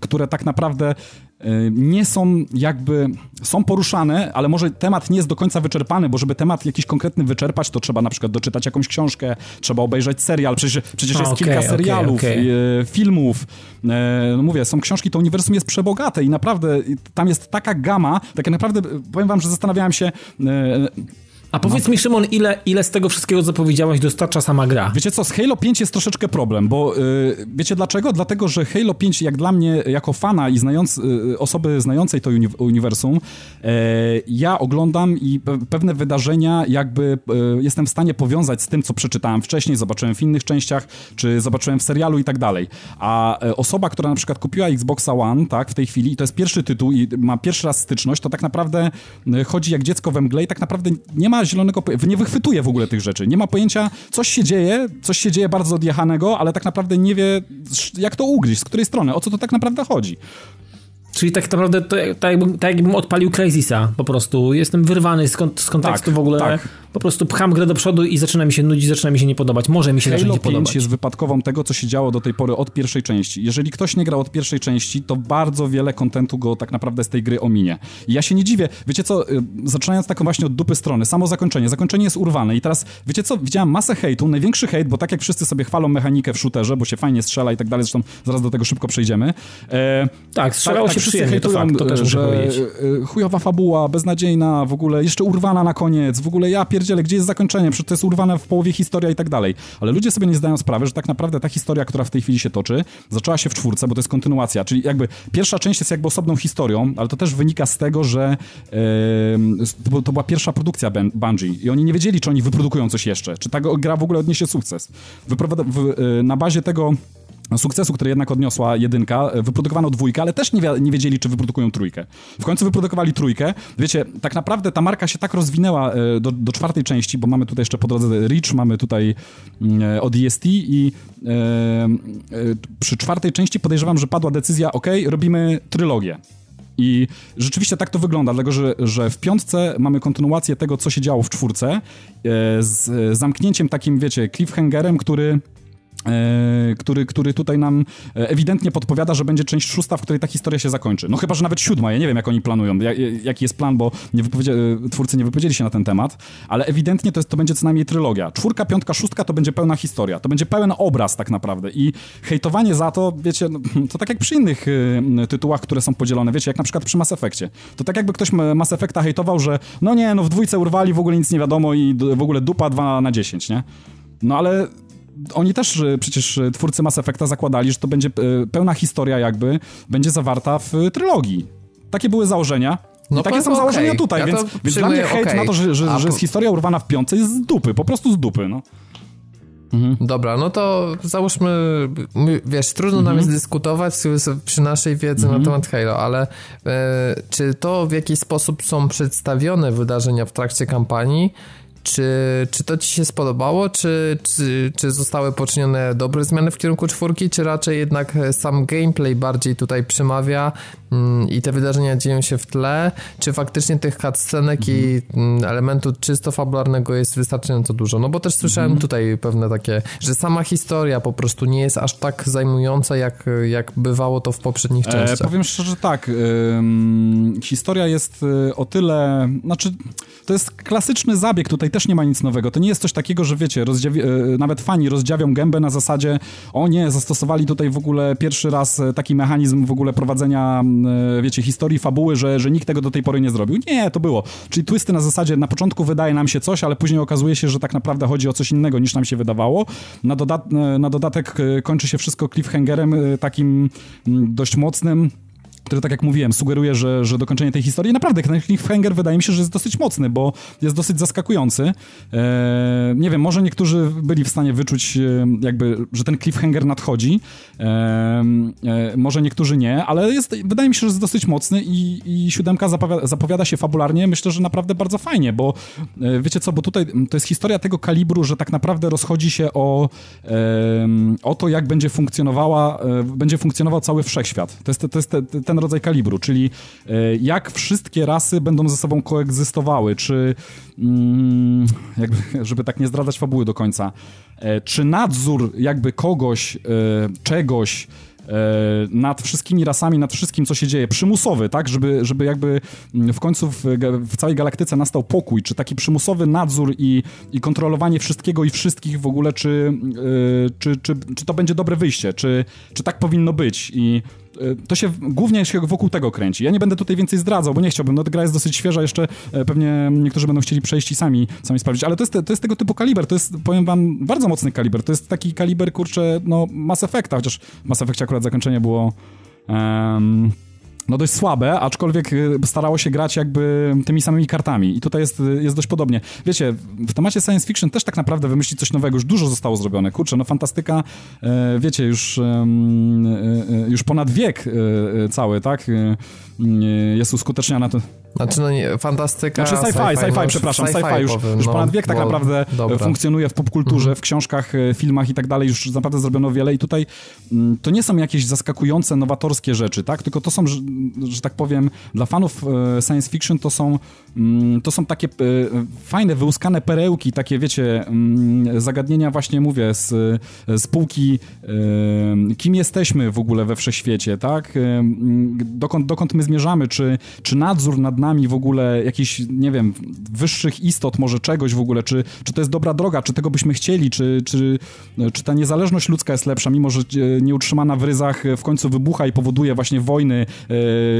które tak naprawdę y, nie są jakby, są poruszane, ale może temat nie jest do końca wyczerpany, bo żeby temat jakiś konkretny wyczerpać, to trzeba na przykład doczytać jakąś książkę, trzeba obejrzeć serial, przecież, przecież jest okay, kilka serialów, okay, okay. filmów, no mówię, są książki, to uniwersum jest przebogate i naprawdę tam jest taka gama, tak naprawdę powiem wam, że zastanawiałem się a powiedz no. mi, Szymon, ile, ile z tego wszystkiego, co powiedziałeś, dostarcza sama gra? Wiecie co, z Halo 5 jest troszeczkę problem, bo yy, wiecie dlaczego? Dlatego, że Halo 5, jak dla mnie, jako fana i znając, yy, osoby znającej to uni uniwersum, yy, ja oglądam i pe pewne wydarzenia jakby y, jestem w stanie powiązać z tym, co przeczytałem wcześniej, zobaczyłem w innych częściach, czy zobaczyłem w serialu i tak dalej. A y, osoba, która na przykład kupiła Xboxa One, tak, w tej chwili, i to jest pierwszy tytuł i ma pierwszy raz styczność, to tak naprawdę chodzi jak dziecko we mgle i tak naprawdę nie ma zielonego nie wychwytuje w ogóle tych rzeczy. Nie ma pojęcia, coś się dzieje, coś się dzieje bardzo odjechanego, ale tak naprawdę nie wie, jak to ugryźć, z której strony, o co to tak naprawdę chodzi. Czyli tak naprawdę to, tak, jakbym, tak jakbym odpalił Crazysa po prostu. Jestem wyrwany z, kont z kontekstu tak, w ogóle. Tak. Po prostu pcham grę do przodu i zaczyna mi się nudzić, zaczyna mi się nie podobać. Może mi się Halo zacząć nie podobać. jest wypadkową tego, co się działo do tej pory od pierwszej części. Jeżeli ktoś nie grał od pierwszej części, to bardzo wiele kontentu go tak naprawdę z tej gry ominie. I ja się nie dziwię. Wiecie co, y, zaczynając taką właśnie od dupy strony, samo zakończenie. Zakończenie jest urwane i teraz, wiecie co, widziałem masę hejtu, największy hejt, bo tak jak wszyscy sobie chwalą mechanikę w shooterze, bo się fajnie strzela i tak dalej, zresztą zaraz do tego szybko przejdziemy. E, tak, strzelało tak, się tak, przyjemnie, to fakt, to też że y, chujowa fabuła, beznadziejna, w ogóle jeszcze urwana na koniec, w ogóle ja pierdzielę, gdzie jest zakończenie, przecież to jest urwane w połowie historia i tak dalej. Ale ludzie sobie nie zdają sprawy, że tak naprawdę ta historia, która w tej chwili się toczy, zaczęła się w czwórce, bo to jest kontynuacja, czyli jakby pierwsza część jest jakby osobną historią, ale to też wynika z tego, że yy, to była pierwsza produkcja Bungie i oni nie wiedzieli, czy oni wyprodukują coś jeszcze, czy ta gra w ogóle odniesie sukces. Wyprowadza, w, yy, na bazie tego sukcesu, który jednak odniosła jedynka, e, wyprodukowano dwójkę, ale też nie, nie, wiedzieli, czy wyprodukują trójkę. W końcu wyprodukowali trójkę. Wiecie, tak naprawdę ta marka się tak rozwinęła e, do, do czwartej części, bo mamy tutaj jeszcze po drodze Reach, mamy tutaj mm, e, ODST i e, e, przy czwartej części podejrzewam, że padła decyzja, ok, robimy trylogię. I rzeczywiście tak to wygląda, dlatego że, że w piątce mamy kontynuację tego, co się działo w czwórce, e, z zamknięciem takim, wiecie, cliffhangerem, który E, który, który tutaj nam e, ewidentnie podpowiada, że będzie część szósta, w której ta historia się zakończy. No chyba, że nawet siódma, ja nie wiem, jak oni planują, jak, jaki jest plan, bo nie e, twórcy nie wypowiedzieli się na ten temat, ale ewidentnie to, jest, to będzie co najmniej trylogia. Czwórka, piątka, szóstka to będzie pełna historia, to będzie pełen obraz tak naprawdę i hejtowanie za to, wiecie, no, (clears throat) to tak jak przy innych tytułach, które są podzielone, wiecie, jak na przykład przy Mass Effectie. To tak jakby ktoś Mass Effecta hejtował, że no nie, no w dwójce urwali, w ogóle nic nie wiadomo i w ogóle dupa 2 na 10, nie? No ale oni też e, przecież e, twórcy Mass Effecta zakładali, że to będzie e, pełna historia jakby, będzie zawarta w trylogii. Takie były założenia. No takie są okay. założenia tutaj, ja więc, więc dla mnie hejt okay. na to, że, że, że jest historia urwana w piątce jest z dupy, po prostu z dupy, no. Mhm. Dobra, no to załóżmy, wiesz, trudno mhm. nam jest dyskutować przy naszej wiedzy mhm. na temat Halo, ale e, czy to w jakiś sposób są przedstawione wydarzenia w trakcie kampanii, czy, czy to ci się spodobało, czy, czy, czy zostały poczynione dobre zmiany w kierunku czwórki, czy raczej jednak sam gameplay bardziej tutaj przemawia i te wydarzenia dzieją się w tle, czy faktycznie tych cutscenek mm. i mm, elementu czysto fabularnego jest wystarczająco dużo? No bo też słyszałem mm. tutaj pewne takie, że sama historia po prostu nie jest aż tak zajmująca, jak, jak bywało to w poprzednich e, częściach. E, powiem szczerze tak, ym, historia jest y, o tyle, znaczy to jest klasyczny zabieg tutaj też nie ma nic nowego. To nie jest coś takiego, że wiecie, e, nawet fani rozdziawią gębę na zasadzie o nie, zastosowali tutaj w ogóle pierwszy raz e, taki mechanizm w ogóle prowadzenia e, wiecie, historii, fabuły, że, że nikt tego do tej pory nie zrobił. Nie, to było. Czyli twisty na zasadzie, na początku wydaje nam się coś, ale później okazuje się, że tak naprawdę chodzi o coś innego niż nam się wydawało. Na, dodat na dodatek kończy się wszystko cliffhangerem takim mm, dość mocnym, który, tak jak mówiłem, sugeruje, że, że dokończenie tej historii naprawdę cliffhanger wydaje mi się, że jest dosyć mocny, bo jest dosyć zaskakujący. E, nie wiem, może niektórzy byli w stanie wyczuć e, jakby, że ten cliffhanger nadchodzi. E, e, może niektórzy nie, ale jest, wydaje mi się, że jest dosyć mocny i, i siódemka zapowiada, zapowiada się fabularnie. Myślę, że naprawdę bardzo fajnie, bo e, wiecie co, bo tutaj to jest historia tego kalibru, że tak naprawdę rozchodzi się o, o to, jak będzie funkcjonowała, będzie funkcjonował cały wszechświat. To jest, to jest ten ten rodzaj kalibru, czyli e, jak wszystkie rasy będą ze sobą koegzystowały, czy mm, jakby, (laughs) żeby tak nie zdradzać fabuły do końca, e, czy nadzór jakby kogoś, e, czegoś, nad wszystkimi rasami, nad wszystkim, co się dzieje, przymusowy, tak, żeby, żeby jakby mm, w końcu w, w, całej galaktyce nastał pokój, czy taki przymusowy nadzór i, i kontrolowanie wszystkiego i wszystkich w ogóle, czy, czy, czy, czy to będzie dobre wyjście, czy, czy tak powinno być? I to się głównie się wokół tego kręci. Ja nie będę tutaj więcej zdradzał, bo nie chciałbym. No, ta gra jest dosyć świeża, jeszcze e, pewnie niektórzy będą chcieli przejść i sami, sami sprawdzić, ale to jest, to jest tego typu kaliber, to jest, powiem wam, bardzo mocny kaliber. To jest taki kaliber, kurczę, no, Mass Effecta, chociaż Mass Effectie akurat zakończenie było... Um, no dość słabe, aczkolwiek y, starało się grać jakby tymi samymi kartami i tutaj jest, y, jest dość podobnie. Wiecie, w temacie science fiction też tak naprawdę wymyślić coś nowego, już dużo zostało zrobione. Kurczę, no fantastyka, e, wiecie, już, już ponad wiek cały, tak, jest uskuteczniana. To... Znaczy, no nie, fantastyka. Znaczy sci-fi, sci-fi, sci no, przepraszam, sci-fi, sci już, powiem, już no, ponad wiek tak naprawdę dobra. funkcjonuje w popkulturze, mhm. w książkach, filmach i tak dalej, już naprawdę zrobiono wiele i tutaj mm, to nie są jakieś zaskakujące, nowatorskie rzeczy, tak, tylko to są że tak powiem, dla fanów e, science fiction to są, mm, to są takie e, fajne, wyłuskane perełki, takie wiecie, mm, zagadnienia właśnie mówię z, z półki, e, kim jesteśmy w ogóle we wszechświecie, tak? Dokąd, dokąd my zmierzamy, czy, czy nadzór nad nami w ogóle jakichś, nie wiem, wyższych istot, może czegoś w ogóle, czy, czy to jest dobra droga, czy tego byśmy chcieli, czy, czy, czy ta niezależność ludzka jest lepsza, mimo że nieutrzymana w ryzach w końcu wybucha i powoduje właśnie wojny,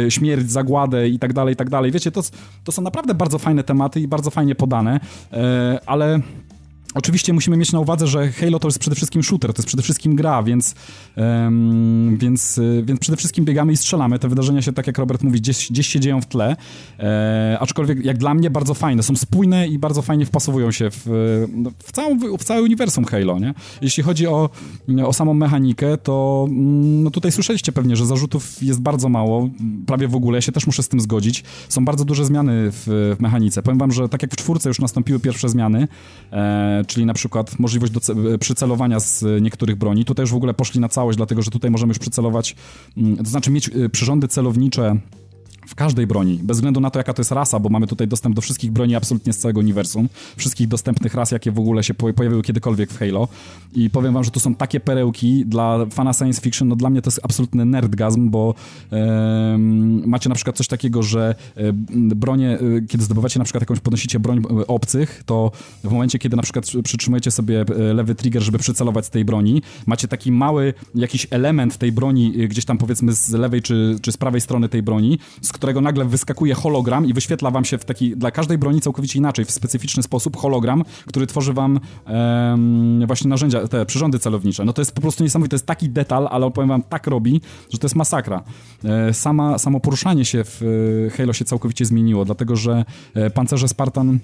E, śmierć, zagładę i tak dalej, i tak dalej. Wiecie, to, to są naprawdę bardzo fajne tematy i bardzo fajnie podane, e, ale Oczywiście musimy mieć na uwadze, że Halo to jest przede wszystkim shooter, to jest przede wszystkim gra, więc, um, więc, więc przede wszystkim biegamy i strzelamy. Te wydarzenia się, tak jak Robert mówi, gdzieś, gdzieś się dzieją w tle, e, aczkolwiek jak dla mnie bardzo fajne, są spójne i bardzo fajnie wpasowują się w, no, w, całą, w całe uniwersum Halo, nie? Jeśli chodzi o, o samą mechanikę, to mm, no tutaj słyszeliście pewnie, że zarzutów jest bardzo mało, prawie w ogóle, ja się też muszę z tym zgodzić. Są bardzo duże zmiany w, w mechanice. Powiem wam, że tak jak w czwórce już nastąpiły pierwsze zmiany, e, czyli na przykład możliwość do przycelowania z niektórych broni. Tutaj już w ogóle poszli na całość, dlatego że tutaj możemy już przycelować, mm, to znaczy mieć y, przyrządy celownicze w każdej broni, bez względu na to, jaka to jest rasa, bo mamy tutaj dostęp do wszystkich broni absolutnie z całego uniwersum, wszystkich dostępnych ras, jakie w ogóle się pojawiły kiedykolwiek w Halo. I powiem wam, że to są takie perełki dla fana science fiction, no dla mnie to jest absolutny nerdgazm, bo macie na przykład coś takiego, że e, bronie, e, kiedy zdobywacie na przykład jakąś, podnosicie broń e, obcych, to w momencie, kiedy na przykład przytrzymujecie sobie e, lewy trigger, żeby przycelować z tej broni, macie taki mały jakiś element tej broni, e, gdzieś tam powiedzmy z lewej czy, czy z prawej strony tej broni, z którego nagle wyskakuje hologram i wyświetla wam się w taki, dla każdej broni całkowicie inaczej, w specyficzny sposób hologram, który tworzy wam właśnie narzędzia, te przyrządy celownicze. No to jest po prostu niesamowite, to jest taki detal, ale opowiem wam, tak robi, że to jest masakra. E, sama, samo poruszanie się w e, Halo się całkowicie zmieniło, dlatego że e, pancerze Spartan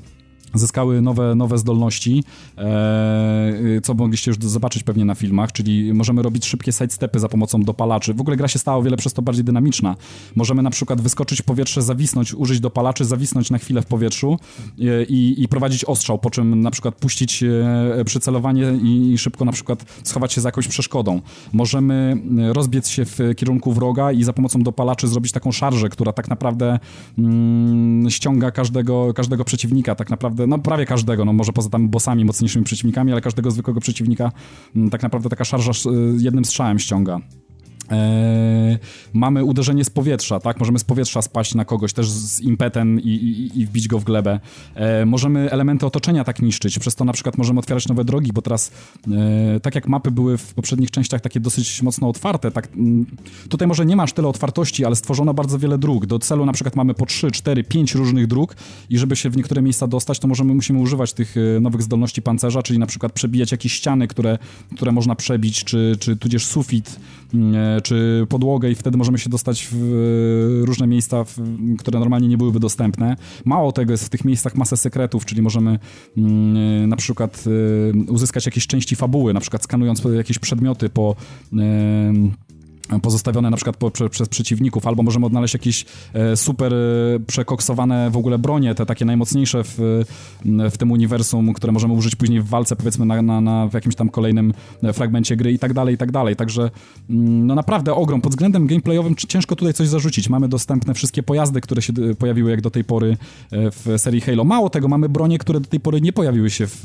zyskały nowe, nowe zdolności, e, co mogliście już zobaczyć pewnie na filmach, czyli możemy robić szybkie sidestepy za pomocą dopalaczy. W ogóle gra się stała o wiele przez to bardziej dynamiczna. Możemy na przykład wyskoczyć w powietrze, zawisnąć, użyć dopalaczy, zawisnąć na chwilę w powietrzu e, i, i prowadzić ostrzał, po czym na przykład puścić e, przycelowanie i, i, szybko na przykład schować się za jakąś przeszkodą. Możemy e, rozbiec się w kierunku wroga i za pomocą dopalaczy zrobić taką szarżę, która tak naprawdę mm, ściąga każdego, każdego przeciwnika, tak naprawdę naprawdę, no prawie każdego, no może poza tam bossami, mocniejszymi przeciwnikami, ale każdego zwykłego przeciwnika mm, tak naprawdę taka szarża y, jednym strzałem ściąga. E, mamy uderzenie z powietrza, tak? Możemy z powietrza spaść na kogoś też z impetem i, i, i wbić go w glebę. E, możemy elementy otoczenia tak niszczyć, przez to na przykład możemy otwierać nowe drogi, bo teraz e, tak jak mapy były w poprzednich częściach takie dosyć mocno otwarte, tak m, tutaj może nie masz tyle otwartości, ale stworzono bardzo wiele dróg. Do celu na przykład mamy po 3, 4, 5 różnych dróg i żeby się w niektóre miejsca dostać, to możemy, musimy używać tych nowych zdolności pancerza, czyli na przykład przebijać jakieś ściany, które, które można przebić, czy, czy tudzież sufit, e, czy podłogę i wtedy możemy się dostać w e, różne miejsca, w, które normalnie nie byłyby dostępne. Mało tego, jest w tych miejscach masę sekretów, czyli możemy mm, na przykład e, uzyskać jakieś części fabuły, na przykład skanując jakieś przedmioty po pozostawione na przykład po, prze, przez przeciwników, albo możemy odnaleźć jakieś e, super e, przekoksowane w ogóle bronie, te takie najmocniejsze w, w tym uniwersum, które możemy użyć później w walce, powiedzmy na, na, na w jakimś tam kolejnym e, fragmencie gry i tak dalej, i tak dalej. Także mm, no naprawdę ogrom. Pod względem gameplayowym ciężko tutaj coś zarzucić. Mamy dostępne wszystkie pojazdy, które się e, pojawiły jak do tej pory w serii Halo. Mało tego, mamy bronie, które do tej pory nie pojawiły się w,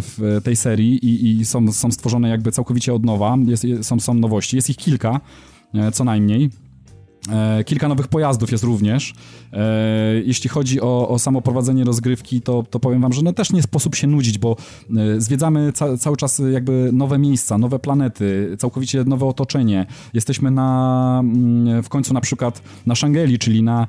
w tej serii i, i są, są stworzone jakby całkowicie od nowa. Jest, są, są nowości. Jest ich kilka, e, co najmniej. E, kilka nowych pojazdów jest również. E, jeśli chodzi o, o samo prowadzenie rozgrywki, to, to powiem wam, że no też nie sposób się nudzić, bo e, zwiedzamy ca cały czas jakby nowe miejsca, nowe planety, całkowicie nowe otoczenie. Jesteśmy na, mm, w końcu na przykład na Shangeli, czyli na,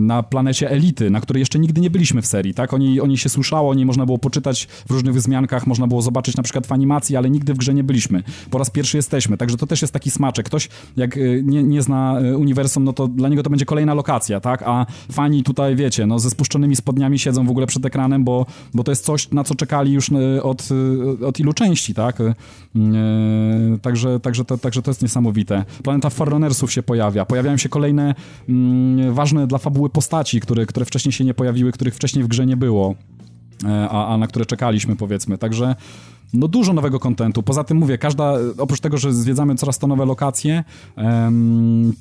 na planecie Elity, na której jeszcze nigdy nie byliśmy w serii, tak? Oni, oni się słyszało, o niej można było poczytać w różnych wzmiankach, można było zobaczyć na przykład w animacji, ale nigdy w grze nie byliśmy. Po raz pierwszy jesteśmy, także to też jest taki smaczek. Ktoś, jak nie, nie zna e, uniwersum, no to dla niego to będzie kolejna lokacja, tak? A fani tutaj, wiecie, no ze spuszczonymi spodniami siedzą w ogóle przed ekranem, bo, bo to jest coś, na co czekali już e, od, e, od ilu części, tak? Także, także, to, także to jest niesamowite. Planeta Forerunnersów się pojawia. Pojawiają się kolejne mm, ważne dla fabuły postaci, które, które wcześniej się nie pojawiły, których wcześniej w grze nie było. A, a na które czekaliśmy, powiedzmy. Także no dużo nowego kontentu. Poza tym mówię, każda, oprócz tego, że zwiedzamy coraz to nowe lokacje,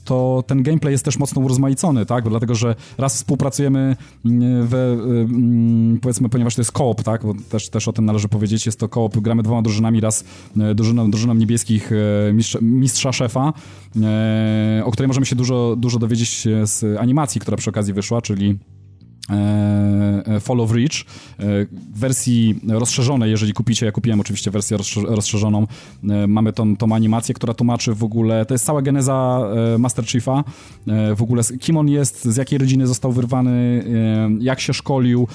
to ten gameplay jest też mocno urozmaicony, tak? Dlatego, że raz współpracujemy mm, we, mm, powiedzmy, ponieważ to jest koop, tak? Bo też, też o tym należy powiedzieć, jest to koop, gramy dwoma drużynami, raz e, drużyną, drużyną niebieskich e, mistrza, mistrza szefa, e, o której możemy się dużo, dużo dowiedzieć z animacji, która przy okazji wyszła, czyli E, e, Fall of Reach e, w wersji rozszerzonej, jeżeli kupicie, ja kupiłem oczywiście wersję rozszerzoną, mamy tą, tą animację, która tłumaczy w ogóle, to jest cała geneza Master Chiefa, w ogóle kim on jest, z jakiej rodziny został wyrwany, jak się szkolił,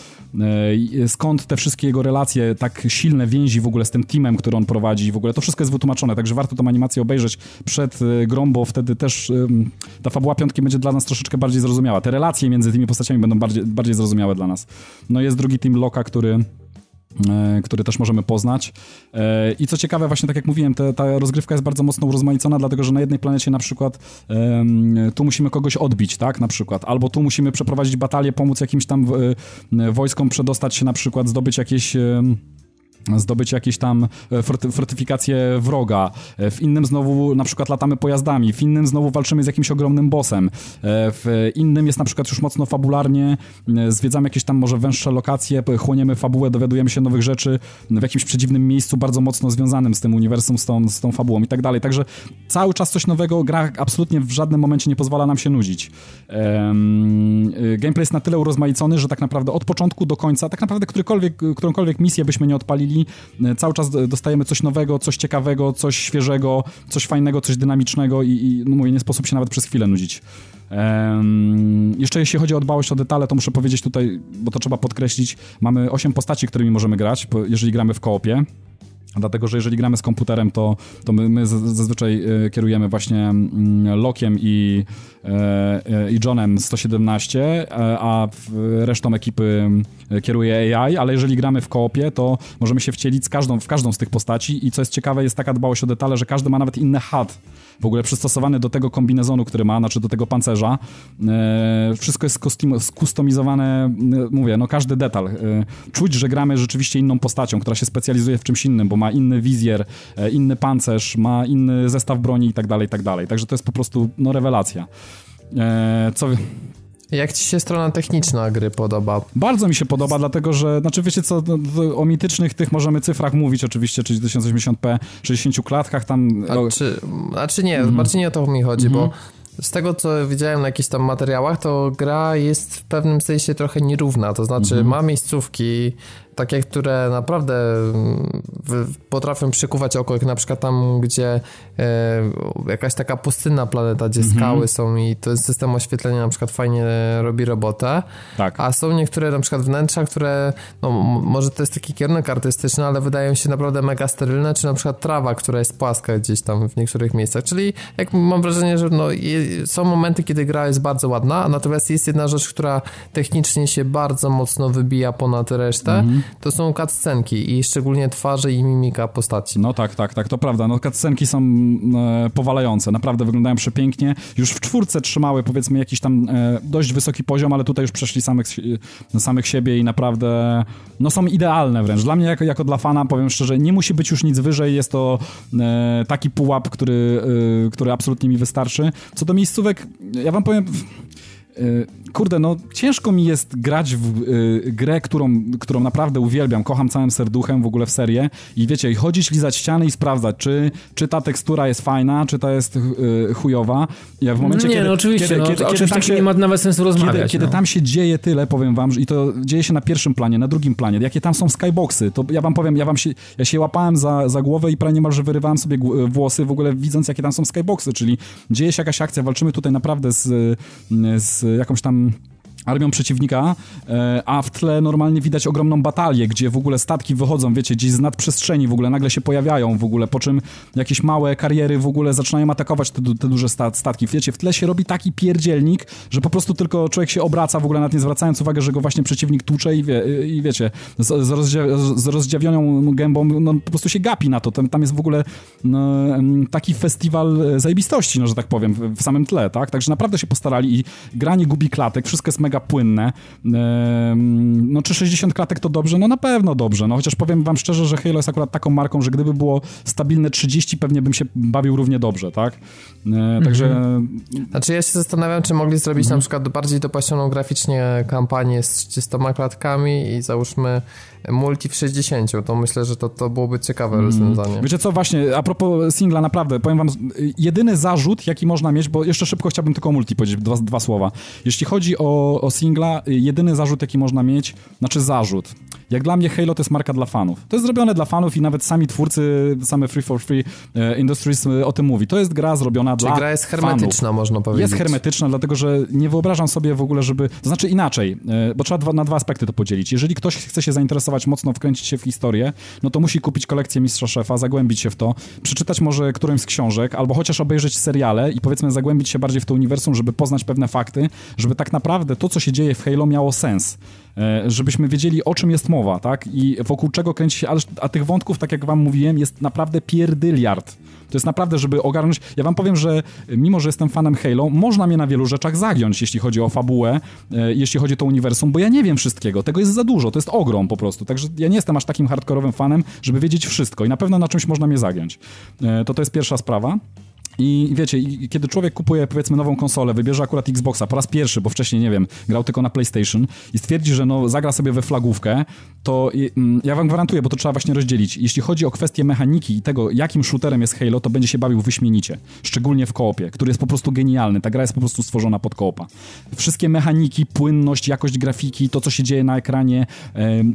skąd te wszystkie jego relacje, tak silne więzi w ogóle z tym teamem, który on prowadzi, w ogóle to wszystko jest wytłumaczone, także warto tą animację obejrzeć przed grą, bo wtedy też ta fabuła piątki będzie dla nas troszeczkę bardziej zrozumiała. Te relacje między tymi postaciami będą bardziej, bardziej zrozumiałe dla nas. No jest drugi team Loka, który e, który też możemy poznać. E, I co ciekawe, właśnie tak jak mówiłem, te, ta rozgrywka jest bardzo mocno urozmaicona, dlatego że na jednej planecie na przykład tu musimy kogoś odbić, tak, na przykład, albo tu musimy przeprowadzić batalię, pomóc jakimś tam e, wojskom przedostać się na przykład, zdobyć jakieś zdobyć jakieś tam e, fortyfikacje wroga, e, w innym znowu na przykład latamy pojazdami, w innym znowu walczymy z jakimś ogromnym bossem, e, w innym jest na przykład już mocno fabularnie, zwiedzamy jakieś tam może węższe lokacje, chłoniemy fabułę, dowiadujemy się nowych rzeczy w jakimś przedziwnym miejscu bardzo mocno związanym z tym uniwersum, z tą, z tą fabułą i tak dalej, także cały czas coś nowego, gra absolutnie w żadnym momencie nie pozwala nam się nudzić. Gameplay jest na tyle urozmaicony, że tak naprawdę od początku do końca, tak naprawdę którąkolwiek, którąkolwiek misję byśmy nie odpalili, chwili e, cały czas dostajemy coś nowego, coś ciekawego, coś świeżego, coś fajnego, coś dynamicznego i, i no mówię, nie sposób się nawet przez chwilę nudzić. Um, jeszcze jeśli chodzi o dbałość o detale, to muszę powiedzieć tutaj, bo to trzeba podkreślić, mamy 8 postaci, którymi możemy grać, jeżeli gramy w koopie. Dlatego, że jeżeli gramy z komputerem, to, to my, my zazwyczaj e, kierujemy właśnie mm, Lokiem i, i Johnem 117, a resztą ekipy kieruje AI, ale jeżeli gramy w koopie, to możemy się wcielić każdą, w każdą z tych postaci i co jest ciekawe, jest taka dbałość o detale, że każdy ma nawet inny HUD, w ogóle przystosowany do tego kombinezonu, który ma, znaczy do tego pancerza. E, wszystko jest skustomizowane, e, mówię, no każdy detal. E, czuć, że gramy rzeczywiście inną postacią, która się specjalizuje w czymś innym, bo ma inny wizjer, e, inny pancerz, ma inny zestaw broni i tak dalej, i tak dalej. Także to jest po prostu, no, rewelacja. E, co... Jak ci się strona techniczna gry podoba? Bardzo mi się podoba, dlatego że, znaczy wiecie co, no, o mitycznych tych możemy cyfrach mówić oczywiście, czyli 1080p, 60 klatkach tam... A czy, a czy nie, mm. bardziej nie o to mi chodzi, bo mhm z tego, co widziałem na jakichś tam materiałach, to gra jest w pewnym sensie trochę nierówna. To znaczy, mhm. ma miejscówki, takie, które naprawdę mm, potrafią przykuwać oko, jak na przykład tam, gdzie e, jakaś taka pustynna planeta, gdzie mhm. skały są i ten system oświetlenia na przykład fajnie robi robotę. Tak. A są niektóre na przykład wnętrza, które, no może to jest taki kierunek artystyczny, ale wydają się naprawdę mega sterylne, czy na przykład trawa, która jest płaska gdzieś tam w niektórych miejscach. Czyli jak mam wrażenie, że no, są momenty, kiedy gra jest bardzo ładna, natomiast jest jedna rzecz, która technicznie się bardzo mocno wybija ponad resztę. Mhm to są cutscenki i szczególnie twarze i mimika postaci. No tak, tak, tak, to prawda. No cutscenki są e, powalające, naprawdę wyglądają przepięknie. Już w czwórce trzymały powiedzmy jakiś tam e, dość wysoki poziom, ale tutaj już przeszli samych, samych siebie i naprawdę no są idealne wręcz. Dla mnie jako, jako dla fana, powiem szczerze, nie musi być już nic wyżej, jest to e, taki pułap, który, e, który absolutnie mi wystarczy. Co do miejscówek, ja wam powiem kurde, no ciężko mi jest grać w y, grę, którą, którą naprawdę uwielbiam, kocham całym serduchem w ogóle w serię i wiecie, i chodzić, lizać ściany i sprawdzać, czy, czy ta tekstura jest fajna, czy ta jest y, chujowa. Ja w momencie, nie, kiedy, no oczywiście, kiedy, no, kiedy, kiedy tam się, nie ma nawet sensu rozmawiać. Kiedy, kiedy no. tam się dzieje tyle, powiem wam, i to dzieje się na pierwszym planie, na drugim planie, jakie tam są skyboxy, to ja wam powiem, ja wam się, ja się łapałem za, za głowę i prawie niemalże wyrywałem sobie włosy w ogóle widząc, jakie tam są skyboxy, czyli dzieje się jakaś akcja, walczymy tutaj naprawdę z, z jakąś tam armią przeciwnika, e, a w tle normalnie widać ogromną batalię, gdzie w ogóle statki wychodzą, wiecie, gdzieś z nadprzestrzeni w ogóle nagle się pojawiają w ogóle, po czym jakieś małe kariery w ogóle zaczynają atakować te, te duże statki. Wiecie, w tle się robi taki pierdzielnik, że po prostu tylko człowiek się obraca w ogóle nad nie zwracając uwagę, że go właśnie przeciwnik tłucze i, wie, i wiecie, z, z, rozdzia z rozdziawioną gębą no, po prostu się gapi na to. Tam, tam jest w ogóle no, taki festiwal zajebistości, no, że tak powiem, w, w samym tle, tak? Także naprawdę się postarali i granie gubi klatek, wszystko jest mega mega płynne. No czy 60 klatek to dobrze? No na pewno dobrze, no chociaż powiem wam szczerze, że Halo jest akurat taką marką, że gdyby było stabilne 30, pewnie bym się bawił równie dobrze, tak? E, także... Mhm. Znaczy ja się zastanawiam, czy mogli zrobić mhm. na przykład bardziej dopasioną graficznie kampanię z 30 klatkami i załóżmy multi w 60, to myślę, że to, to byłoby ciekawe mm. rozwiązanie. Wiecie co, właśnie, a propos singla, naprawdę, powiem wam, jedyny zarzut, jaki można mieć, bo jeszcze szybko chciałbym tylko o multi powiedzieć, dwa, dwa słowa. Jeśli chodzi o, o singla, jedyny zarzut, jaki można mieć, znaczy zarzut, jak dla mnie Halo to jest marka dla fanów. To jest zrobione dla fanów i nawet sami twórcy, same Free for Free e, Industries e, o tym mówi. To jest gra zrobiona Czyli dla gra jest hermetyczna, fanów. można powiedzieć. Jest hermetyczna, dlatego że nie wyobrażam sobie w ogóle, żeby... To znaczy inaczej, e, bo trzeba dwa, na dwa aspekty to podzielić. Jeżeli ktoś chce się zainteresować mocno, wkręcić się w historię, no to musi kupić kolekcję Mistrza Szefa, zagłębić się w to, przeczytać może którąś z książek, albo chociaż obejrzeć seriale i powiedzmy zagłębić się bardziej w to uniwersum, żeby poznać pewne fakty, żeby tak naprawdę to, co się dzieje w Halo miało sens. E, żebyśmy wiedzieli, o czym jest mowa, tak? I wokół czego kręci się, a tych wątków, tak jak wam mówiłem, jest naprawdę pierdyliard. To jest naprawdę, żeby ogarnąć... Ja wam powiem, że mimo, że jestem fanem Halo, można mnie na wielu rzeczach zagiąć, jeśli chodzi o fabułę, e, jeśli chodzi o to uniwersum, bo ja nie wiem wszystkiego. Tego jest za dużo, to jest ogrom po prostu. Także ja nie jestem aż takim hardkorowym fanem, żeby wiedzieć wszystko i na pewno na czymś można mnie zagiąć. E, to to jest pierwsza sprawa. I wiecie, kiedy człowiek kupuje powiedzmy nową konsolę, wybierze akurat Xboxa po raz pierwszy, bo wcześniej, nie wiem, grał tylko na PlayStation i stwierdzi, że no, zagra sobie we flagówkę, to mm, ja wam gwarantuję, bo to trzeba właśnie rozdzielić. Jeśli chodzi o kwestię mechaniki i tego, jakim shooterem jest Halo, to będzie się bawił wyśmienicie. Szczególnie w koopie, który jest po prostu genialny. Ta gra jest po prostu stworzona pod koopa. Wszystkie mechaniki, płynność, jakość grafiki, to, co się dzieje na ekranie,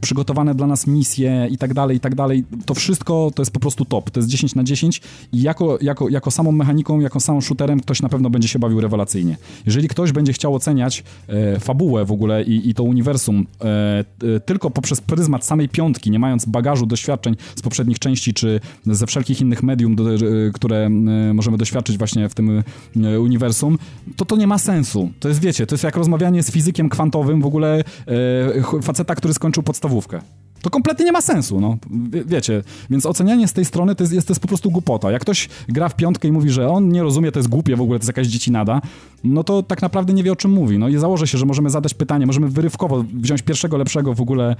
przygotowane dla nas misje i tak dalej, i tak dalej, to wszystko to jest po prostu top. To jest 10 na 10 i jako, jako, jako samą mechanikę mechaniką, jako samym shooterem, ktoś na pewno będzie się bawił rewelacyjnie. Jeżeli ktoś będzie chciał oceniać e, fabułę w ogóle i, i to uniwersum e, e, tylko poprzez pryzmat samej piątki, nie mając bagażu doświadczeń z poprzednich części, czy ze wszelkich innych medium, do, e, które możemy doświadczyć właśnie w tym e, uniwersum, to to nie ma sensu. To jest, wiecie, to jest jak rozmawianie z fizykiem kwantowym w ogóle faceta, który skończył podstawówkę. To kompletnie nie ma sensu, no. Wie, wiecie, więc ocenianie z tej strony to jest, jest, to jest po prostu głupota. Jak ktoś gra w piątkę i mówi, że on nie rozumie, to jest głupie w ogóle, to jest jakaś dziecinada, no to tak naprawdę nie wie o czym mówi. No i założę się, że możemy zadać pytanie, możemy wyrywkowo wziąć pierwszego lepszego w ogóle...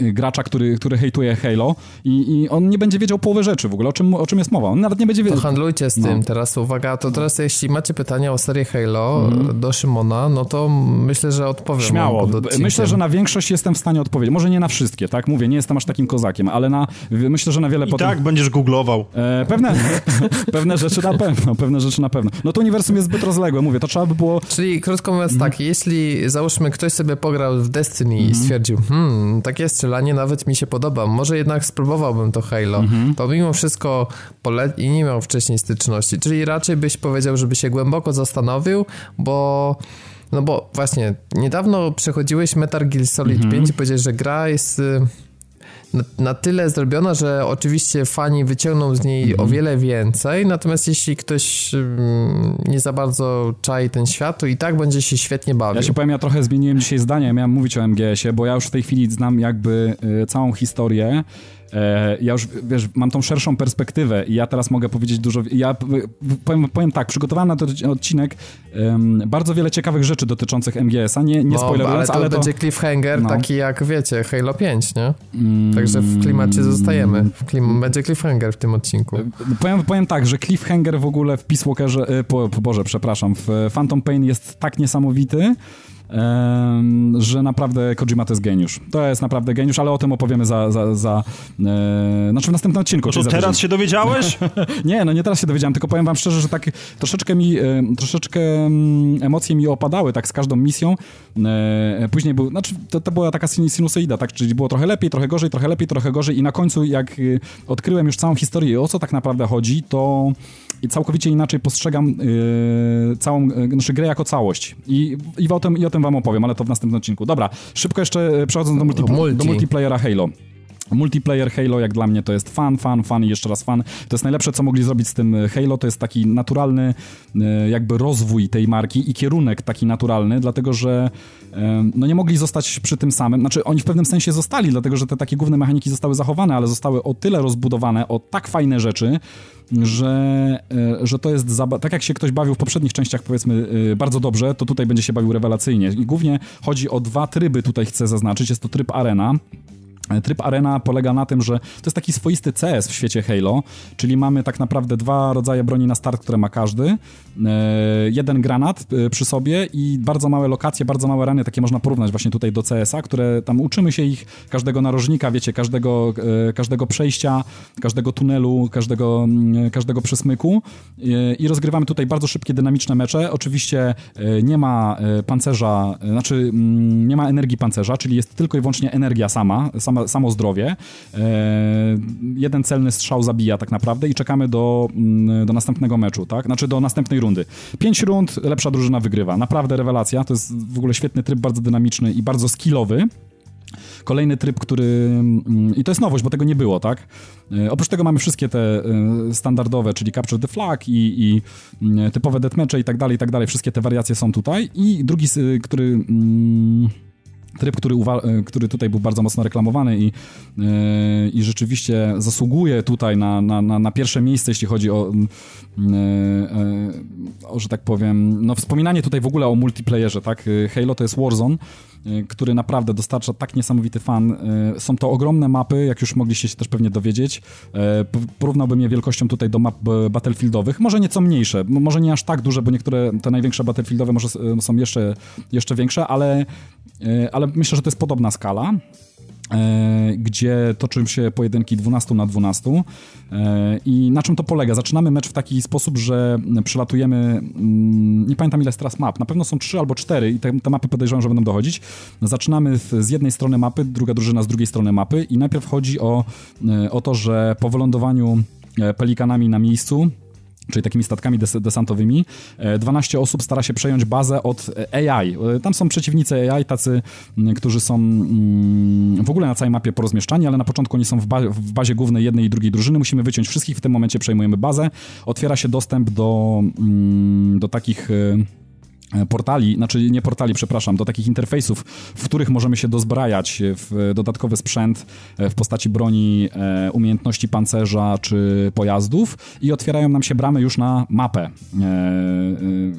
gracza, który, który hejtuje Halo i, i on nie będzie wiedział połowy rzeczy w ogóle, o czym, o czym jest mowa. On nawet nie będzie wiedział. To handlujcie z tym. No. Teraz uwaga, to teraz jeśli macie pytania o serię Halo mm. do Szymona, no to myślę, że odpowiem. Śmiało. Myślę, że na większość jestem w stanie odpowiedzieć. Może nie na wszystkie, tak? Mówię, nie jestem aż takim kozakiem, ale na, myślę, że na wiele I potem... tak będziesz googlował. E, pewne, (laughs) pewne rzeczy na pewno, pewne rzeczy na pewno. No to uniwersum jest zbyt rozległe, mówię, to trzeba by było... Czyli krótko mówiąc mm. tak, jeśli załóżmy ktoś sobie pograł w Destiny mm. i mhm. stwierdził, hmm, takie strzelanie nawet mi się podoba, może jednak spróbowałbym to Halo, mhm. to mimo wszystko pole- i nie miał wcześniej styczności, czyli raczej byś powiedział, żeby się głęboko zastanowił, bo no bo właśnie, niedawno przechodziłeś Metal Gear Solid mhm. 5 i powiedziałeś, że gra jest y, na, na, tyle zrobiona, że oczywiście fani wyciągną z niej mm -hmm. o wiele więcej, natomiast jeśli ktoś mm, nie za bardzo czai ten świat, to i tak będzie się świetnie bawił. Ja się powiem, ja trochę zmieniłem dzisiaj zdanie, miałem mówić o MGS-ie, bo ja już w tej chwili znam jakby y, całą historię ja już, wiesz, mam tą szerszą perspektywę i ja teraz mogę powiedzieć dużo... Ja powiem, powiem tak, przygotowałem na ten odcinek um, bardzo wiele ciekawych rzeczy dotyczących MGS-a, nie, nie no, spoilerując, ale to ale będzie cliffhanger no. taki jak, wiecie, Halo 5, nie? Mm, Także w klimacie zostajemy. W klim będzie cliffhanger w tym odcinku. E, powiem, powiem tak, że cliffhanger w ogóle w Peace Walkerze, e, po, po Boże, przepraszam, w Phantom Pain jest tak niesamowity, że naprawdę Kojima to jest geniusz. To jest naprawdę geniusz, ale o tym opowiemy za, za, za e, znaczy w następnym odcinku. No to teraz się dowiedziałeś? (laughs) nie, no nie teraz się dowiedziałem, tylko powiem wam szczerze, że tak troszeczkę mi, e, troszeczkę mm, emocje mi opadały tak z każdą misją. E, później był, znaczy to, to była taka sinusoida, tak, czyli było trochę lepiej, trochę gorzej, trochę lepiej, trochę gorzej i na końcu jak y, odkryłem już całą historię o co tak naprawdę chodzi, to całkowicie inaczej postrzegam yy, całą, yy, znaczy grę jako całość. I, i, o tym, I o tym wam opowiem, ale to w następnym odcinku. Dobra, szybko jeszcze przechodząc do, multi, multi. do multiplayera Halo. Multiplayer Halo jak dla mnie to jest fan, fan, fan i jeszcze raz fan. To jest najlepsze, co mogli zrobić z tym Halo. To jest taki naturalny e, jakby rozwój tej marki i kierunek taki naturalny, dlatego że e, no nie mogli zostać przy tym samym. Znaczy oni w pewnym sensie zostali, dlatego że te takie główne mechaniki zostały zachowane, ale zostały o tyle rozbudowane, o tak fajne rzeczy, że, e, że to jest tak jak się ktoś bawił w poprzednich częściach powiedzmy bardzo dobrze, to tutaj będzie się bawił rewelacyjnie. I głównie chodzi o dwa tryby tutaj chcę zaznaczyć. Jest to tryb arena, Tryb Arena polega na tym, że to jest taki swoisty CS w świecie Halo, czyli mamy tak naprawdę dwa rodzaje broni na start, które ma każdy. E, jeden granat e, przy sobie i bardzo małe lokacje, bardzo małe rany, takie można porównać właśnie tutaj do CS-a, które tam uczymy się ich, każdego narożnika, wiecie, każdego, e, każdego przejścia, każdego tunelu, każdego, mm, każdego przesmyku i rozgrywamy tutaj bardzo szybkie, dynamiczne mecze. Oczywiście nie ma pancerza, znaczy mm, nie ma energii pancerza, czyli jest tylko i wyłącznie energia sama, sama samo zdrowie. E, jeden celny strzał zabija tak naprawdę i czekamy do, mm, do następnego meczu, tak? Znaczy do następnej rundy. Pięć rund, lepsza drużyna wygrywa. Naprawdę rewelacja. To jest w ogóle świetny tryb, bardzo dynamiczny i bardzo skillowy. Kolejny tryb, który. Mm, I to jest nowość, bo tego nie było, tak? E, oprócz tego mamy wszystkie te e, standardowe, czyli Capture the Flag i, i mm, typowe deathmatche i tak dalej, i tak dalej. Wszystkie te wariacje są tutaj. I drugi, który. Tryb, który, e, który tutaj był bardzo mocno reklamowany i, yy, i rzeczywiście zasługuje tutaj na, na, na, na, pierwsze miejsce, jeśli chodzi o, yy, yy, o, że tak powiem, no wspominanie tutaj w ogóle o multiplayerze, tak? Halo to jest Warzone, który naprawdę dostarcza tak niesamowity fan. Są to ogromne mapy, jak już mogliście się też pewnie dowiedzieć. Porównałbym je wielkością tutaj do map battlefieldowych, może nieco mniejsze, może nie aż tak duże, bo niektóre te największe battlefieldowe może są jeszcze, jeszcze większe, ale, ale myślę, że to jest podobna skala gdzie toczą się pojedynki 12 na 12 e, i na czym to polega? Zaczynamy mecz w taki sposób, że przelatujemy, mm, nie pamiętam ile jest teraz map, na pewno są 3 albo 4 i te, te mapy podejrzewam, że będą dochodzić. Zaczynamy z jednej strony mapy, druga drużyna z drugiej strony mapy i najpierw chodzi o, e, o to, że po wylądowaniu pelikanami na miejscu czyli takimi statkami des desantowymi. 12 e, osób stara się przejąć bazę od AI. E, tam są przeciwnicy AI, tacy, którzy są w ogóle na całej mapie porozmieszczani, ale na początku oni są w, ba w bazie głównej jednej i drugiej drużyny. Musimy wyciąć wszystkich, w tym momencie przejmujemy bazę. Otwiera się dostęp do, do takich e, E, portali, znaczy nie portali, przepraszam, do takich interfejsów, w których możemy się dozbrajać w dodatkowy sprzęt e, w postaci broni, e, umiejętności pancerza czy pojazdów i otwierają nam się bramy już na mapę,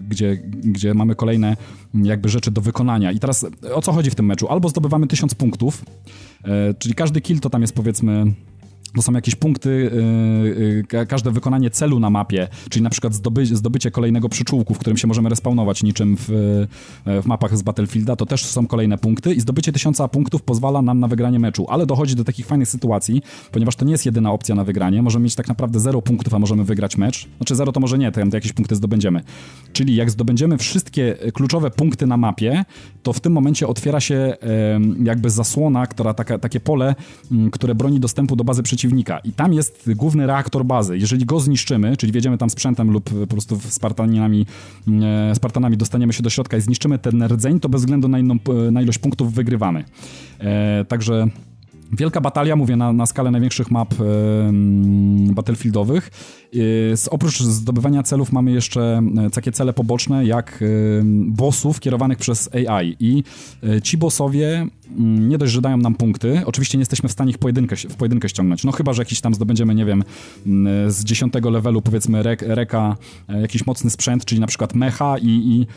gdzie, gdzie mamy kolejne jakby rzeczy do wykonania. I teraz o co chodzi w tym meczu? Albo zdobywamy tysiąc punktów, czyli każdy kill to tam jest powiedzmy to są jakieś punkty, yy, yy, każde wykonanie celu na mapie, czyli na przykład zdoby, zdobycie kolejnego przyczółku, w którym się możemy respawnować niczym w, yy, w mapach z Battlefielda, to też są kolejne punkty i zdobycie tysiąca punktów pozwala nam na wygranie meczu, ale dochodzi do takich fajnych sytuacji, ponieważ to nie jest jedyna opcja na wygranie, możemy mieć tak naprawdę zero punktów, a możemy wygrać mecz, znaczy zero to może nie, to jakieś punkty zdobędziemy, czyli jak zdobędziemy wszystkie kluczowe punkty na mapie, to w tym momencie otwiera się jakby zasłona, która taka, takie pole, które broni dostępu do bazy przeciwnika przeciwnika i tam jest główny reaktor bazy. Jeżeli go zniszczymy, czyli wjedziemy tam sprzętem lub po prostu Spartaninami, e, Spartanami dostaniemy się do środka i zniszczymy ten rdzeń, to bez względu na, inną, na ilość punktów wygrywamy. E, także Wielka batalia, mówię, na, na skalę największych map e, battlefieldowych. E, oprócz zdobywania celów mamy jeszcze e, takie cele poboczne, jak e, bossów kierowanych przez AI. I e, ci bossowie mm, nie dość, że dają nam punkty, oczywiście nie jesteśmy w stanie ich pojedynkę, w pojedynkę ściągnąć. No chyba, że jakiś tam zdobędziemy, nie wiem, mm, z dziesiątego levelu powiedzmy rek, reka, e, jakiś mocny sprzęt, czyli na przykład mecha i, i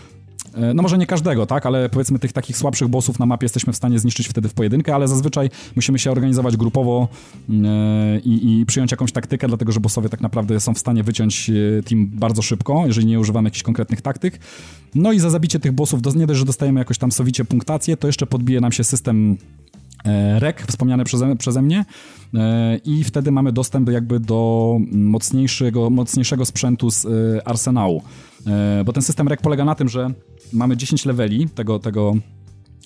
no może nie każdego, tak, ale powiedzmy tych takich słabszych bossów na mapie jesteśmy w stanie zniszczyć wtedy w pojedynkę, ale zazwyczaj musimy się organizować grupowo e, i, i przyjąć jakąś taktykę, dlatego że bossowie tak naprawdę są w stanie wyciąć e, team bardzo szybko, jeżeli nie używamy jakichś konkretnych taktyk. No i za zabicie tych bossów, nie dość, że dostajemy jakoś tam sowicie punktację, to jeszcze podbije nam się system REK, wspomniany przeze, przeze mnie i wtedy mamy dostęp jakby do mocniejszego, mocniejszego sprzętu z arsenału. Bo ten system REK polega na tym, że mamy 10 leveli tego, tego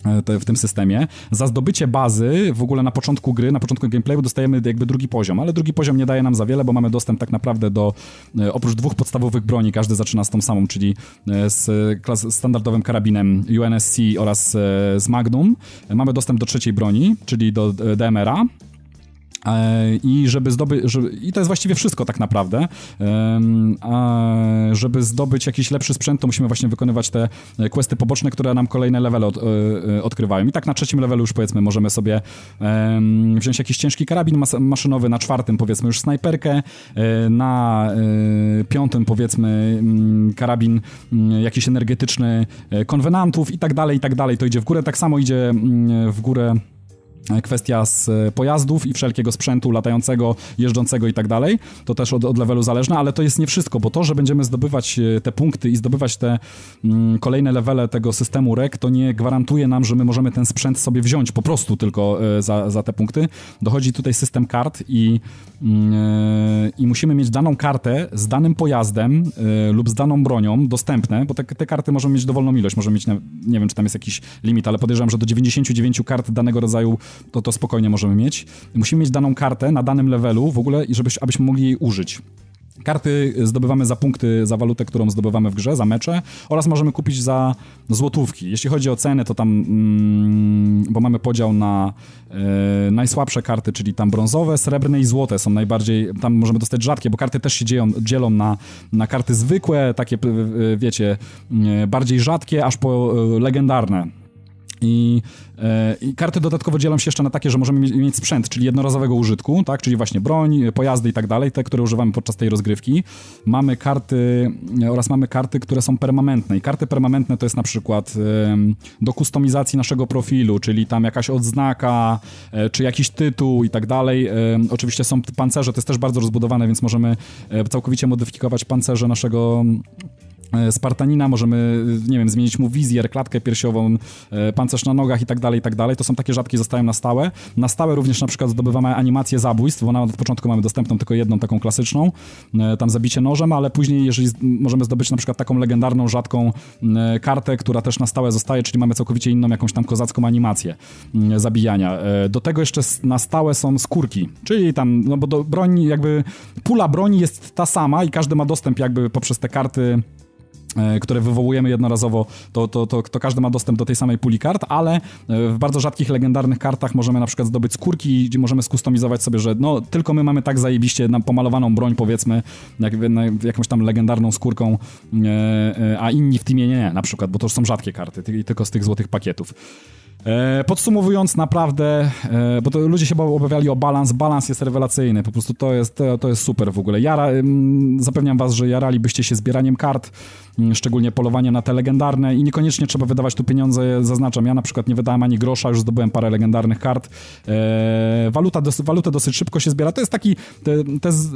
e, w tym systemie. Za zdobycie bazy w ogóle na początku gry, na początku gameplayu dostajemy jakby drugi poziom, ale drugi poziom nie daje nam za wiele, bo mamy dostęp tak naprawdę do e, oprócz dwóch podstawowych broni, każdy zaczyna z tą samą, czyli e, z klas, standardowym karabinem UNSC oraz z Magnum. Mamy dostęp do trzeciej broni, czyli do DMR-a E, I żeby zdobyć, i to jest właściwie wszystko tak naprawdę. A żeby zdobyć jakiś lepszy sprzęt, to musimy właśnie wykonywać te questy poboczne, które nam kolejne levely od, e, e, odkrywają. I tak na trzecim levelu już powiedzmy możemy sobie wziąć jakiś ciężki karabin maszynowy, na czwartym powiedzmy już snajperkę, na piątym powiedzmy mm, karabin mm, jakiś energetyczny konwenantów i tak dalej, i tak dalej. To idzie w górę. Tak samo idzie mm, w górę kwestia z e, pojazdów i wszelkiego sprzętu latającego, jeżdżącego i tak dalej. To też od, od levelu zależne, ale to jest nie wszystko, bo to, że będziemy zdobywać e, te punkty i zdobywać te mm, kolejne levele tego systemu REK, to nie gwarantuje nam, że my możemy ten sprzęt sobie wziąć po prostu tylko e, za, za te punkty. Dochodzi tutaj system kart i, mm, i musimy mieć daną kartę z danym pojazdem lub z daną bronią dostępne, bo te, te karty możemy mieć dowolną ilość, możemy mieć, nie wiem, czy tam jest jakiś limit, ale podejrzewam, że do 99 kart danego rodzaju to to spokojnie możemy mieć. Musimy mieć daną kartę na danym levelu w ogóle, żebyś, abyśmy mogli jej użyć. Karty zdobywamy za punkty, za walutę, którą zdobywamy w grze, za mecze oraz możemy kupić za złotówki. Jeśli chodzi o ceny, to tam, mm, bo mamy podział na e, najsłabsze karty, czyli tam brązowe, srebrne i złote są najbardziej, tam możemy dostać rzadkie, bo karty też się dzieją, dzielą na, na karty zwykłe, takie wiecie, bardziej rzadkie, aż po legendarne. I, e, I, karty dodatkowo dzielą się jeszcze na takie, że możemy mieć, sprzęt, czyli jednorazowego użytku, tak, czyli właśnie broń, pojazdy i tak dalej, te, które używamy podczas tej rozgrywki. Mamy karty e, oraz mamy karty, które są permanentne. I karty permanentne to jest na przykład do kustomizacji naszego profilu, czyli tam jakaś odznaka, e, czy jakiś tytuł i tak dalej. Oczywiście są pancerze, to jest też bardzo rozbudowane, więc możemy całkowicie modyfikować pancerze naszego Spartanina, możemy, nie wiem, zmienić mu wizjer, klatkę piersiową, e, pancerz na nogach i tak dalej, i tak dalej. To są takie rzadkie, zostają na stałe. Na stałe również na przykład zdobywamy animację zabójstw, bo nawet od początku mamy dostępną tylko jedną taką klasyczną, e, tam zabicie nożem, ale później, jeżeli możemy zdobyć na przykład taką legendarną, rzadką kartę, która też na stałe zostaje, czyli mamy całkowicie inną jakąś tam kozacką animację zabijania. Do tego jeszcze na stałe są skórki, czyli tam, no bo do broni jakby, pula broni jest ta sama i każdy ma dostęp jakby poprzez te karty E, które wywołujemy jednorazowo, to, to, to, to, każdy ma dostęp do tej samej puli kart, ale e, w bardzo rzadkich, legendarnych kartach możemy na przykład zdobyć skórki, gdzie możemy skustomizować sobie, że no tylko my mamy tak zajebiście pomalowaną broń, powiedzmy, jak, jakąś tam legendarną skórką, e, a inni w teamie nie, na przykład, bo to już są rzadkie karty, tylko z tych złotych pakietów. E, podsumowując, naprawdę, e, bo to ludzie się obawiali o balans, balans jest rewelacyjny, po prostu to jest, to, to jest super w ogóle. Jara, zapewniam was, że jaralibyście się zbieraniem kart, szczególnie polowanie na te legendarne i niekoniecznie trzeba wydawać tu pieniądze, zaznaczam, ja na przykład nie wydałem ani grosza, już zdobyłem parę legendarnych kart. E, waluta, dos, walutę dosyć szybko się zbiera, to jest taki, te, te z,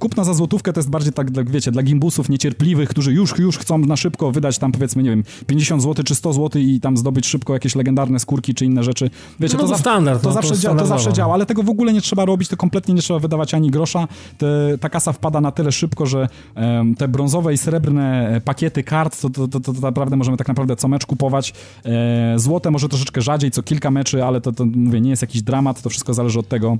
kupna za złotówkę to jest bardziej tak, dla, wiecie, dla gimbusów niecierpliwych, którzy już, już chcą na szybko wydać tam powiedzmy, nie wiem, 50 zł czy 100 zł i tam zdobyć szybko jakieś legendarne skórki czy inne rzeczy. Wiecie, no to, to, standard, to, no, zawsze, to, dzia, to zawsze działa, ale tego w ogóle nie trzeba robić, to kompletnie nie trzeba wydawać ani grosza. Te, ta kasa wpada na tyle szybko, że um, te brązowe i srebrne pakiety kart, to, to, to, to, naprawdę możemy tak naprawdę co mecz kupować. E, złote może troszeczkę rzadziej, co kilka meczy, ale to, to mówię, nie jest jakiś dramat, to wszystko zależy od tego,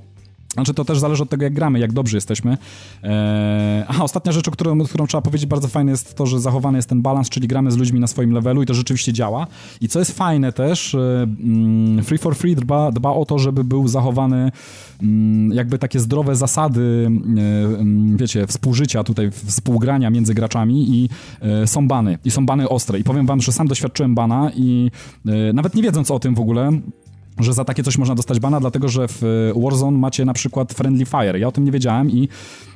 znaczy to też zależy od tego, jak gramy, jak dobrzy jesteśmy. Eee, aha, ostatnia rzecz, o którą, którą trzeba powiedzieć bardzo fajne jest to, że zachowany jest ten balans, czyli gramy z ludźmi na swoim levelu i to rzeczywiście działa. I co jest fajne też, e, mm, Free for Free dba, dba o to, żeby był zachowany mm, jakby takie zdrowe zasady, e, mm, wiecie, współżycia tutaj, współgrania między graczami i e, są bany. I są bany ostre. I powiem wam, że sam doświadczyłem bana i nawet nie wiedząc o tym w ogóle, że za takie coś można dostać bana, dlatego że w Warzone macie na przykład Friendly Fire. Ja o tym nie wiedziałem i E,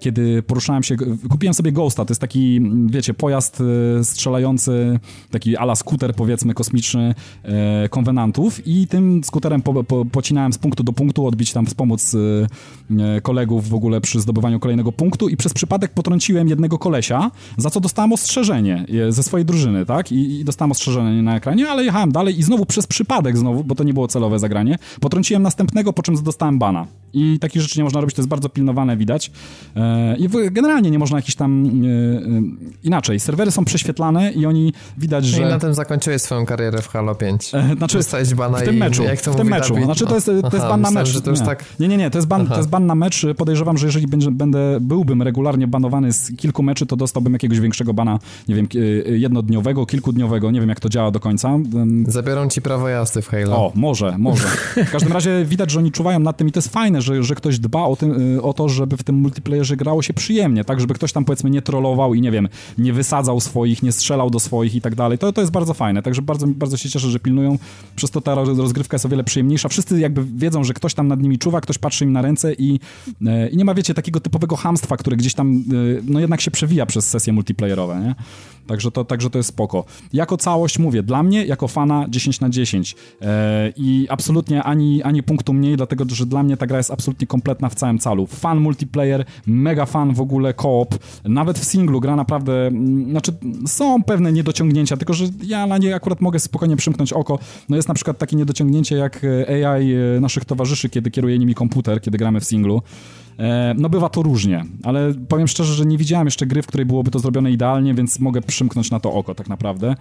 kiedy poruszałem się, kupiłem sobie Ghosta, to jest taki, wiecie, pojazd e, strzelający, taki ala skuter powiedzmy kosmiczny e, konwenantów i tym skuterem po, po, pocinałem z punktu do punktu, odbić tam wspomóc kolegów w ogóle przy zdobywaniu kolejnego punktu i przez przypadek potrąciłem jednego kolesia, za co dostałem ostrzeżenie ze swojej drużyny, tak? I, i dostałem ostrzeżenie na ekranie, ale jechałem dalej i znowu przez przypadek znowu, bo to nie było celowe zagranie, potrąciłem następnego, po czym dostałem bana. I takich rzeczy nie można robić, to jest bardzo pilnowane, widać. E, I generalnie nie można jakiś tam e, e, inaczej. Serwery są prześwietlane i oni widać, że... I na tym zakończyłeś swoją karierę w Halo 5. Znaczy, Dostałeś bana w tym meczu. Jak to w tym meczu. Znaczy to jest, to jest Aha, ban na mecz. nie. tak... nie, nie, nie, to jest, ban, to jest ban na mecz. Podejrzewam, że jeżeli będzie, będę, byłbym regularnie banowany z kilku meczy, to dostałbym jakiegoś większego bana, nie wiem, jednodniowego, kilkudniowego, nie wiem jak to działa do końca. Zabiorą ci prawo jazdy w Halo. O, może, może. (laughs) W każdym razie widać, że oni czuwają nad tym i to jest fajne, że, że ktoś dba o, tym, o to, żeby w tym multiplayerze grało się przyjemnie, tak, żeby ktoś tam powiedzmy nie trollował i nie wiem, nie wysadzał swoich, nie strzelał do swoich i tak dalej. To, to jest bardzo fajne, także bardzo, bardzo się cieszę, że pilnują. Przez to ta rozgrywka jest o wiele przyjemniejsza. Wszyscy jakby wiedzą, że ktoś tam nad nimi czuwa, ktoś patrzy im na ręce i, e, i nie ma, wiecie, takiego typowego hamstwa, które gdzieś tam, e, no jednak się przewija przez sesje multiplayerowe, nie? Także to, także to jest spoko. Jako całość mówię, dla mnie, jako fana 10 na 10 e, i absolutnie ani, ani punktu mniej, dlatego, że dla mnie ta gra jest absolutnie kompletna w całym calu. Fan multiplayer, mega fan w ogóle koop, nawet w singlu gra naprawdę, mm, znaczy są pewne niedociągnięcia, tylko że ja na nie akurat mogę spokojnie przymknąć oko. No jest na przykład takie niedociągnięcie jak e, AI e, naszych towarzyszy, kiedy kieruje nimi komputer, kiedy gramy w singlu. E, no bywa to różnie, ale powiem szczerze, że nie widziałem jeszcze gry, w której byłoby to zrobione idealnie, więc mogę przymknąć na to oko tak naprawdę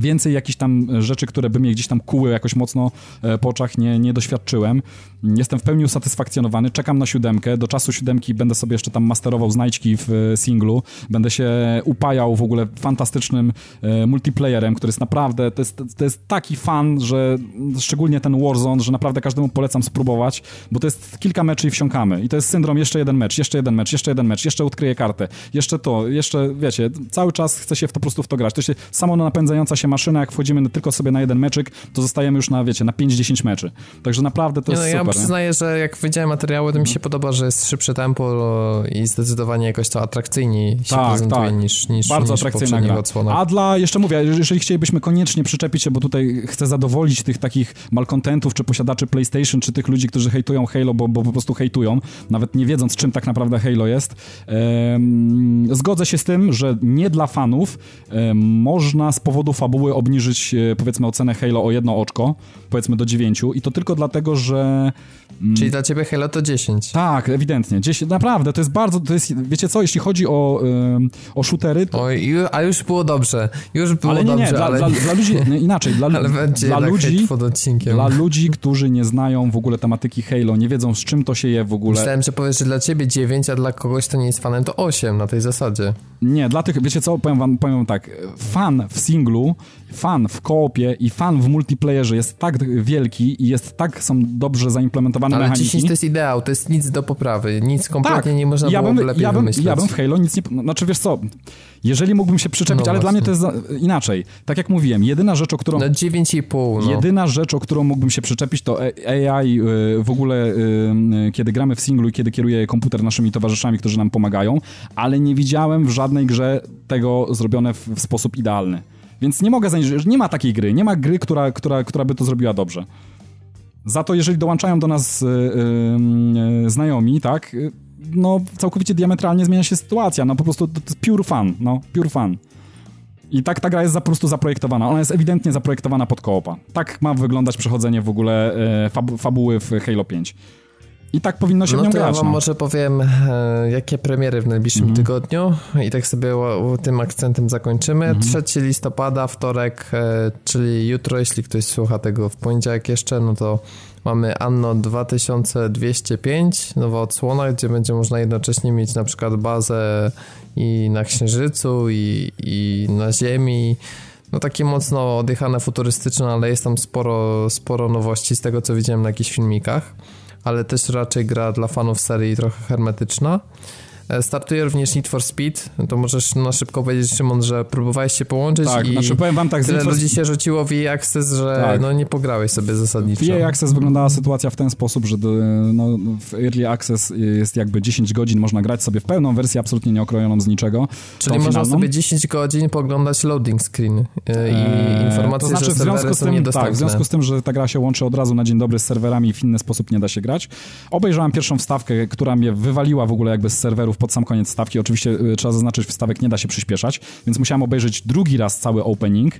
więcej jakichś tam rzeczy, które by mnie gdzieś tam kuły jakoś mocno e, po oczach nie, nie doświadczyłem. Jestem w pełni usatysfakcjonowany, czekam na siódemkę, do czasu siódemki będę sobie jeszcze tam masterował znajdźki w e, singlu, będę się upajał w ogóle fantastycznym e, multiplayerem, który jest naprawdę, to jest, to jest taki fan, że szczególnie ten Warzone, że naprawdę każdemu polecam spróbować, bo to jest kilka meczy i wsiąkamy. I to jest syndrom jeszcze jeden mecz, jeszcze jeden mecz, jeszcze jeden mecz, jeszcze odkryję kartę, jeszcze to, jeszcze wiecie, cały czas chce się w to po prostu w to grać, to się samo napędzająca się maszyna, jak wchodzimy tylko sobie na jeden meczyk, to zostajemy już na, wiecie, na 5-10 meczy. Także naprawdę to nie, jest no, super. Ja przyznaję, że jak widziałem materiały, to mi się podoba, że jest szybsze tempo i zdecydowanie jakoś to atrakcyjniej się tak, prezentuje tak. niż, niż Bardzo niż atrakcyjna gra. Odsłonach. A dla, jeszcze mówię, jeżeli chcielibyśmy koniecznie przyczepić się, bo tutaj chcę zadowolić tych takich malkontentów, czy posiadaczy PlayStation, czy tych ludzi, którzy hejtują Halo, bo, bo po prostu hejtują, nawet nie wiedząc, czym tak naprawdę Halo jest. Ehm, zgodzę się z tym, że nie dla fanów ehm, można z powodu fabuły obniżyć, e, powiedzmy, ocenę Halo o jedno oczko, powiedzmy do 9 i to tylko dlatego, że... Mm, Czyli dla ciebie Halo to 10. Tak, ewidentnie. 10, naprawdę, to jest bardzo, to jest, wiecie co, jeśli chodzi o, o shootery... To... Oj, a już było dobrze, już było ale nie, dobrze, nie, dla, ale... Dla, dla ludzi, (laughs) nie, inaczej, dla, dla ludzi, dla ludzi, którzy nie znają w ogóle tematyki Halo, nie wiedzą z czym to się je w ogóle. Myślałem, że powiesz, że dla ciebie 9, a dla kogoś, kto nie jest fanem, to 8 na tej zasadzie. Nie, dla tych, wiecie co, powiem wam, powiem wam tak, fan w singlu, fan w koopie i fan w multiplayerze jest tak wielki i jest tak, są dobrze zaimplementowane Ale mechaniki. 10 to jest ideał, to jest nic do poprawy, nic kompletnie tak, nie można ja było bym, lepiej ja bym, wymyślić. Ja bym w Halo nic nie... Znaczy, wiesz co, jeżeli mógłbym się przyczepić, No ale właśnie. dla mnie to jest inaczej. Tak jak mówiłem, jedyna rzecz, o którą... No 9,5, no. Jedyna rzecz, o którą mógłbym się przyczepić, to AI y, w ogóle, y, kiedy gramy w singlu i kiedy kieruje komputer naszymi towarzyszami, którzy nam pomagają, ale nie widziałem w żadnej grze tego zrobione w, w sposób idealny. Więc nie mogę zaniżyć, nie ma takiej gry, nie ma gry, która, która, która by to zrobiła dobrze. Za to, jeżeli dołączają do nas y, y, znajomi, tak, y, no całkowicie diametralnie zmienia się sytuacja, no po prostu to, to jest pure fun, no, pure fun. I tak ta gra jest za, po prostu zaprojektowana. Ona jest ewidentnie zaprojektowana pod koopa. Tak ma wyglądać przechodzenie w ogóle fab, fabuły w Halo 5. I tak powinno się no w nią to grać. ja wam no. może powiem, e, jakie premiery w najbliższym Mhm. tygodniu i tak sobie tym akcentem zakończymy. Mhm. 3 listopada, wtorek, e, czyli jutro, jeśli ktoś słucha tego w poniedziałek jeszcze, no to mamy Anno 2205, nowa odsłona, gdzie będzie można jednocześnie mieć na przykład bazę i na Księżycu, i, i na Ziemi. No takie mocno odjechane, futurystyczne, ale jest tam sporo, sporo nowości z tego, co widziałem na jakichś filmikach ale też raczej gra dla fanów serii trochę hermetyczna. E, Startuje również Need for Speed, to możesz na szybko powiedzieć Szymon, że próbowałeś się połączyć Tak, i znaczy powiem wam tak, tyle for ludzi się rzuciło w EA Access, że Tak. no nie pograłeś sobie zasadniczo. W EA Access wyglądała sytuacja w ten sposób, że no, w Early Access jest jakby 10 godzin, można grać sobie w pełną wersję, absolutnie nieokrojoną z niczego. Czyli można finalną. sobie 10 godzin poglądać loading screen e, i Eee, informacje, to znaczy, że w związku z tym, tak, w związku z tym, że ta gra się łączy od razu na dzień dobry z serwerami i w inny sposób nie da się grać. Obejrzałem pierwszą wstawkę, która mnie wywaliła w ogóle jakby z serwerów pod sam koniec wstawki. Oczywiście y, trzeba zaznaczyć, wstawek nie da się przyspieszać, więc musiałem obejrzeć drugi raz cały opening,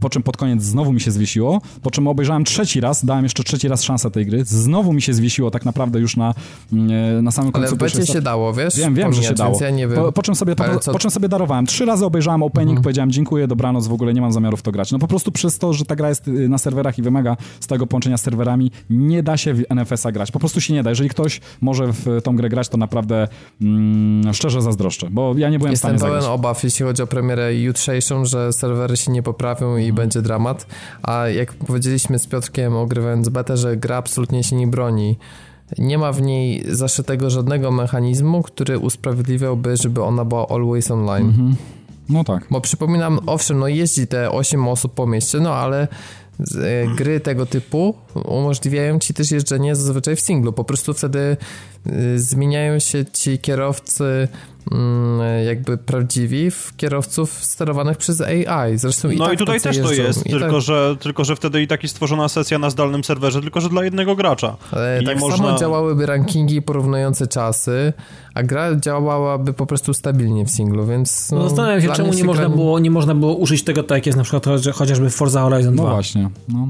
po czym pod koniec znowu mi się zwiesiło, po czym obejrzałem trzeci raz, dałem jeszcze trzeci raz szansę tej gry, znowu mi się zwiesiło tak naprawdę już na, y, na samym Ale końcu w becie się dało, wiesz? Wiem, wiem, że się dało. Ja nie wiem. Po, po czym sobie, po, Ale co- po czym sobie darowałem. Trzy razy obejrzałem opening, Mhm. powiedziałem dziękuję, dobranoc, w ogóle nie mam zamiaru w to grać. No po prostu przez to, że ta gra jest y, na serwerach i wymaga stałego połączenia z serwerami, nie da się w NFS-a grać. Po prostu się nie da. Jeżeli ktoś może w tą grę grać, to naprawdę mm, szczerze zazdroszczę, bo ja nie byłem w Jestem stanie pełen zagrać. obaw, jeśli chodzi o premierę jutrzejszą, że serwery się nie poprawią. I będzie dramat. A jak powiedzieliśmy z Piotrkiem, ogrywając betę, że gra absolutnie się nie broni. Nie ma w niej zaszytego żadnego mechanizmu, który usprawiedliwiałby, żeby ona była always online. Mhm. No tak. Bo przypominam, owszem, no jeździ te 8 osób po mieście, no ale e, gry tego typu umożliwiają ci też jeżdżenie zazwyczaj w singlu. Po prostu wtedy y, zmieniają się ci kierowcy jakby prawdziwi w kierowców sterowanych przez AI. Zresztą i No tak i tutaj też to jest, tylko, tak, że, tylko że wtedy i tak jest stworzona sesja na zdalnym serwerze, tylko że dla jednego gracza. ale I tak można- samo działałyby rankingi porównujące czasy, a gra działałaby po prostu stabilnie w singlu, więc... No, No, zastanawiam się, czemu nie się można, gra było, nie można było użyć tego tak, jak jest na przykład cho- chociażby w Forza Horizon No 2. właśnie. No.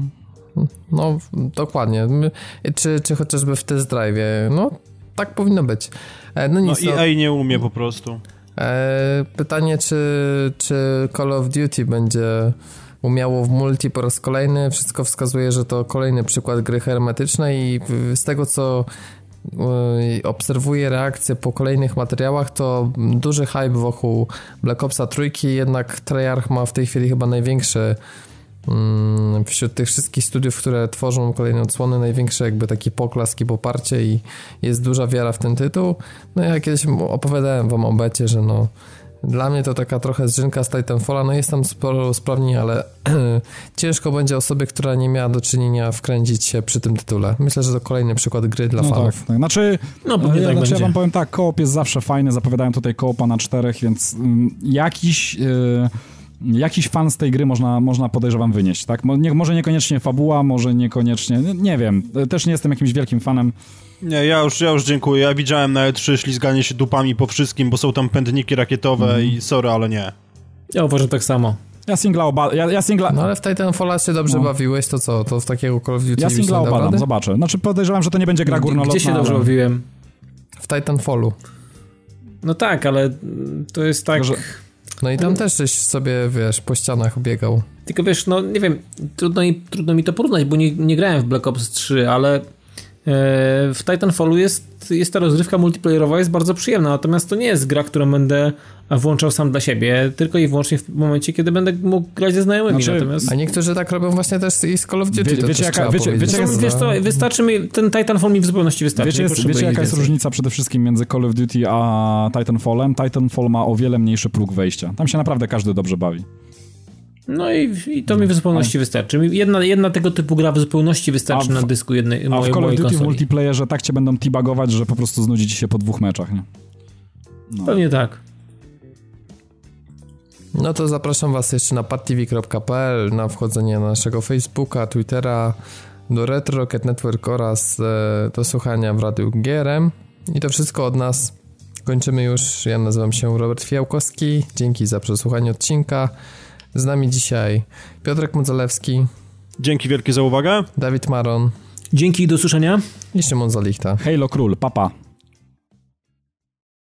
No, dokładnie. Czy, czy chociażby w test drive. No, tak powinno być. E, No No nic, no, EA nie umie po prostu. e, pytanie, czy, czy Call of Duty będzie umiało w multi po raz kolejny. Wszystko wskazuje, że to kolejny przykład gry hermetycznej i z tego, co e, obserwuję reakcje po kolejnych materiałach, to duży hype wokół Black Opsa trójki, jednak Treyarch ma w tej chwili chyba największy wśród tych wszystkich studiów, które tworzą kolejne odsłony, największy jakby taki poklask i poparcie i jest duża wiara w ten tytuł. No ja kiedyś opowiadałem wam o becie, że no dla mnie to taka trochę zrzynka z Titanfalla, no jest tam sporo sprawni, ale (clears throat) ciężko będzie osobie, która nie miała do czynienia wkręcić się przy tym tytule. Myślę, że to kolejny przykład gry dla No fanów. tak, tak. Znaczy, No ja, tak znaczy ja wam powiem tak, koop jest zawsze fajny, zapowiadają tutaj koopa na czterech, więc mm, jakiś... y, Jakiś fan z tej gry można, można podejrzewam wynieść, tak? Mo- Nie, może niekoniecznie fabuła, może niekoniecznie, nie, nie wiem, też nie jestem jakimś wielkim fanem. Nie, ja już, ja już dziękuję. Ja widziałem na E3 ślizganie się dupami po wszystkim, bo są tam pędniki rakietowe Mhm. i sorry, ale nie. Ja uważam tak samo. Ja singla oba... Ja, ja singla... No ale w Titanfalla się dobrze No. bawiłeś, to co? To w takiego Call of Duty Ja singla rady? zobaczę. Znaczy podejrzewam, że to nie będzie gra górnolotna. Gdzie się dobrze ale- bawiłem? W Titanfallu. No tak, ale mm, to jest tak... Że- No i tam też żeś sobie, wiesz, po ścianach biegał. Tylko wiesz, no nie wiem, trudno, mi- trudno mi to porównać, bo nie, nie grałem w Black Ops 3, ale e, w Titanfallu jest, jest ta rozrywka multiplayerowa, jest bardzo przyjemna, natomiast to nie jest gra, którą będę włączał sam dla siebie, tylko i wyłącznie w momencie, kiedy będę mógł grać ze znajomymi, Znaczy, natomiast... A niektórzy tak robią właśnie też i z Call of Duty. Wie- to wiecie, jaka- wiecie- wiecie, Wiesz, jaka wiesz co, wystarczy mi, ten Titanfall mi w zupełności wystarczy. Wiecie, jest, wiecie jaka jest więcej. różnica przede wszystkim między Call of Duty a Titanfallem? Titanfall ma o wiele mniejszy próg wejścia. Tam się naprawdę każdy dobrze bawi. No i, i to mi w zupełności wystarczy. Jedna, jedna tego typu gra w zupełności wystarczy A w- na dysku jednej A mojej, w Call of Duty w multiplayerze tak cię będą teabagować, że po prostu znudzi ci się po dwóch meczach, nie? No. Pewnie tak. No to zapraszam was jeszcze na padtv.pl, na wchodzenie na naszego Facebooka, Twittera, do Retro Rocket Network oraz e, do słuchania w Radiu GRM. I to wszystko od nas. Kończymy już. Ja nazywam się Robert Fiałkowski. Dzięki za przesłuchanie odcinka. Z nami dzisiaj Piotrek Modzalewski, Dzięki wielkie za uwagę. Dawid Maron Dzięki i do usłyszenia. i Szymon Zalichta. Halo Król, papa.